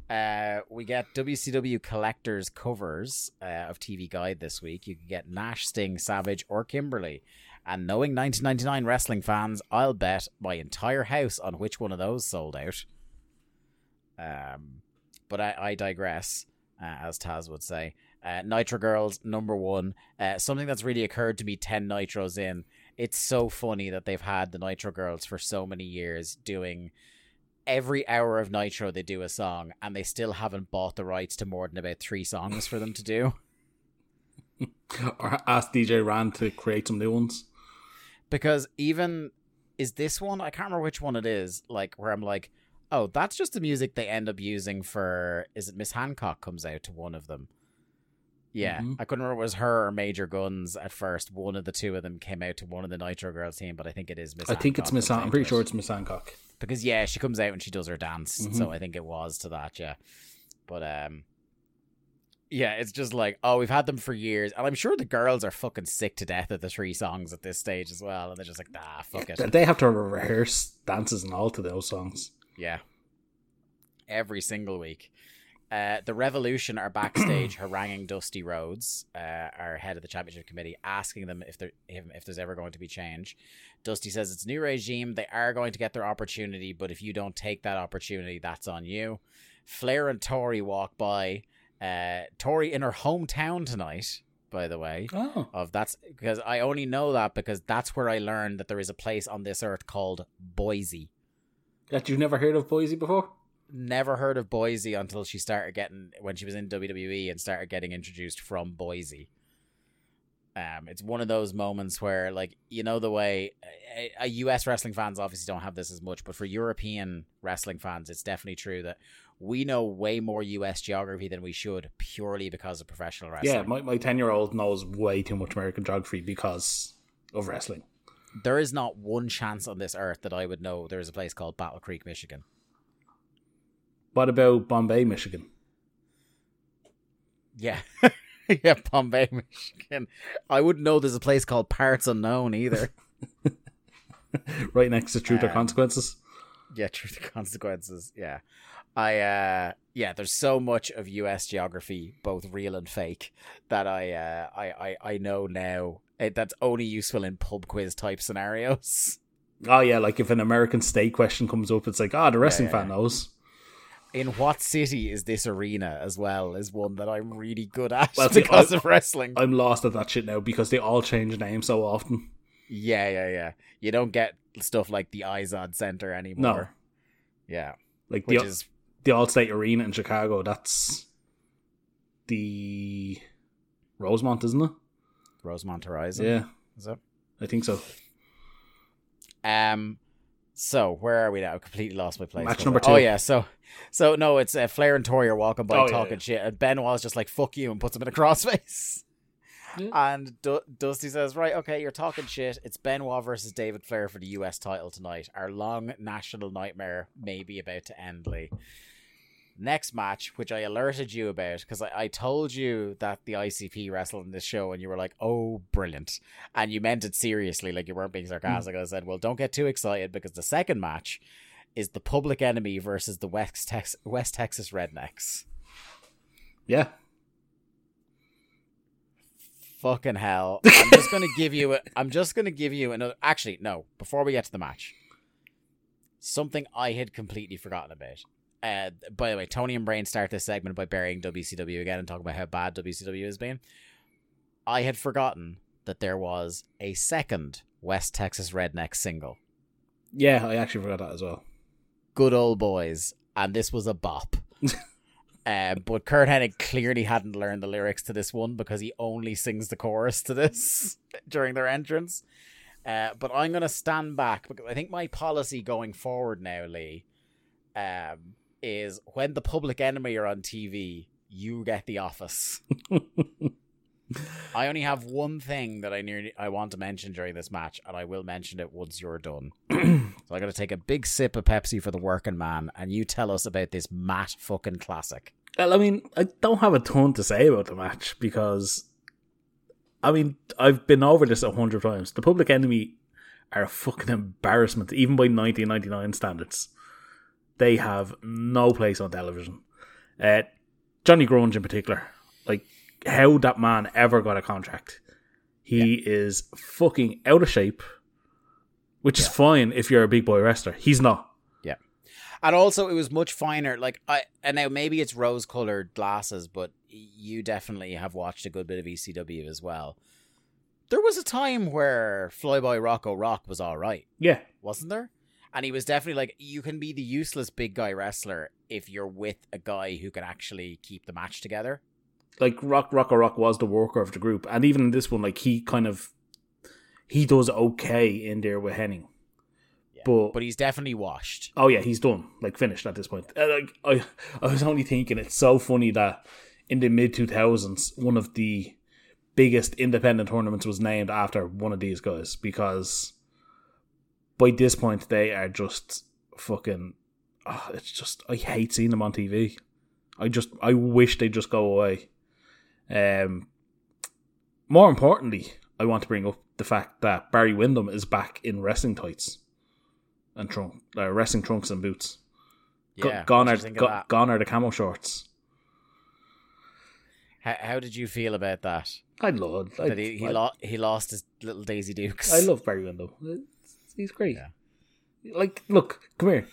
Uh, we get WCW collectors covers uh, of TV Guide this week. You can get Nash, Sting, Savage, or Kimberly. And knowing 1999 wrestling fans, I'll bet my entire house on which one of those sold out. Um, but I, I digress, uh, as Taz would say. Uh, Nitro Girls, number one. Uh, something that's really occurred to me 10 Nitros in. It's so funny that they've had the Nitro Girls for so many years doing every hour of Nitro they do a song and they still haven't bought the rights to more than about three songs for them to do. Or ask DJ Rand to create some new ones. Because even is this one, I can't remember which one it is, like where I'm like, oh, that's just the music they end up using for is it Miss Hancock comes out to one of them. Yeah, Mhm. I couldn't remember if it was her or Major Gunns at first. One of the two of them came out to one of the Nitro Girls team, but I think it is Miss. I think it's Miss. Han- I'm pretty sure it's Miss Hancock. Because yeah, she comes out and she does her dance, Mhm. so I think it was to that. Yeah, but um, yeah, it's just like oh, we've had them for years, and I'm sure the girls are fucking sick to death of the three songs at this stage as well, and they're just like nah, fuck it. They have to rehearse dances and all to those songs. Yeah. Every single week. Uh, the Revolution are backstage haranguing Dusty Rhodes, uh, our head of the championship committee, asking them if there if, if there's ever going to be change. Dusty says it's a new regime. They are going to get their opportunity, but if you don't take that opportunity, that's on you. Flair and Tori walk by. Uh, Tori in her hometown tonight, by the way. Oh, Of that's because I only know that because that's where I learned that there is a place on this earth called Boise. that you've never heard of Boise before? Never heard of Boise until she started getting when she was in WWE and started getting introduced from Boise. Um, it's one of those moments where, like, you know, the way US wrestling fans obviously don't have this as much, but for European wrestling fans, it's definitely true that we know way more US geography than we should purely because of professional wrestling. Yeah, my my ten year old knows way too much American geography because of wrestling. there is not one chance on this earth that I would know there is a place called Battle Creek, Michigan. What about Bombay, Michigan? Yeah. yeah, Bombay, Michigan. I wouldn't know there's a place called Parts Unknown either. Right next to Truth or Um, Consequences. yeah, truth or consequences. Yeah. I uh yeah, there's so much of US geography, both real and fake, that I uh I I, I know now. eh, That's only useful in pub quiz type scenarios. Oh yeah, like if an American state question comes up, it's like, ah, the wrestling yeah, fan yeah. knows. In what city is this arena as well is one that I'm really good at Well, see, because I- of wrestling. I'm lost at that shit now because they all change names so often. Yeah, yeah, yeah. You don't get stuff like the Izod Center anymore. Yeah, Like which the is the Allstate Arena in Chicago, that's the Rosemont, isn't it? Rosemont Horizon. Yeah, Is it? I think so. Um. So where are we now? I completely lost my place. Match number two. Oh yeah. So, so no, it's uh, Flair and Tori are walking by Oh, yeah, talking yeah. shit, and Benoit's just like "fuck you" and puts him in a crossface. Yeah. And du- Dusty says, "Right, okay, you're talking shit. It's Benoit versus David Flair for the U.S. title tonight. Our long national nightmare may be about to end, Lee." Next match, which I alerted you about because I, I told you that the ICP wrestled in this show, and you were like, "Oh, brilliant!" And you meant it seriously, like you weren't being hmm. sarcastic. I said, "Well, don't get too excited because the second match is the Public Enemy versus the West Tex- West Texas Rednecks." Yeah, Fucking hell! I'm just gonna give you. A, I'm just gonna give you another. Actually, no. Before we get to the match, something I had completely forgotten about. Uh, by the way, Tony and Brain start this segment by burying WCW again and talking about how bad WCW has been. I had forgotten that there was a second West Texas Redneck single, yeah, I actually forgot that as well. "Good Old Boys," and this was a bop. Uh, but Curt Hennig clearly hadn't learned the lyrics to this one because he only sings the chorus to this during their entrance. Uh, but I'm going to stand back because I think my policy going forward now, Lee, um, is when the public enemy are on TV, you get the office. I only have one thing that I nearly I want to mention during this match, and I will mention it once you're done. so I got to take a big sip of Pepsi for the working man, and you tell us about this Matt fucking classic. Well, I mean, I don't have a ton to say about the match because, I mean, I've been over this a hundred times. The Public Enemy are a fucking embarrassment, even by 1999 standards. They have no place on television. Uh, Johnny Grunge in particular, like how that man ever got a contract. He is fucking out of shape, which is fine if you're a big boy wrestler. He's not. Yeah, and also, it was much finer. Like I, and now maybe it's rose-colored glasses, but you definitely have watched a good bit of ECW as well. There was a time where Flyboy Rocco Rock was all right, Yeah, wasn't there? And he was definitely like, you can be the useless big guy wrestler if you're with a guy who can actually keep the match together. like Rock Rocco Rock was the worker of the group, and even in this one, like he kind of he does okay in there with Hennig. Yeah. But, But he's definitely washed. oh yeah, he's done, like finished at this point. Uh, like I, I was only thinking it's so funny that in the mid two thousands, one of the biggest independent tournaments was named after one of these guys because by this point they are just fucking. Oh, it's just I hate seeing them on TV. I just I wish they'd just go away. Um, more importantly, I want to bring up the fact that Barry Windham is back in wrestling tights and trunk, uh, wrestling trunks and boots. Yeah. gone what are do of go- gone are the camo shorts. How, how did you feel about that? I love. I, That he he, lo- he lost his little Daisy Dukes. I love Barry Windham. It's- He's great. Yeah. Like, look, come here.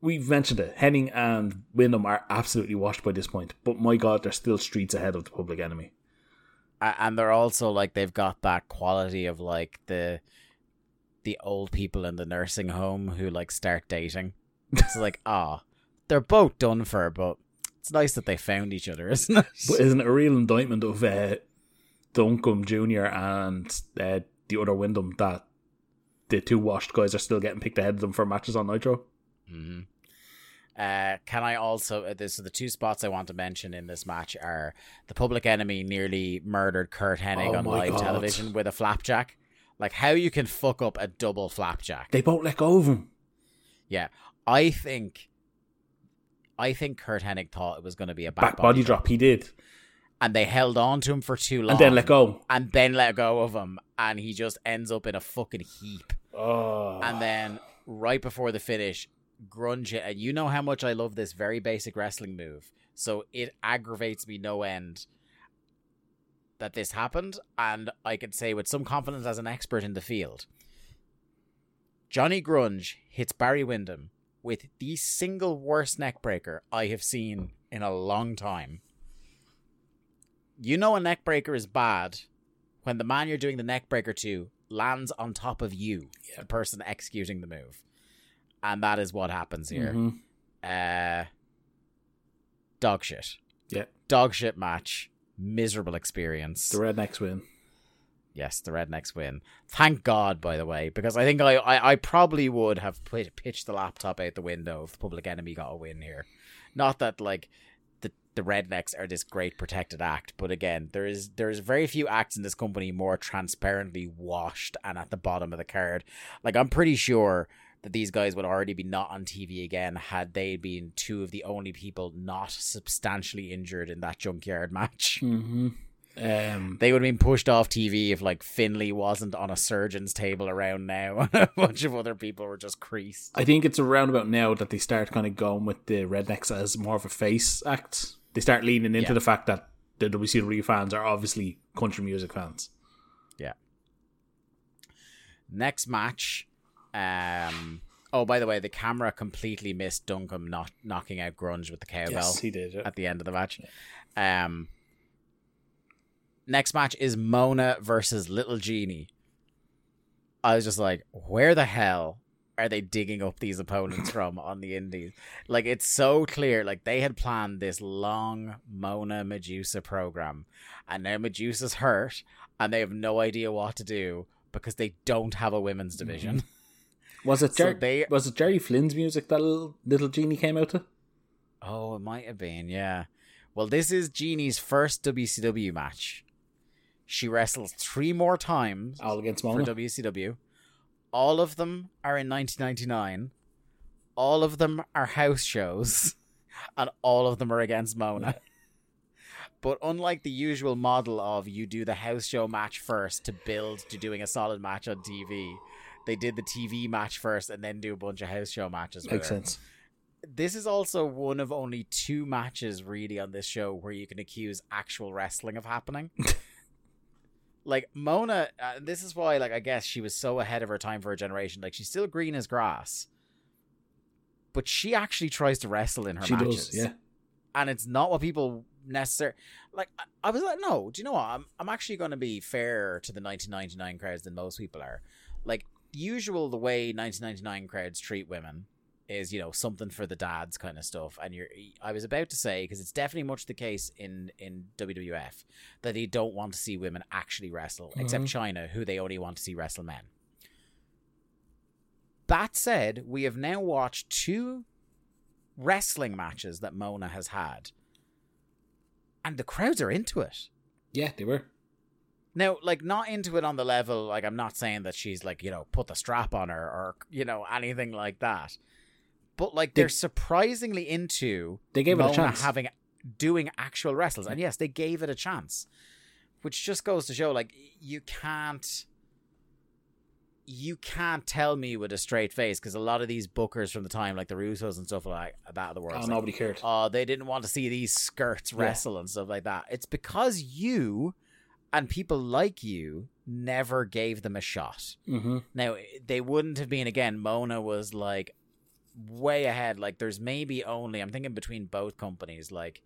We've mentioned it. Hennig and Windham are absolutely washed by this point, but my God, they're still streets ahead of the public enemy. And they're also like they've got that quality of like the the old people in the nursing home who like start dating. It's like ah, they're both done for, but it's nice that they found each other, isn't it? But isn't it a real indictment of uh, Duncum Jr. and uh, the other Windham that the two washed guys are still getting picked ahead of them for matches on Nitro? hmm Uh, can I also? Uh, this, so the two spots I want to mention in this match are the Public Enemy nearly murdered Curt Hennig Oh on live God. television with a flapjack. Like how you can fuck up a double flapjack? They both let go of him. Yeah, I think, I think Curt Hennig thought it was going to be a Back body drop, he did. And they held on to him for too long, And then let go. and then let go of him, and he just ends up in a fucking heap. Oh. And then right before the finish, grunge it. And you know how much I love this very basic wrestling move. So it aggravates me no end that this happened. And I can say with some confidence as an expert in the field Johnny Grunge hits Barry Windham with the single worst neck breaker I have seen in a long time. You know a neck breaker is bad when the man you're doing the neck breaker to lands on top of you, the person executing the move. And that is what happens here. Mhm. Uh dog shit. Yeah. Dog shit match. Miserable experience. The Rednecks win. Yes, the Rednecks win. Thank God, by the way, because I think I, I, I probably would have put, pitched the laptop out the window if the Public Enemy got a win here. Not that like the Rednecks are this great protected act, but again, there is there's very few acts in this company more transparently washed and at the bottom of the card. Like I'm pretty sure that these guys would already be not on TV again had they been two of the only people not substantially injured in that junkyard match. Mm-hmm. Um, They would have been pushed off TV if like Finlay wasn't on a surgeon's table around now. a bunch of other people were just creased. I think it's around about now that they start kind of going with the Rednecks as more of a face act. They start leaning into Yeah. the fact that the WCW fans are obviously country music fans. Yeah. Next match. Um. Oh, by the way, the camera completely missed Duncum not knocking out Grunge with the cowbell Yes, he did. at the end of the match. Um. Next match is Mona versus Little Jeannie. I was just like, where the hell are they digging up these opponents from on the indies? Like, it's so clear. Like, they had planned this long Mona Medusa program, and now Medusa's hurt, and they have no idea what to do because they don't have a women's mm-hmm. division. Was it So they- was it Jerry Flynn's music that little, little Jeannie came out to? Oh, it might have been, yeah. Well, this is Jeannie's first WCW match. She wrestles three more times All against for WCW. All of them are in 1999. All of them are house shows, and all of them are against Mona. But unlike the usual model of you do the house show match first to build to doing a solid match on TV, they did the TV match first and then do a bunch of house show matches. Makes sense. this is also one of only two matches really on this show where you can accuse actual wrestling of happening. like Mona, uh, this is why, like, I guess she was so ahead of her time for her generation. Like, she's still green as grass, but she actually tries to wrestle in her She matches. does, yeah. and it's not what people necessarily like. I, I was like, no, do you know what? I'm I'm actually going to be fairer to the 1999 crowds than most people are. Like, usual the way 1999 crowds treat women is you know something for the dads kind of stuff and you're i was about to say because it's definitely much the case in in wwf that they don't want to see women actually wrestle except Mhm. Chyna who they only want to see wrestle men that said we have now watched two wrestling matches that mona has had and the crowds are into it Yeah, they were. now, like, not into it on the level, like, I'm not saying that she's, like, you know, put the strap on her or, you know, anything like that. But, like, They- they're surprisingly into They gave it a chance. having, doing actual wrestles. And yes, they gave it a chance. Which just goes to show, like, you can't, you can't tell me with a straight face because a lot of these bookers from the time, like the Russos and stuff like that of the world, Oh, like, nobody cared. oh, they didn't want to see these skirts Yeah. wrestle and stuff like that. It's because you and people like you never gave them a shot. Mm-hmm. Now, they wouldn't have been, again, Mona was like way ahead. Like, there's maybe only, I'm thinking between both companies, like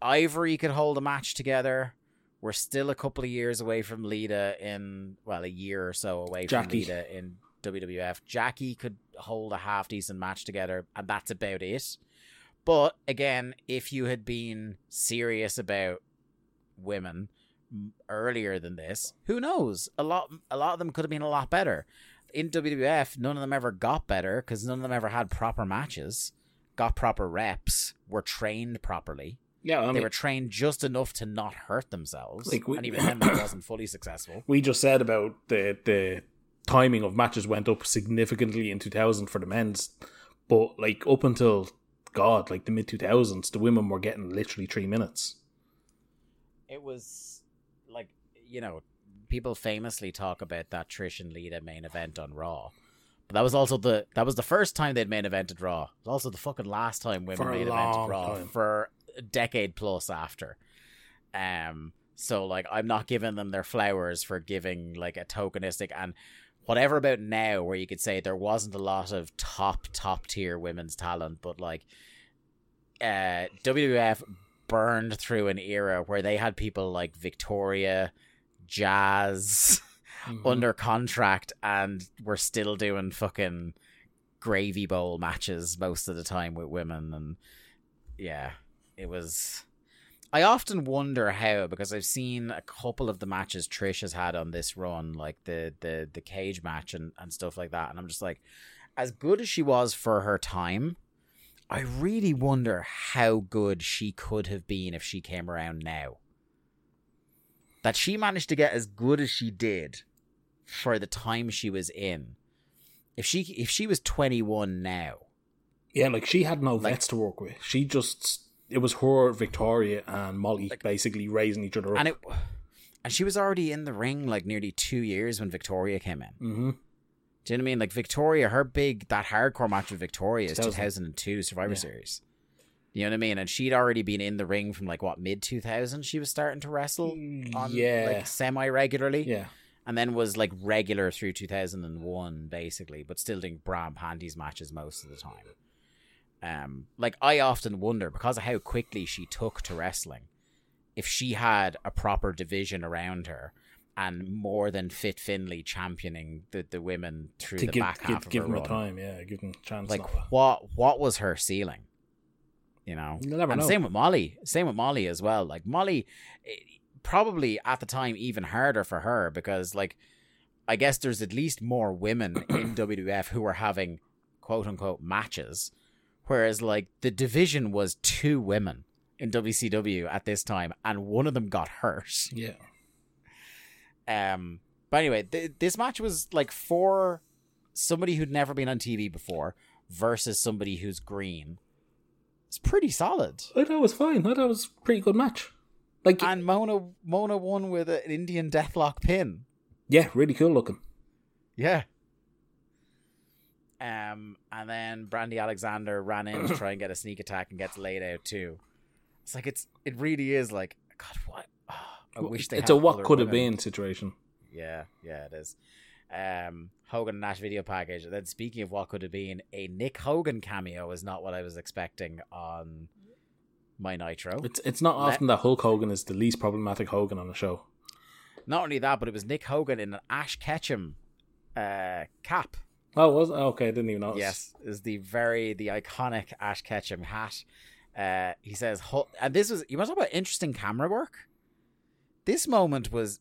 Ivory could hold a match together We're still a couple of years away from Lita in well, a year or so away Jackie. from Lita in WWF. Jackie could hold a half decent match together, and that's about it. But again, if you had been serious about women earlier than this, who knows? A lot, a lot of them could have been a lot better. In WWF, none of them ever got better because none of them ever had proper matches, got proper reps, were trained properly. Yeah, I they were trained just enough to not hurt themselves, Like, we- and even then, that wasn't fully successful. we just said about the the timing of matches went up significantly in 2000 for the men's, but like up until God, like the mid 2000s, the women were getting literally three minutes. It was like you know, people famously talk about that Trish and Lita main event on Raw. But that was also the that was the first time they'd main evented Raw. It was also the fucking last time women For main evented Raw time. for a decade plus after. Um so like I'm not giving them their flowers for giving like a tokenistic and whatever about now where you could say there wasn't a lot of top top tier women's talent, but like uh WWF burned through an era where they had people like Victoria, Jazz Mm-hmm. under contract and we're still doing fucking gravy bowl matches most of the time with women and yeah, it was I often wonder how because I've seen a couple of the matches Trish has had on this run, like the the the cage match and, and stuff like that, and I'm just like, as good as she was for her time, I really wonder how good she could have been if she came around now. That she managed to get as good as she did for the time she was in. If she if she was 21 now, Yeah, like she had no Like- vets to work with. She just it was her, Victoria, and Molly basically raising each other up. and it and she was already in the ring like nearly 2 years when Victoria came in. hmm Do you know what I mean? Like Victoria, her big that hardcore match with Victoria is 2002 Survivor Yeah. Series. You know what I mean? And she'd already been in the ring from like what mid 2000. She was starting to wrestle on yeah, like semi regularly, yeah. and then was like regular through 2001 basically, but still doing bra and panties matches most of the time. Um, like I often wonder because of how quickly she took to wrestling, if she had a proper division around her and more than Fit Finlay championing the, the women through To the give back give, half of give her them a run. time, yeah, give them a chance. Like and all that. what what was her ceiling? You know, You'll never and know. same with Molly. Same with Molly as well. Like Molly, eh, probably at the time even harder for her because like I guess there's at least more women in WWF who were having quote unquote matches, whereas like the division was two women in WCW at this time, and one of them got hurt. yeah, Um, but anyway, th- this match was like for somebody who'd never been on TV before versus somebody who's green. It's pretty solid. I thought it was fine. I thought it was a pretty good match. Like, And Mona Mona won with an Indian deathlock pin. yeah, really cool looking. Yeah. Um, and then Brandy Alexander ran in to try and get a sneak attack and gets laid out too. It's like it's it really is like God. What? ah, I wish they. it's a what could have been situation. Yeah, yeah, it is. Um, Hogan and Nash video package. And then speaking of what could have been, a Nick Hogan cameo is not what I was expecting on my Nitro. It's it's not Let- often that Hulk Hogan is the least problematic Hogan on the show. Not only that, but it was Nick Hogan in an Ash Ketchum uh, cap. Oh, was it? okay. I didn't even notice. Yes, is the very the iconic Ash Ketchum hat. Uh, he says, "Hul-" and this was you want to talk about interesting camera work. This moment was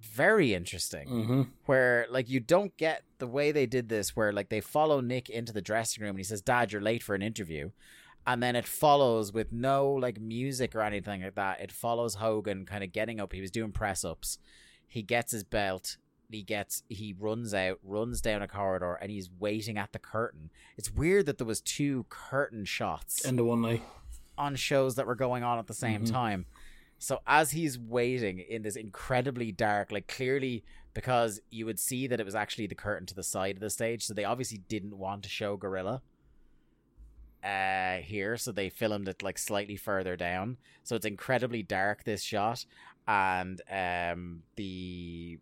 very interesting. Mm-hmm. where like you don't get the way they did this where like they follow Nick into the dressing room and he says dad you're late for an interview and then it follows with no like music or anything like that it follows Hogan kind of getting up he was doing press ups he gets his belt he gets he runs out runs down a corridor and he's waiting at the curtain it's weird that there was two curtain shots End of one night. on shows that were going on at the same Mhm. time. So as he's waiting in this incredibly dark, like clearly because you would see that it was actually the curtain to the side of the stage, so they obviously didn't want to show Gorilla uh here, so they filmed it like slightly further down. So it's incredibly dark this shot and um the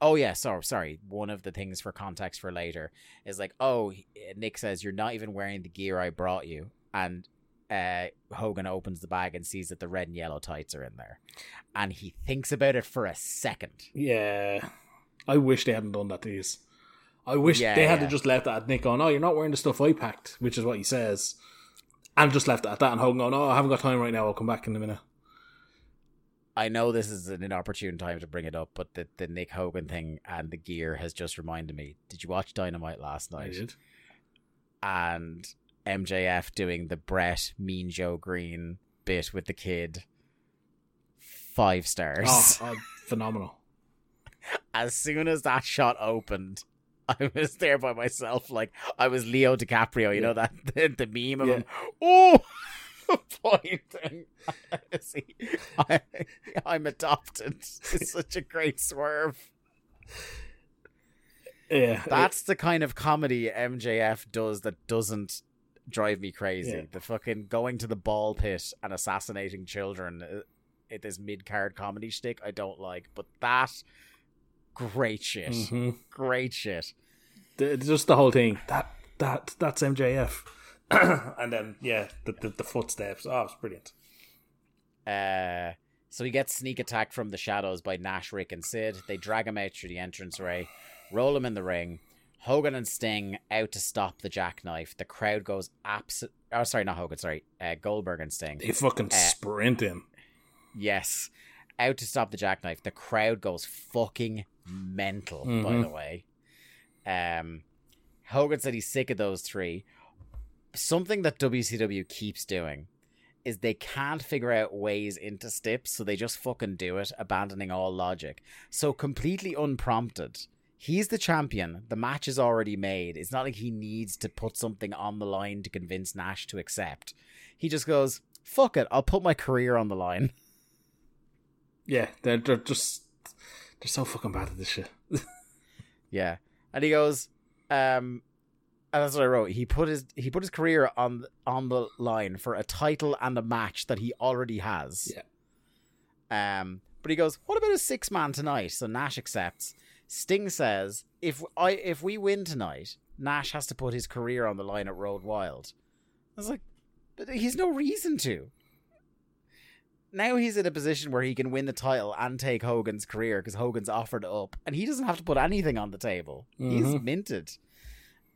Oh yeah, sorry, sorry. One of the things for context for later is like, oh, Nick says you're not even wearing the gear I brought you, and uh, Hogan opens the bag and sees that the red and yellow tights are in there, and he thinks about it for a second. Yeah. I wish they hadn't done that to these. I wish Yeah, they had yeah. to just left that at Nick on, oh, you're not wearing the stuff I packed, which is what he says. And just left it at that and Hogan going, oh, I haven't got time right now, I'll come back in a minute. I know this is an inopportune time to bring it up, but the, the Nick Hogan thing and the gear has just reminded me. Did you watch Dynamite last I night? did. And MJF doing the Brett Mean Joe Green bit with the kid. Five stars. Oh, oh, phenomenal. As soon as that shot opened, I was there by myself, like I was Leo DiCaprio. You know that the, the meme of Yeah. him. Oh, pointing. See, I, I'm adopted. It's such a great swerve. Yeah. That's the kind of comedy MJF does that doesn't drive me crazy. Yeah. The fucking going to the ball pit and assassinating children. uh, It this mid card comedy shtick I don't like, but that great shit, Mhm. great shit. The- just the whole thing. That that that's MJF. and then yeah, the, the the footsteps. Oh, it's brilliant. Uh, so he gets sneak attacked from the shadows by Nash, Rick, and Sid. They drag him out through the entranceway, roll him in the ring. Hogan and Sting out to stop the jackknife. The crowd goes abs. Oh, sorry, not Hogan. Sorry, uh, Goldberg and Sting. They fucking Uh, sprint in. Yes, out to stop the jackknife. The crowd goes fucking mental. By Mhm. the way, um, Hogan said he's sick of those three. Something that WCW keeps doing is they can't figure out ways into steps, so they just fucking do it, abandoning all logic. So completely unprompted. He's the champion. The match is already made. It's not like he needs to put something on the line to convince Nash to accept. He just goes, "Fuck it, I'll put my career on the line." Yeah, they're they're just they're so fucking bad at this shit. Yeah, and he goes, um, and that's what I wrote. He put his he put his career on on the line for a title and a match that he already has. Yeah. Um, but he goes, "What about a six man tonight?" So Nash accepts. Sting says, "If I if we win tonight, Nash has to put his career on the line at Road Wild." I was like, "But he's no reason to." Now he's in a position where he can win the title and take Hogan's career because Hogan's offered it up, and he doesn't have to put anything on the table. He's Mhm. minted.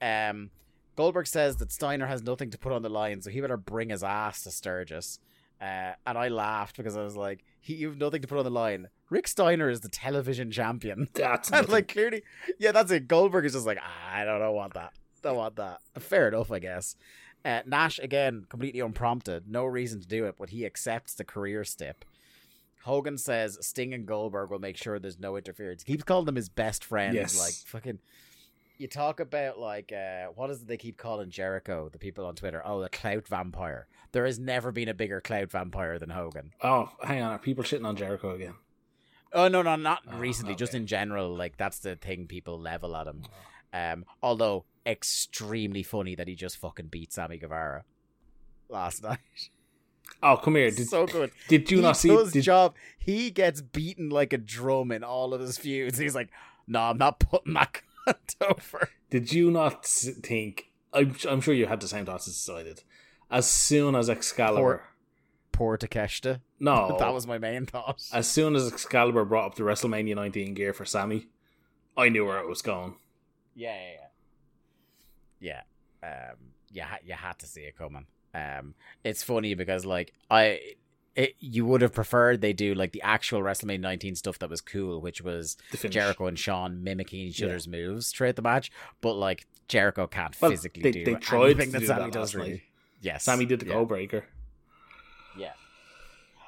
Um, Goldberg says that Steiner has nothing to put on the line, so he better bring his ass to Sturgis. Uh, and I laughed because I was like, he, "You have nothing to put on the line." Rick Steiner is the television champion. That's And like clearly, yeah, that's it. Goldberg is just like, ah, I don't, don't want that. Don't want that. Fair enough, I guess. Uh, Nash again, completely unprompted, no reason to do it, but he accepts the career stip. Hogan says Sting and Goldberg will make sure there's no interference. He keeps calling them his best friends. Yes. Like fucking. You talk about like uh, what is it they keep calling Jericho? The people on Twitter. Oh, the clout vampire. There has never been a bigger clout vampire than Hogan. oh, hang on, are people shitting on Jericho again? Oh no, no, not Oh, recently. Just in general, like that's the thing people level at him. Um, although extremely funny that he just fucking beat Sammy Guevara last night. Oh, come here. Did, so good. did you he not see? does Did, job? He gets beaten like a drum in all of his feuds. He's like, "No, I'm not putting that cunt over." did you not think? I'm, I'm sure you had the same thoughts as decided. As soon as Excalibur, Poor Takeshita. no, that was my main thought. as soon as Excalibur brought up the WrestleMania 19 gear for Sammy, I knew where it was going. Yeah, yeah, yeah. Yeah, um, you ha- you had to see it coming. Um, it's funny because like I, it, you would have preferred they do like the actual WrestleMania 19 stuff that was cool, which was Jericho and Shawn mimicking each Yeah. other's moves throughout the match. But like Jericho can't Well, physically they- do they tried anything that do Sammy that does. Really, yes. Sammy did the yeah. breaker. Yeah.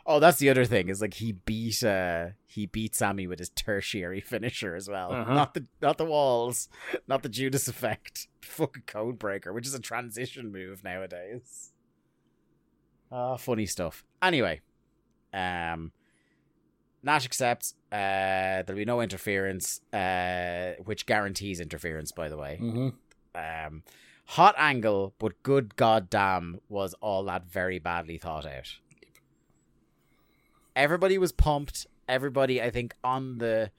Oh, that's the other thing is like he beat uh he beat Sammy with his tertiary finisher as well. Uh-huh. Not the not the walls, not the Judas effect. Fucking code breaker, which is a transition move nowadays. Ah, funny stuff. Anyway, um Nash accepts. Uh there'll be no interference, uh which guarantees interference by the way. Mm-hmm. Um hot angle, but good goddamn was all that very badly thought out. Everybody was pumped. Everybody, I think, on the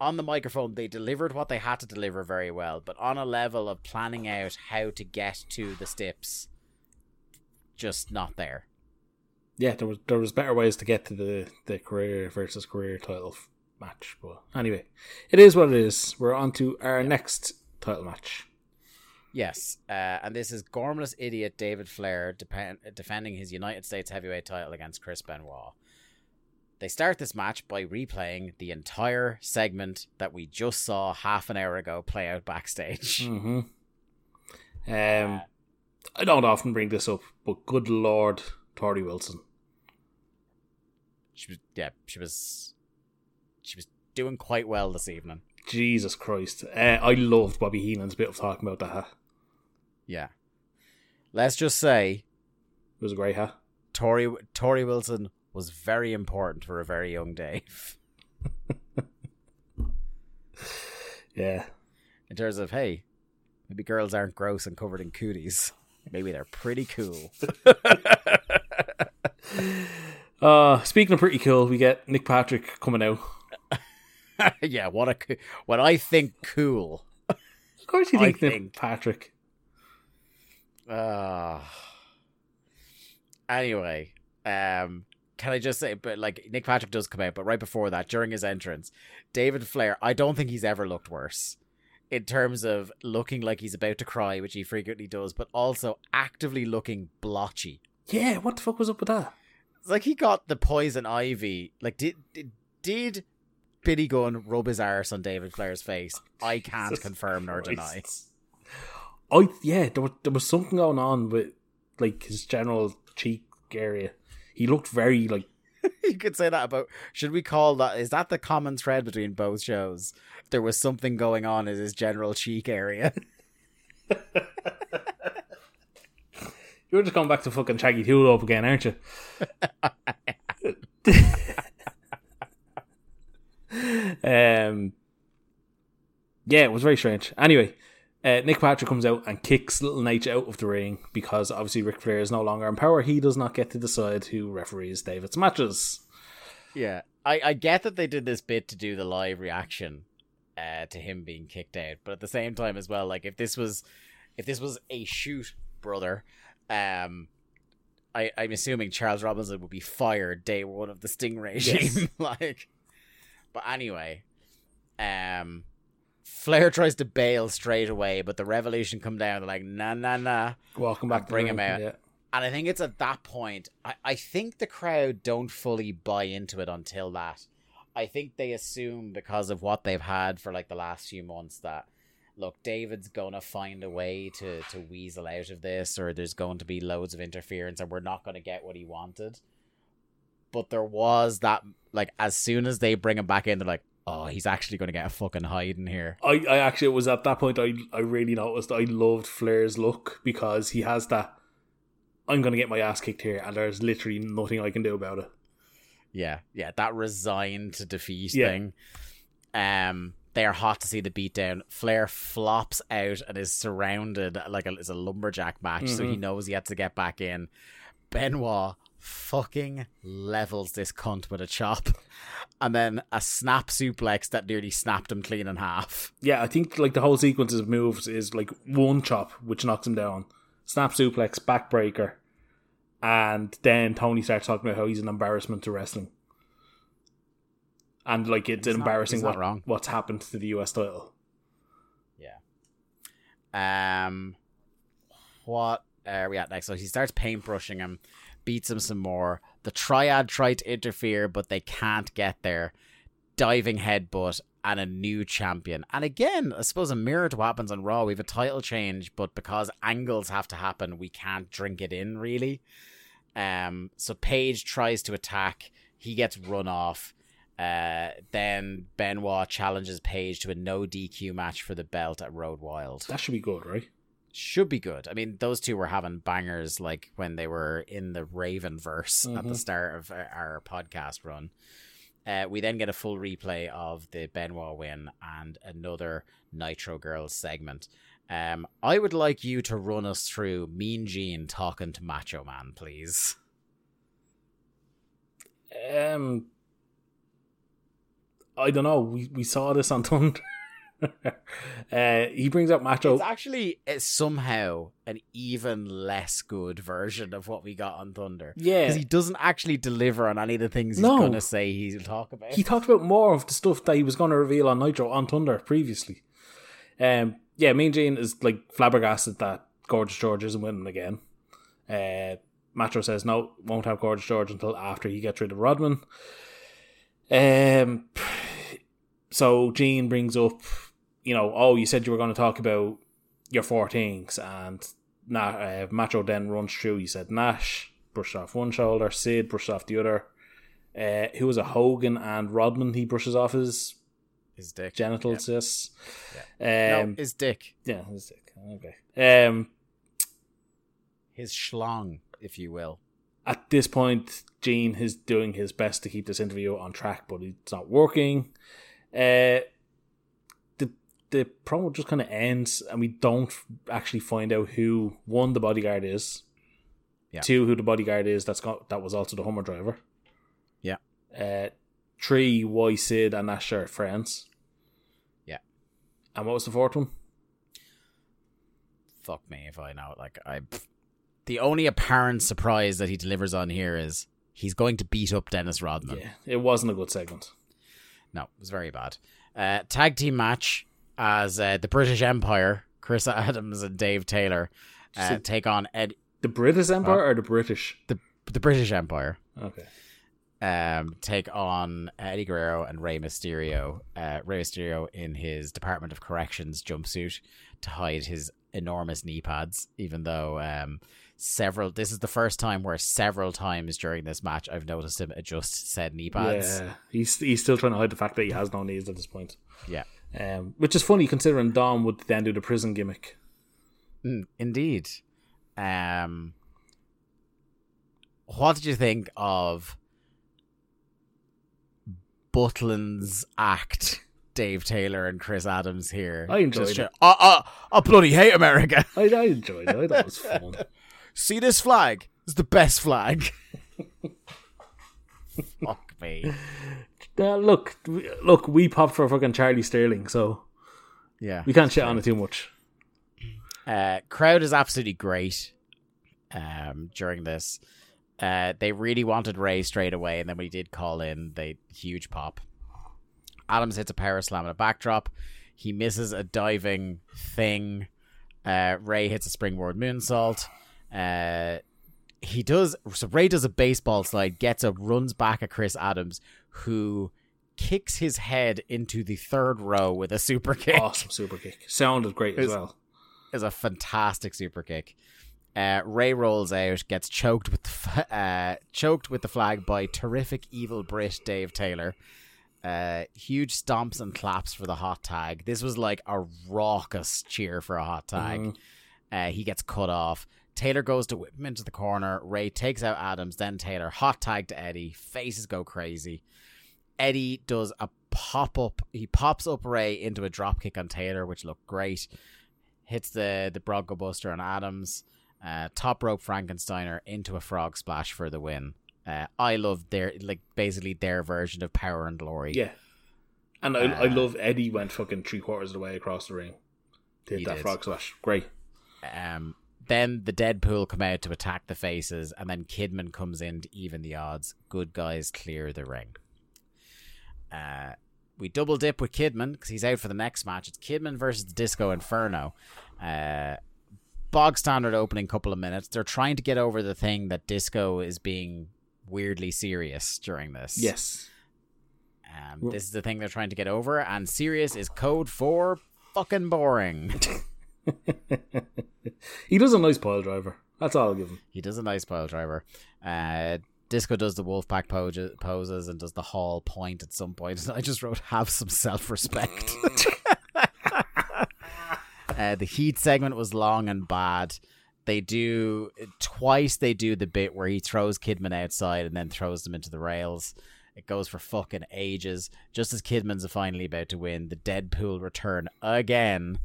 on the microphone, they delivered what they had to deliver very well. But on a level of planning out how to get to the steps, just not there. Yeah, there was there was better ways to get to the the career versus career title match, but anyway, it is what it is. We're on to our next title match. Yes, uh, and this is gormless idiot David Flair depend- defending his United States heavyweight title against Chris Benoit. They start this match by replaying the entire segment that we just saw half an hour ago play out backstage. Mm-hmm. Um, I don't often bring this up, but good lord, Torrie Wilson. She was, yeah, she was, she was doing quite well this evening. Jesus Christ. Uh, I loved Bobby Heenan's bit of talking about that hat. Yeah, let's just say It was a great hat. Torrie Torrie Wilson was very important for a very young Dave Yeah. in terms of hey, maybe girls aren't gross and covered in cooties. Maybe they're pretty cool. Uh, speaking of pretty cool, we get Nick Patrick coming out. yeah, what a co- what I think cool. Of course, you I think Nick think- Patrick. Uh, anyway, um, can I just say, but like Nick Patrick does come out, but right before that, during his entrance, David Flair, I don't think he's ever looked worse in terms of looking like he's about to cry, which he frequently does, but also actively looking blotchy. Yeah, what the fuck was up with that? It's like he got the poison ivy. Like, did did, did Billy Gunn rub his arse on David Flair's face? I can't Jesus confirm nor deny. Christ. I yeah, there was there was something going on with like his general cheek area. He looked very like you could say that about should we call that is that the common thread between both shows there was something going on in his general cheek area you're just going back to fucking Shaggy 2 Dope again, aren't you? um, yeah, it was very strange. Anyway, uh, Nick Patrick comes out and kicks Little Nate out of the ring because obviously Ric Flair is no longer in power. He does not get to decide who referees David's matches. yeah I, I get that they did this bit to do the live reaction uh, to him being kicked out but at the same time as well like if this was if this was a shoot brother um I, I'm assuming Charles Robinson would be fired day one of the Sting regime. Yes. like, but anyway, um, Flair tries to bail straight away, but the Revolution come down. They're like, nah, nah, nah. Welcome back. bring him out. Yeah. And I think it's at that point. I, I think the crowd don't fully buy into it until that. I think they assume because of what they've had for like the last few months that look, David's gonna find a way to to weasel out of this, or there's going to be loads of interference, and we're not gonna get what he wanted. But there was that like as soon as they bring him back in, they're like, oh, he's actually gonna get a fucking hide in here. I, I actually it was at that point I I really noticed I loved Flair's look because he has that I'm gonna get my ass kicked here and there's literally nothing I can do about it. Yeah, yeah, that resigned to defeat Yeah. thing. Um, they are hot to see the beatdown. Flair flops out and is surrounded like a, it's a lumberjack match, so he Mhm. knows he had to get back in. Benoit fucking levels this cunt with a chop, and then a snap suplex that nearly snapped him clean in half. Yeah, I think like the whole sequence of moves is like one chop which knocks him down, snap suplex, backbreaker, and then Tony starts talking about how he's an embarrassment to wrestling. And like it's embarrassing not what, what's happened to the US title. Yeah. Um, what are we at next? So he starts paintbrushing him, beats him some more. The triad try to interfere, but they can't get there. Diving headbutt and a new champion. And again, I suppose a mirror to what happens on Raw. We have a title change, but because angles have to happen, we can't drink it in really. Um, so Page tries to attack. He gets run off. Uh, then Benoit challenges Page to a no DQ match for the belt at Road Wild That should be good, right? should be good. I mean, those two were having bangers like when they were in the Raven verse at the Mhm. start of our- our podcast run. Uh, we then get a full replay of the Benoit win and another Nitro Girls segment. Um, I would like you to run us through Mean Gene talking to Macho Man, please. Um, I don't know. We we saw this on Thunder. uh, he brings up Macho. It's actually it's somehow an even less good version of what we got on Thunder. Yeah. because he doesn't actually deliver on any of the things he's No. gonna say he'll talk about. he talked about more of the stuff that he was going to reveal on Nitro on Thunder previously. Um, yeah, Mean Gene is like flabbergasted that Gorgeous George isn't winning again. Uh, Macho says no, won't have Gorgeous George until after he gets rid of Rodman. Um, so Gene brings up, you know, oh, you said you were going to talk about your four things, and Na- uh, Macho then runs through. He said Nash brushed off one shoulder, Sid brushed off the other. Uh, who was a Hogan and Rodman? He brushes off his his dick, genitals. Yes. Yeah. Um, no, his dick, yeah, his dick. Okay. Um, his schlong, if you will. at this point, Gene is doing his best to keep this interview on track, but it's not working. Uh, the the promo just kind of ends, and we don't actually find out who one the bodyguard is, Yeah. two who the bodyguard is. That's got that was also the Hummer driver. Yeah. Uh, three why Sid and Nash are friends. Yeah. And what was the fourth one? Fuck me if I know. it. Like I, the only apparent surprise that he delivers on here is he's going to beat up Dennis Rodman. Yeah, it wasn't a good segment. No, it was very bad. Uh, tag team match as uh, the British Empire, Chris Adams and Dave Taylor, uh, So- take on Ed, The British Empire or the British? the the British Empire. Okay. Um, take on Eddie Guerrero and Rey Mysterio. Uh, Rey Mysterio in his Department of Corrections jumpsuit to hide his enormous knee pads, even though um, several. This is the first time where several times during this match I've noticed him adjust said knee pads. Yeah, he's he's still trying to hide the fact that he has no knees at this point. Yeah. Um, which is funny considering Dom would then do the prison gimmick. Mm, indeed. Um, what did you think of Butlin's act, Dave Taylor and Chris Adams here? I enjoyed Just it. I, I, I bloody hate America. I, I enjoyed it. I thought it was fun. See this flag? It's the best flag. Fuck me. Uh, look, we- look, we popped for fucking Charlie Sterling, so Yeah. we can't shit on it too much. Uh, crowd is absolutely great um, during this. Uh, they really wanted Rey straight away, and then when he did call in, they huge pop. Adams hits a power slam and a backdrop. He misses a diving thing. Uh, Rey hits a springboard moonsault. Uh, he does so. Rey does a baseball slide, gets up, runs back at Chris Adams, who kicks his head into the third row with a super kick Awesome super kick. Sounded great as well. is a fantastic super kick. Uh, Rey rolls out, gets choked with the f- uh, choked with the flag by terrific evil Brit Dave Taylor. Uh, huge stomps and claps for the hot tag. This was like a raucous cheer for a hot tag. Mhm. Uh, he gets cut off. Taylor goes to whip him into the corner. Rey takes out Adams, then Taylor hot tag to Eddie. Faces go crazy. Eddie does a pop up. He pops up Rey into a drop kick on Taylor, which looked great. Hits the the Bronco Buster on Adams. Uh, top rope Frankensteiner into a frog splash for the win. Uh, I love their like basically their version of Power and Glory. Yeah. And I, I Uh, love Eddie went fucking three quarters of the way across the ring. Did that did. frog splash. Great. Um, then the Deadpool come out to attack the faces, and then Kidman comes in to even the odds. Good guys clear the ring. Uh, we double dip with Kidman because he's out for the next match. It's Kidman versus the Disco Inferno. Uh, bog standard opening couple of minutes. They're trying to get over the thing that Disco is being weirdly serious during this. Yes. Um, this is the thing they're trying to get over, and serious is code for fucking boring. he does a nice pile driver. That's all I'll give him. He does a nice pile driver. Uh, Disco does the Wolfpack pose- poses and does the hall point at some point. I just wrote, have some self respect. uh, the Heat segment was long and bad. They do twice. They do the bit where he throws Kidman outside and then throws them into the rails. It goes for fucking ages. Just as Kidman's finally about to win, the Deadpool return again.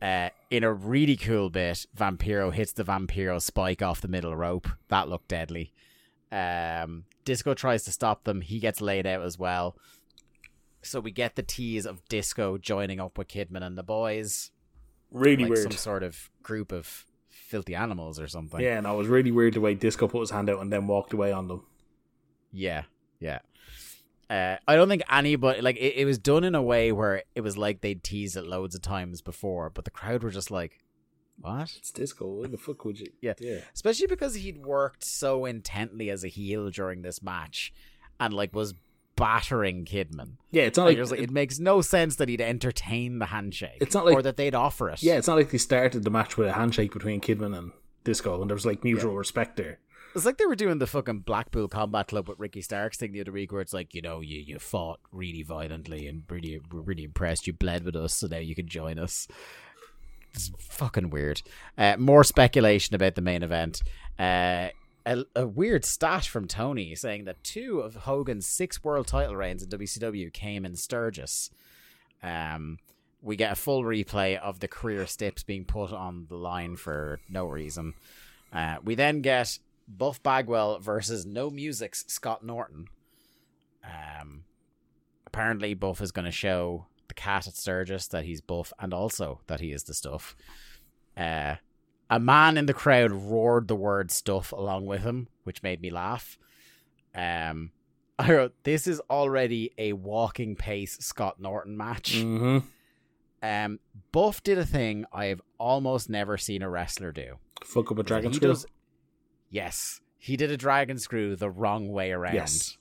Uh, in a really cool bit, Vampiro hits the Vampiro spike off the middle rope. That looked deadly. Um, Disco tries to stop them. He gets laid out as well. So we get the tease of Disco joining up with Kidman and the boys, Really like weird. some sort of group of filthy animals or something. Yeah, no, it was really weird the way Disco put his hand out and then walked away on them. Yeah, yeah. Uh, I don't think anybody like it, it was done in a way where it was like they'd teased it loads of times before, but the crowd were just like, "What?" It's Disco. What the fuck would you? Yeah. Yeah. Especially because he'd worked so intently as a heel during this match, and like was battering Kidman. Yeah, it's not Like, like, it, like, it makes no sense that he'd entertain the handshake. It's not like- or that they'd offer it. yeah, it's not like they started the match with a handshake between Kidman and Disco, and there was like mutual respect there. It's like they were doing the fucking Blackpool Combat Club with Ricky Starks thing the other week, where it's like, you know, you, you fought really violently and really we're really impressed. You bled with us, so now you can join us. It's fucking weird. Uh, more speculation about the main event. Uh, a, a weird stat from Tony saying that two of Hogan's six world title reigns in WCW came in Sturgis. Um, we get a full replay of the career steps being put on the line for no reason. Uh, we then get Buff Bagwell versus No Music's Scott Norton. Um, apparently, Buff is going to show the cat at Sturgis that he's Buff and also that he is the stuff. Uh, a man in the crowd roared the word stuff along with him, which made me laugh. Um, I wrote, This is already a walking pace Scott Norton match. Mm-hmm. Um, Buff did a thing I've almost never seen a wrestler do. Fuck up a dragon he screw. does. Yes, he did a dragon screw the wrong way around. Yes.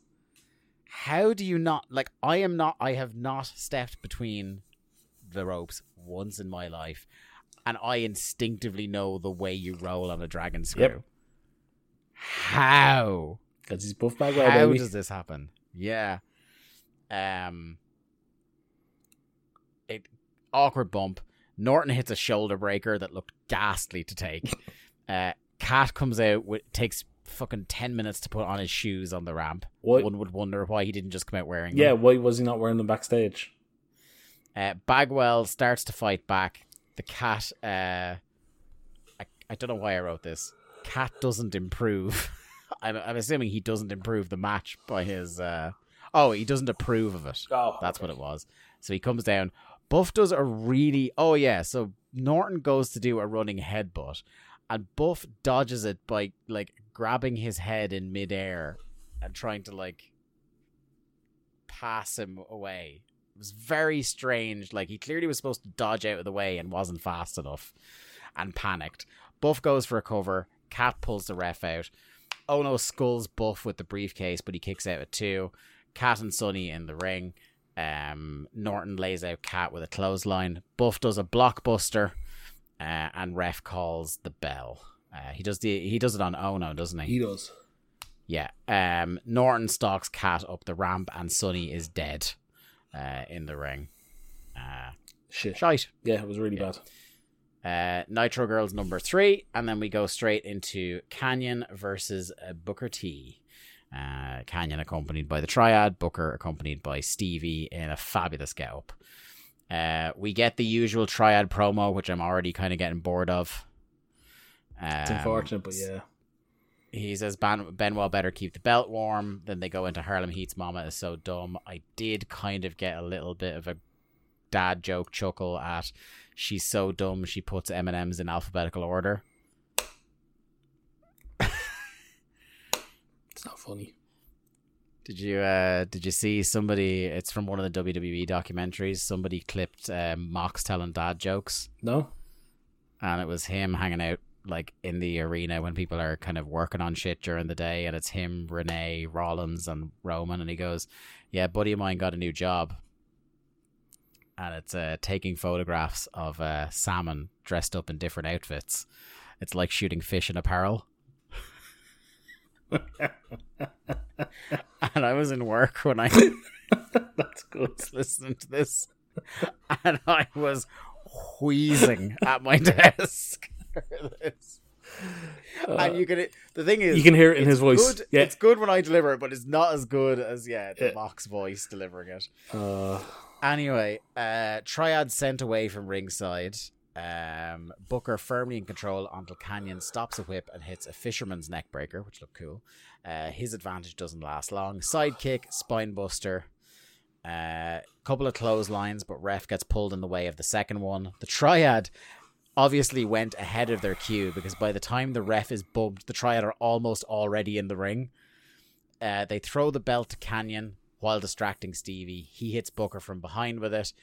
How do you not like? I am not. I have not stepped between the ropes once in my life, and I instinctively know the way you roll on a dragon screw. Yep. How? Because he's Buff Bagwell, How baby. does this happen? Yeah. Um. It awkward bump. Norton hits a shoulder breaker that looked ghastly to take. uh, Cat comes out with takes fucking ten minutes to put on his shoes on the ramp. What? One would wonder why he didn't just come out wearing Yeah, them. why was he not wearing them backstage? Uh, Bagwell starts to fight back. The cat. Uh, I I don't know why I wrote this. Cat doesn't improve. I'm I'm assuming he doesn't improve the match by his. Uh, oh, he doesn't approve of it. Oh, That's what it was. So he comes down. Buff does a really. Oh yeah. So Norton goes to do a running headbutt, and Buff dodges it by like grabbing his head in midair and trying to like pass him away. It was very strange. Like he clearly was supposed to dodge out of the way and wasn't fast enough, and panicked. Buff goes for a cover. Cat pulls the ref out. Onoo skulls Buff with the briefcase, but he kicks out at two. Cat and Sonny in the ring. Um, Norton lays out Cat with a clothesline. Buff does a blockbuster, uh, and ref calls the bell. Uh, he does the he does it on Onoo, doesn't he? He does. Yeah. Um, Norton stalks Cat up the ramp, and Sonny is dead uh, in the ring. Uh, Shit. shite. Yeah, it was really bad. Uh, Nitro Girls number three, and then we go straight into Kanyon versus uh, Booker T. Uh, Kanyon accompanied by the Triad, Booker accompanied by Stevie in a fabulous get up. Uh, we get the usual Triad promo, which I'm already kind of getting bored of. It's Um, unfortunate, but yeah. He says ben, Benoit better keep the belt warm. Then they go into Harlem Heat's Mama is so dumb. I did kind of get a little bit of a dad joke chuckle at she's so dumb she puts M and M's in alphabetical order. It's not funny. Did you uh did you see somebody? It's from one of the WWE documentaries. Somebody clipped um, Mox telling dad jokes, No? and it was him hanging out like in the arena when people are kind of working on shit during the day, and it's him, Renee, Rollins, and Roman, and he goes, "Yeah, buddy of mine got a new job." And it's uh, taking photographs of uh, salmon dressed up in different outfits. It's like shooting fish in apparel. and I was in work when I That's good. listening to this, and I was wheezing at my desk. This. and you can. The thing is, You can hear it in his voice. Good, Yeah. it's good when I deliver it, but it's not as good as yeah the Yeah. Mox voice delivering it. Uh, Anyway, uh, Triad sent away from ringside. Um, Booker firmly in control until Kanyon stops a whip and hits a fisherman's neck breaker, which looked cool. Uh, his advantage doesn't last long. Sidekick, spine buster. A couple of clotheslines, but ref gets pulled in the way of the second one. The triad obviously went ahead of their cue because by the time the ref is bumped, the triad are almost already in the ring. Uh, they throw the belt to Kanyon while distracting Stevie. He hits Booker from behind with it.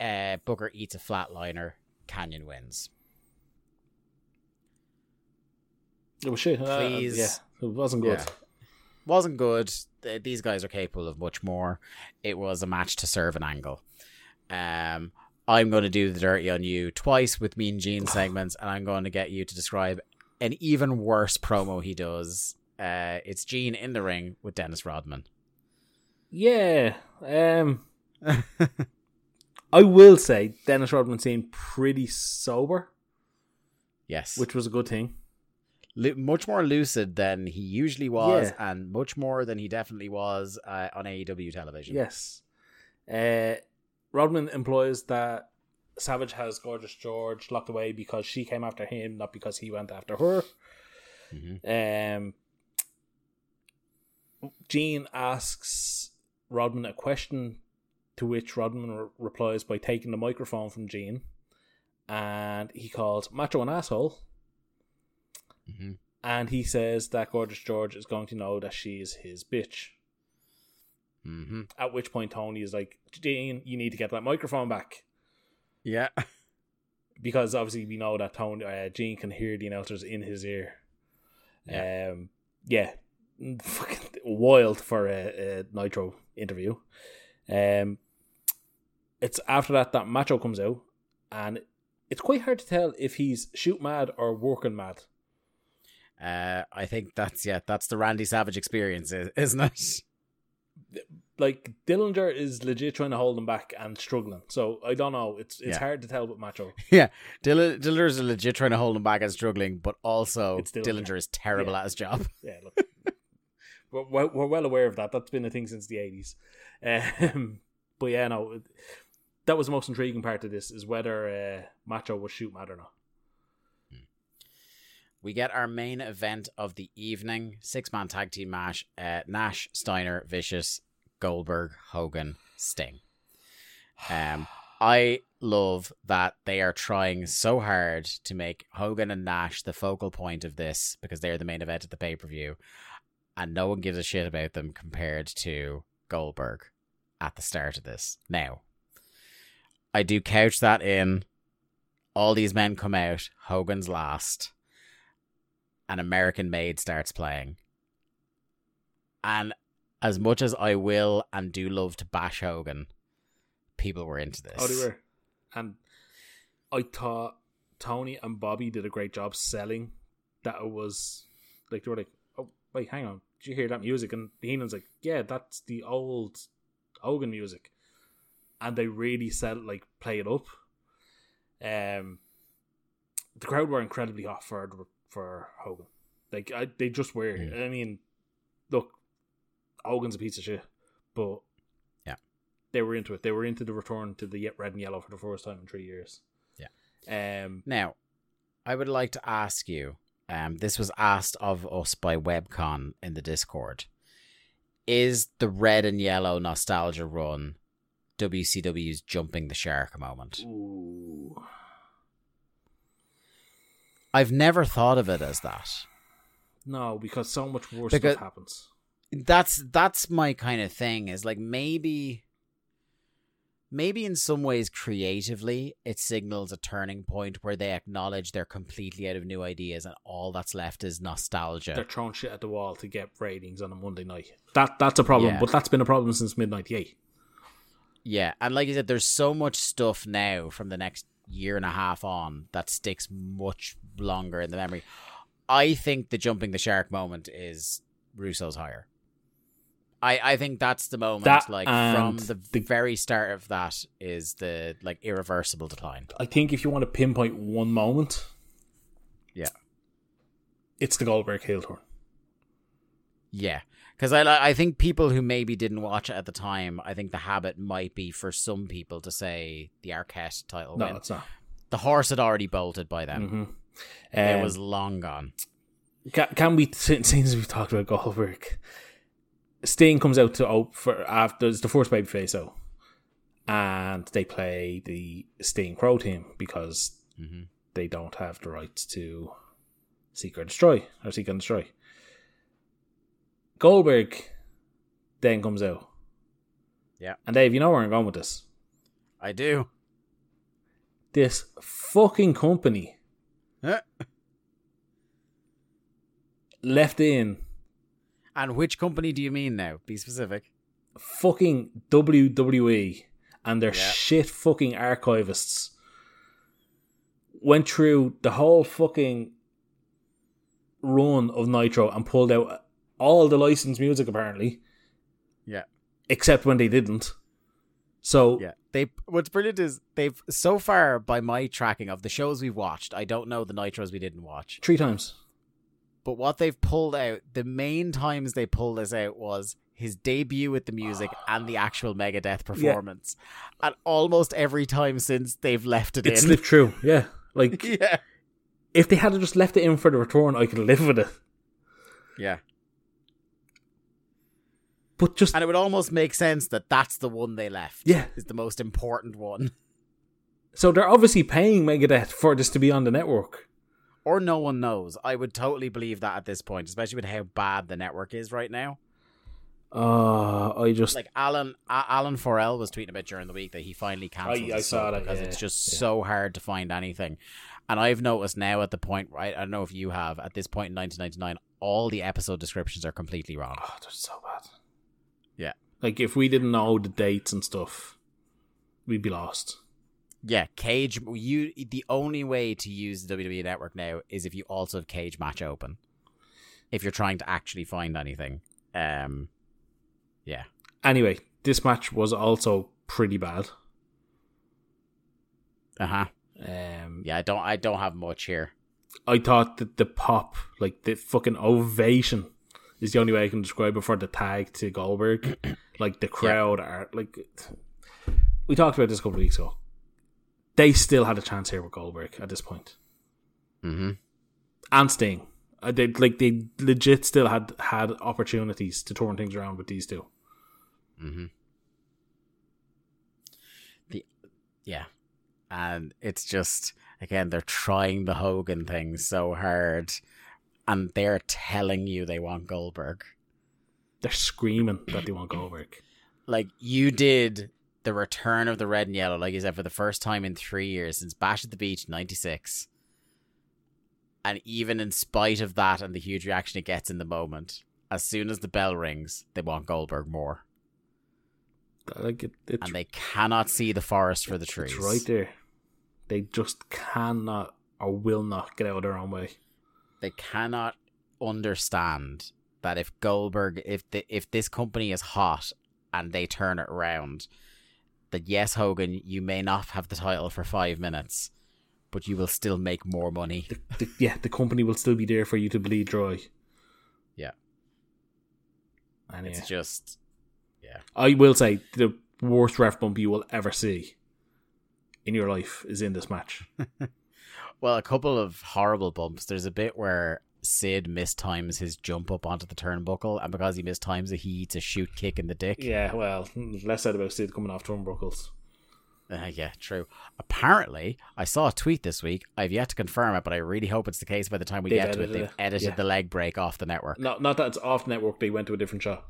Uh, Booker eats a flatliner. Kanyon wins. Was shit. Uh, Please. yeah, it wasn't good. Yeah. Wasn't good. These guys are capable of much more. It was a match to serve an angle. Um, I'm going to do the dirty on you twice with Mean Gene segments, and I'm going to get you to describe an even worse promo he does. Uh, it's Gene in the ring with Dennis Rodman. Yeah. Um, I will say Dennis Rodman seemed pretty sober, Yes, which was a good thing. Lu- much more lucid than he usually was, Yeah. and much more than he definitely was uh, on AEW television. Yes. Uh, Rodman implies that Savage has Gorgeous George locked away because she came after him, not because he went after her. Mhm. Um, Gene asks Rodman a question, to which Rodman re- replies by taking the microphone from Gene, and he calls Macho an asshole. Mhm. And he says that Gorgeous George is going to know that she is his bitch. Hmm At which point Tony is like, Gene, you need to get that microphone back. Yeah. Because obviously we know that Tony uh, Gene can hear the announcers in his ear. Yeah. Um yeah. Fucking wild for a, a Nitro interview. Um it's after that that Macho comes out and it's quite hard to tell if he's shoot mad or working mad. Uh, I think that's yeah, that's the Randy Savage experience, isn't it? Like Dillinger is legit trying to hold him back and struggling. So I don't know. It's it's Yeah. hard to tell with Macho. yeah, Dill- Dillinger is legit trying to hold him back and struggling, but also Dillinger. Dillinger is terrible Yeah. at his job. Yeah, look, we're, we're well aware of that. That's been a thing since the eighties. Um, but yeah, no, that was the most intriguing part of this is whether uh, Macho will shoot mad or not. We get our main event of the evening: six man tag team match. Uh, Nash, Steiner, Vicious, Goldberg, Hogan, Sting. Um, I love that they are trying so hard to make Hogan and Nash the focal point of this because they're the main event at the pay per view, and no one gives a shit about them compared to Goldberg at the start of this. Now, I do couch that in all these men come out, Hogan's last, an American Made starts playing. And as much as I will and do love to bash Hogan, people were into this. Oh, they were, and I thought Tony and Bobby did a great job selling that it was like they were like, oh wait, hang on, did you hear that music? And Heenan's like, yeah, that's the old Hogan music, and they really sell like play it up. Um, the crowd were incredibly hot for for Hogan. Like I, they just were. Mm. I mean, look, Hogan's a piece of shit, but Yeah. they were into it. They were into the return to the red and yellow for the first time in three years. Yeah. Um. Now, I would like to ask you. Um, this was asked of us by Webcon in the Discord. Is the red and yellow nostalgia run WCW's jumping the shark moment? Ooh. I've never thought of it as that. No, because so much worse Because- stuff happens. That's that's my kind of thing is like maybe maybe in some ways creatively it signals a turning point where they acknowledge they're completely out of new ideas and all that's left is nostalgia. They're throwing shit at the wall to get ratings on a Monday night. That that's a problem, Yeah. but that's been a problem since mid '98. yeah and like you said there's so much stuff now from the next year and a half on that sticks much longer in the memory i think the jumping the shark moment is russo's hire I, I think that's the moment, That like from the, the- very start of that is the like irreversible decline. I think if you want to pinpoint one moment, Yeah. it's the Goldberg heel turn. Yeah, because I I think people who maybe didn't watch it at the time, I think the habit might be for some people to say the Arquette title No, win. it's not. The horse had already bolted by then; hmm it was long gone. Can, can we since we've talked about Goldberg, Sting comes out to open for after it's the first baby face out, and they play the Sting Crow team because mm-hmm. they don't have the rights to Seek or Destroy or Seek and Destroy. Goldberg then comes out, Yeah, and Dave, you know where I'm going with this. I do. This fucking company eh. left in And which company do you mean now? Be specific. fucking WWE and their Yeah. shit fucking archivists went through the whole fucking run of Nitro and pulled out all the licensed music apparently, Yeah. except when they didn't. So Yeah. They what's brilliant is they've so far by my tracking of the shows we've watched, I don't know the nitros we didn't watch. three times. But what they've pulled out, the main times they pulled this out was his debut with the music and the actual Megadeth performance. And almost every time since they've left it It in. slipped through, yeah. Like yeah. if they had just left it in for the return, I could live with it. Yeah. But just And it would almost make sense that that's the one they left. Yeah. Is the most important one. so they're obviously paying Megadeth for this to be on the network. Or no one knows. I would totally believe that at this point, especially with how bad the network is right now. Uh I just Like Alan A- Alan4L was tweeting about during the week that he finally cancelled I- I saw that, because yeah, it's just yeah. so hard to find anything. And I've noticed now at the point, right? I don't know if you have at this point in 1999, all the episode descriptions are completely wrong. Oh, they're so bad. Yeah. Like if we didn't know the dates and stuff, we'd be lost. Yeah, Cage. You the only way to use the WWE Network now is if you also have Cagematch open. If you're trying to actually find anything, um, yeah, Anyway, this match was also pretty bad. uh huh. Um, Yeah, I don't, I don't have much here. I thought that the pop, like the fucking ovation, is the only way I can describe it for the tag to Goldberg. like the crowd are like. We talked about this a couple of weeks ago. They still had a chance here with Goldberg at this point, Mm-hmm. and Sting. Uh, they like they legit still had had opportunities to turn things around with these two. Mm-hmm. The yeah, and it's just again they're trying the Hogan thing so hard, and they're telling you they want Goldberg. They're screaming that they want Goldberg. Like you did the return of the red and yellow, like you said, for the first time in three years since Bash at the Beach '96. And even in spite of that and the huge reaction it gets in the moment, as soon as the bell rings, they want Goldberg more. Like it, And they cannot see the forest for the trees. it's right there. They just cannot or will not get out of their own way. they cannot understand that if Goldberg, if the, if this company is hot and they turn it around, that yes, Hogan, you may not have the title for five minutes, but you will still make more money. The, the, yeah, the company will still be there for you to bleed dry. Yeah. and It's just, yeah, I will say the worst ref bump you will ever see in your life is in this match. well, a couple of horrible bumps. There's a bit where Sid mistimes his jump up onto the turnbuckle, and because he mistimes it, he eats a shoot kick in the dick. yeah, well, less said about Sid coming off turnbuckles. Uh, yeah, true. Apparently, I saw a tweet this week. I've yet to confirm it, but I really hope it's the case by the time we They've get to it. They've it, edited the leg break off the network. Not not that it's off network. They went to a different shot.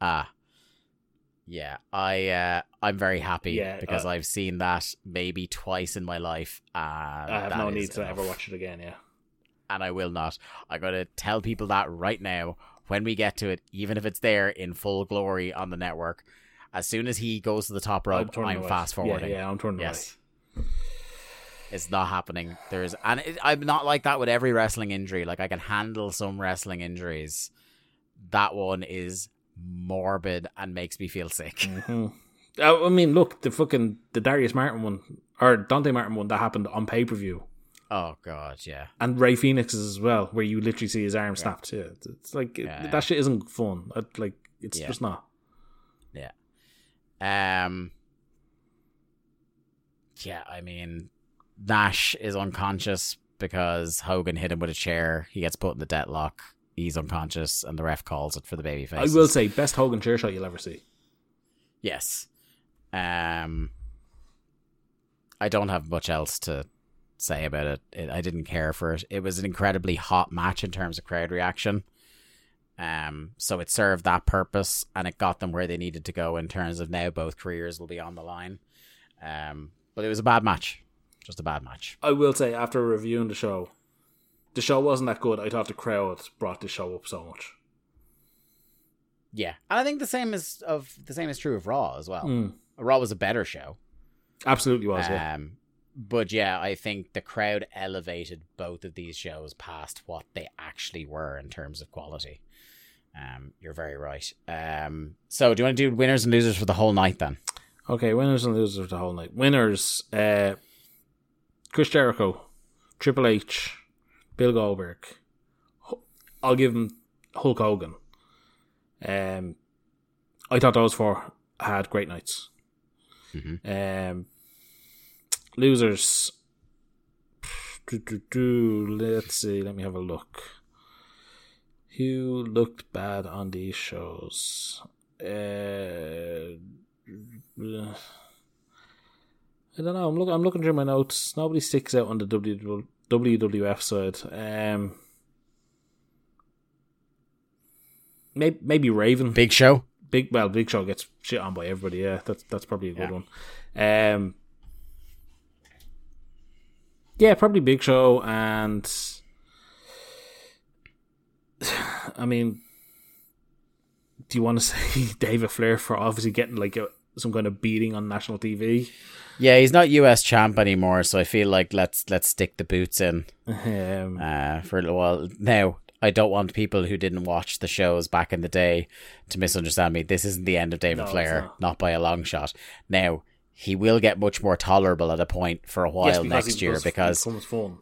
Ah. Yeah, I uh, I'm very happy Yeah, because uh, I've seen that maybe twice in my life. And I have no need to ever watch it again. Yeah, and I will not. I'm going to tell people that right now when we get to it, even if it's there in full glory on the network. As soon as he goes to the top rope, turning I'm fast forwarding. Yeah, yeah, I'm turning Yes. It's not happening. There's and it, I'm not like that with every wrestling injury. Like I can handle some wrestling injuries. That one is morbid and makes me feel sick. away. hmm I mean, look, the fucking the Darius Martin one or Dante Martin one that happened on pay per view, Oh god, yeah. and Rey Fenix's as well, where you literally see his arm snapped. Yeah, it's- it's like Yeah. that shit isn't fun. Like it's Yeah. just not. Yeah. Um Yeah, I mean Nash is unconscious because Hogan hit him with a chair. He gets put in the deathlock. he's unconscious and the ref calls it for the baby face. I will say, best Hogan chair shot you'll ever see. Yes. Um, I don't have much else to say about it. it. I didn't care for it. It was an incredibly hot match in terms of crowd reaction. Um, so it served that purpose and it got them where they needed to go in terms of now both careers will be on the line. Um, but it was a bad match. Just a bad match. I will say, after reviewing the show, the show wasn't that good. I thought the crowd brought the show up so much. Yeah. And I think the same is of the same is true of Raw as well. Mm. Raw was a better show. Absolutely was, yeah. But yeah, I think the crowd elevated both of these shows past what they actually were in terms of quality. Um, you're very right. Um, so do you want to do winners and losers for the whole night then? Okay, winners and losers the whole night. Winners, uh, Chris Jericho, Triple H, Bill Goldberg. I'll give him Hulk Hogan. Um, I thought those four had great nights. Um, losers. Let's see. Let me have a look. Who looked bad on these shows? Uh, I don't know. I'm looking. I'm looking through my notes. Nobody sticks out on the W- WWF side. Um, maybe maybe Raven. Big show. Big well, Big Show gets shit on by everybody. Yeah, that's that's probably a good Yeah. one. Um, yeah, probably Big Show, and I mean, do you want to say David Flair for obviously getting like a, some kind of beating on national TV? Yeah, he's not US champ anymore, so I feel like let's let's stick the boots in Um, uh, for a little while. Now, I don't want people who didn't watch the shows back in the day to misunderstand me. This isn't the end of David No, Flair, not. not. by a long shot. Now, he will get much more tolerable at a point for a while yes, next year because it becomes fun.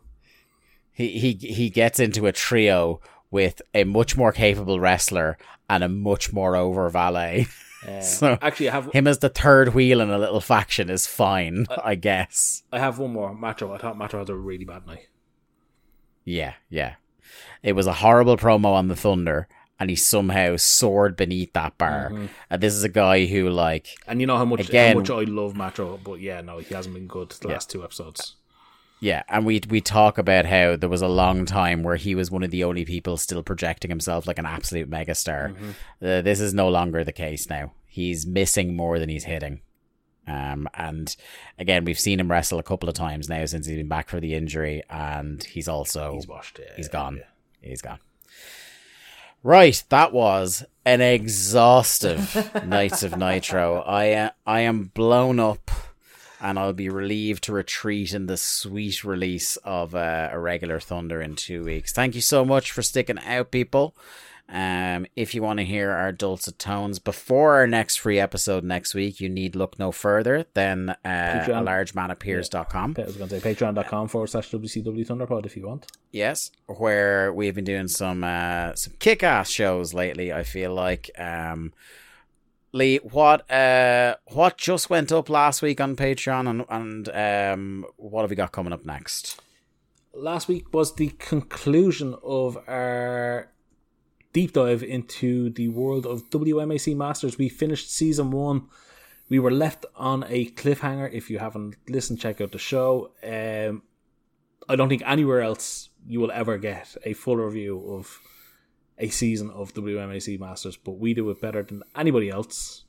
he, he he gets into a trio with a much more capable wrestler and a much more over valet. Uh, So, actually, I have Him as the third wheel in a little faction is fine, I guess. I have one more Macho. I thought Macho had a really bad night. Yeah, yeah. It was a horrible promo on the Thunder, and he somehow soared beneath that bar. Mm-hmm. And this is a guy who, like, And you know how much Again- how much I love Macho, but yeah, no, he hasn't been good the Yeah. last two episodes. yeah, and we we talk about how there was a long time where he was one of the only people still projecting himself like an absolute megastar. Mm-hmm. Uh, this is no longer the case now. He's missing more than he's hitting. Um, and again, we've seen him wrestle a couple of times now since he's been back for the injury, and he's also He's washed. Yeah, He's gone. yeah. He's gone. Right, that was an exhaustive Nites of Nitro. I uh, I am blown up, and I'll be relieved to retreat in the sweet release of uh, a regular Thunder in two weeks. Thank you so much for sticking out, people. Um, if you want to hear our dulcet tones before our next free episode next week, you need look no further than uh, a Patreon. largemanappears.com. I was going to say patreon.com forward slash WCW Thunderpod if you want. Yes, where we've been doing some uh, some kick ass shows lately. I feel like um, Lee, what uh, what just went up last week on Patreon, and and um, what have we got coming up next? Last week was the conclusion of our deep dive into the world of WMAC Masters. We finished season one. We were left on a cliffhanger. If you haven't listened, check out the show. Um, I don't think anywhere else you will ever get a full review of a season of WMAC Masters, but we do it better than anybody else.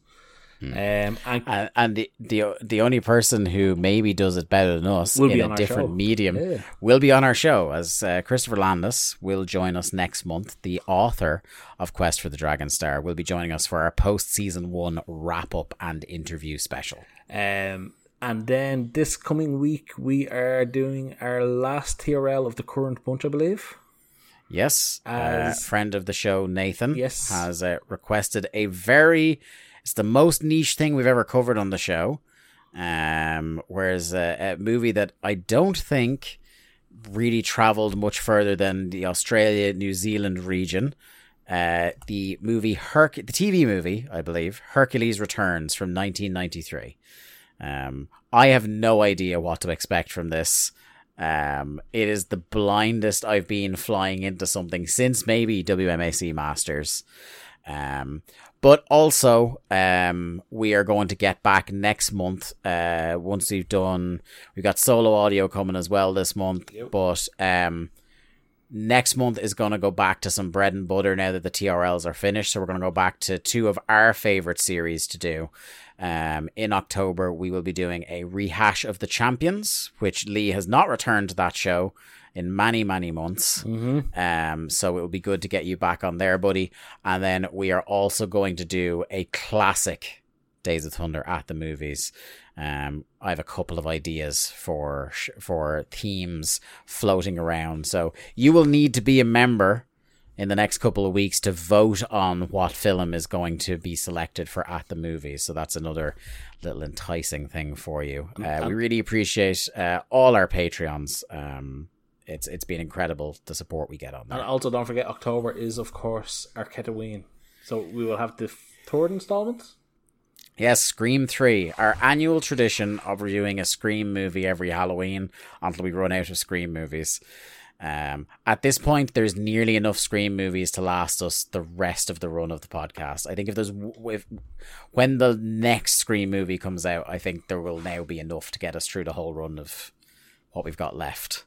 Um, and And, and the, the the only person who maybe does it better than us Will be in on a different show. medium Yeah. will be on our show as uh, Christopher Landis will join us next month. The author of Quest for the Dragon Star will be joining us for our post season one wrap up and interview special. Um, and then this coming week, we are doing our last TRL of the current bunch, I believe. Yes, uh, friend of the show Nathan Yes. has uh, requested a very it's the most niche thing we've ever covered on the show. Um, whereas uh, a movie that I don't think really traveled much further than the Australia New Zealand region. Uh, the movie Herc, the TV movie, I believe, Hercules Returns from 1993. Um, I have no idea what to expect from this. Um, it is the blindest I've been flying into something since maybe WMAC Masters. Um, but also, um, we are going to get back next month. Uh, once we've done, we've got solo audio coming as well this month. But um, next month is going to go back to some bread and butter now that the TRLs are finished. So we're going to go back to two of our favorite series to do. Um, in October, we will be doing a rehash of the champions, which Lee has not returned to that show in many, many months. Um, so it will be good to get you back on there, buddy. And then we are also going to do a classic Days of Thunder at the movies. Um, I have a couple of ideas for for themes floating around. So you will need to be a member in the next couple of weeks to vote on what film is going to be selected for at the movies. So that's another little enticing thing for you. Uh, we really appreciate uh, all our Patreons. Um, it's it's been incredible the support we get on that. And also, don't forget, October is, of course, our Arquetaween. So we will have the third installment. Yes, Scream 3, our annual tradition of reviewing a Scream movie every Halloween until we run out of Scream movies. Um, at this point, there's nearly enough Scream movies to last us the rest of the run of the podcast. I think if there's if when the next Scream movie comes out, I think there will now be enough to get us through the whole run of what we've got left.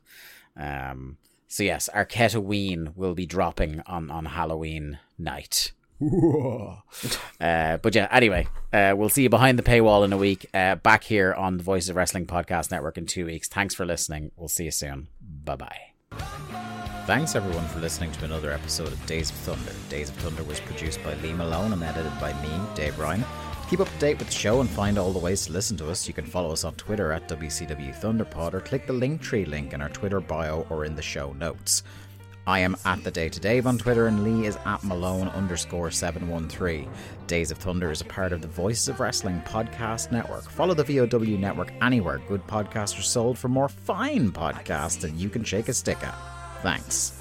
Um, so yes, Arquetaween will be dropping on on Halloween night. Uh, but yeah, anyway, uh, we'll see you behind the paywall in a week. Uh, back here on the Voices of Wrestling Podcast Network in two weeks. Thanks for listening. We'll see you soon. Bye bye. Thanks everyone for listening to another episode of Days of Thunder. Days of Thunder was produced by Lee Malone and edited by me, Dave Ryan. Keep up to date with the show and find all the ways to listen to us, you can follow us on Twitter at WCW Thunderpod or click the Linktree link in our Twitter bio or in the show notes. I am at the Day to Dave on Twitter, and Lee is at Malone underscore seven one three. Days of Thunder is a part of the Voices of Wrestling podcast network. Follow the VOW network anywhere good podcasts are sold for more fine podcasts than you can shake a stick at. Thanks.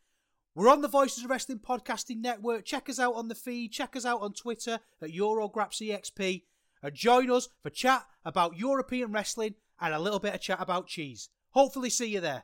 We're on the Voices of Wrestling Podcasting Network. Check us out on the feed. Check us out on Twitter at EuroGrapsEXP. And join us for chat about European wrestling and a little bit of chat about cheese. Hopefully, see you there.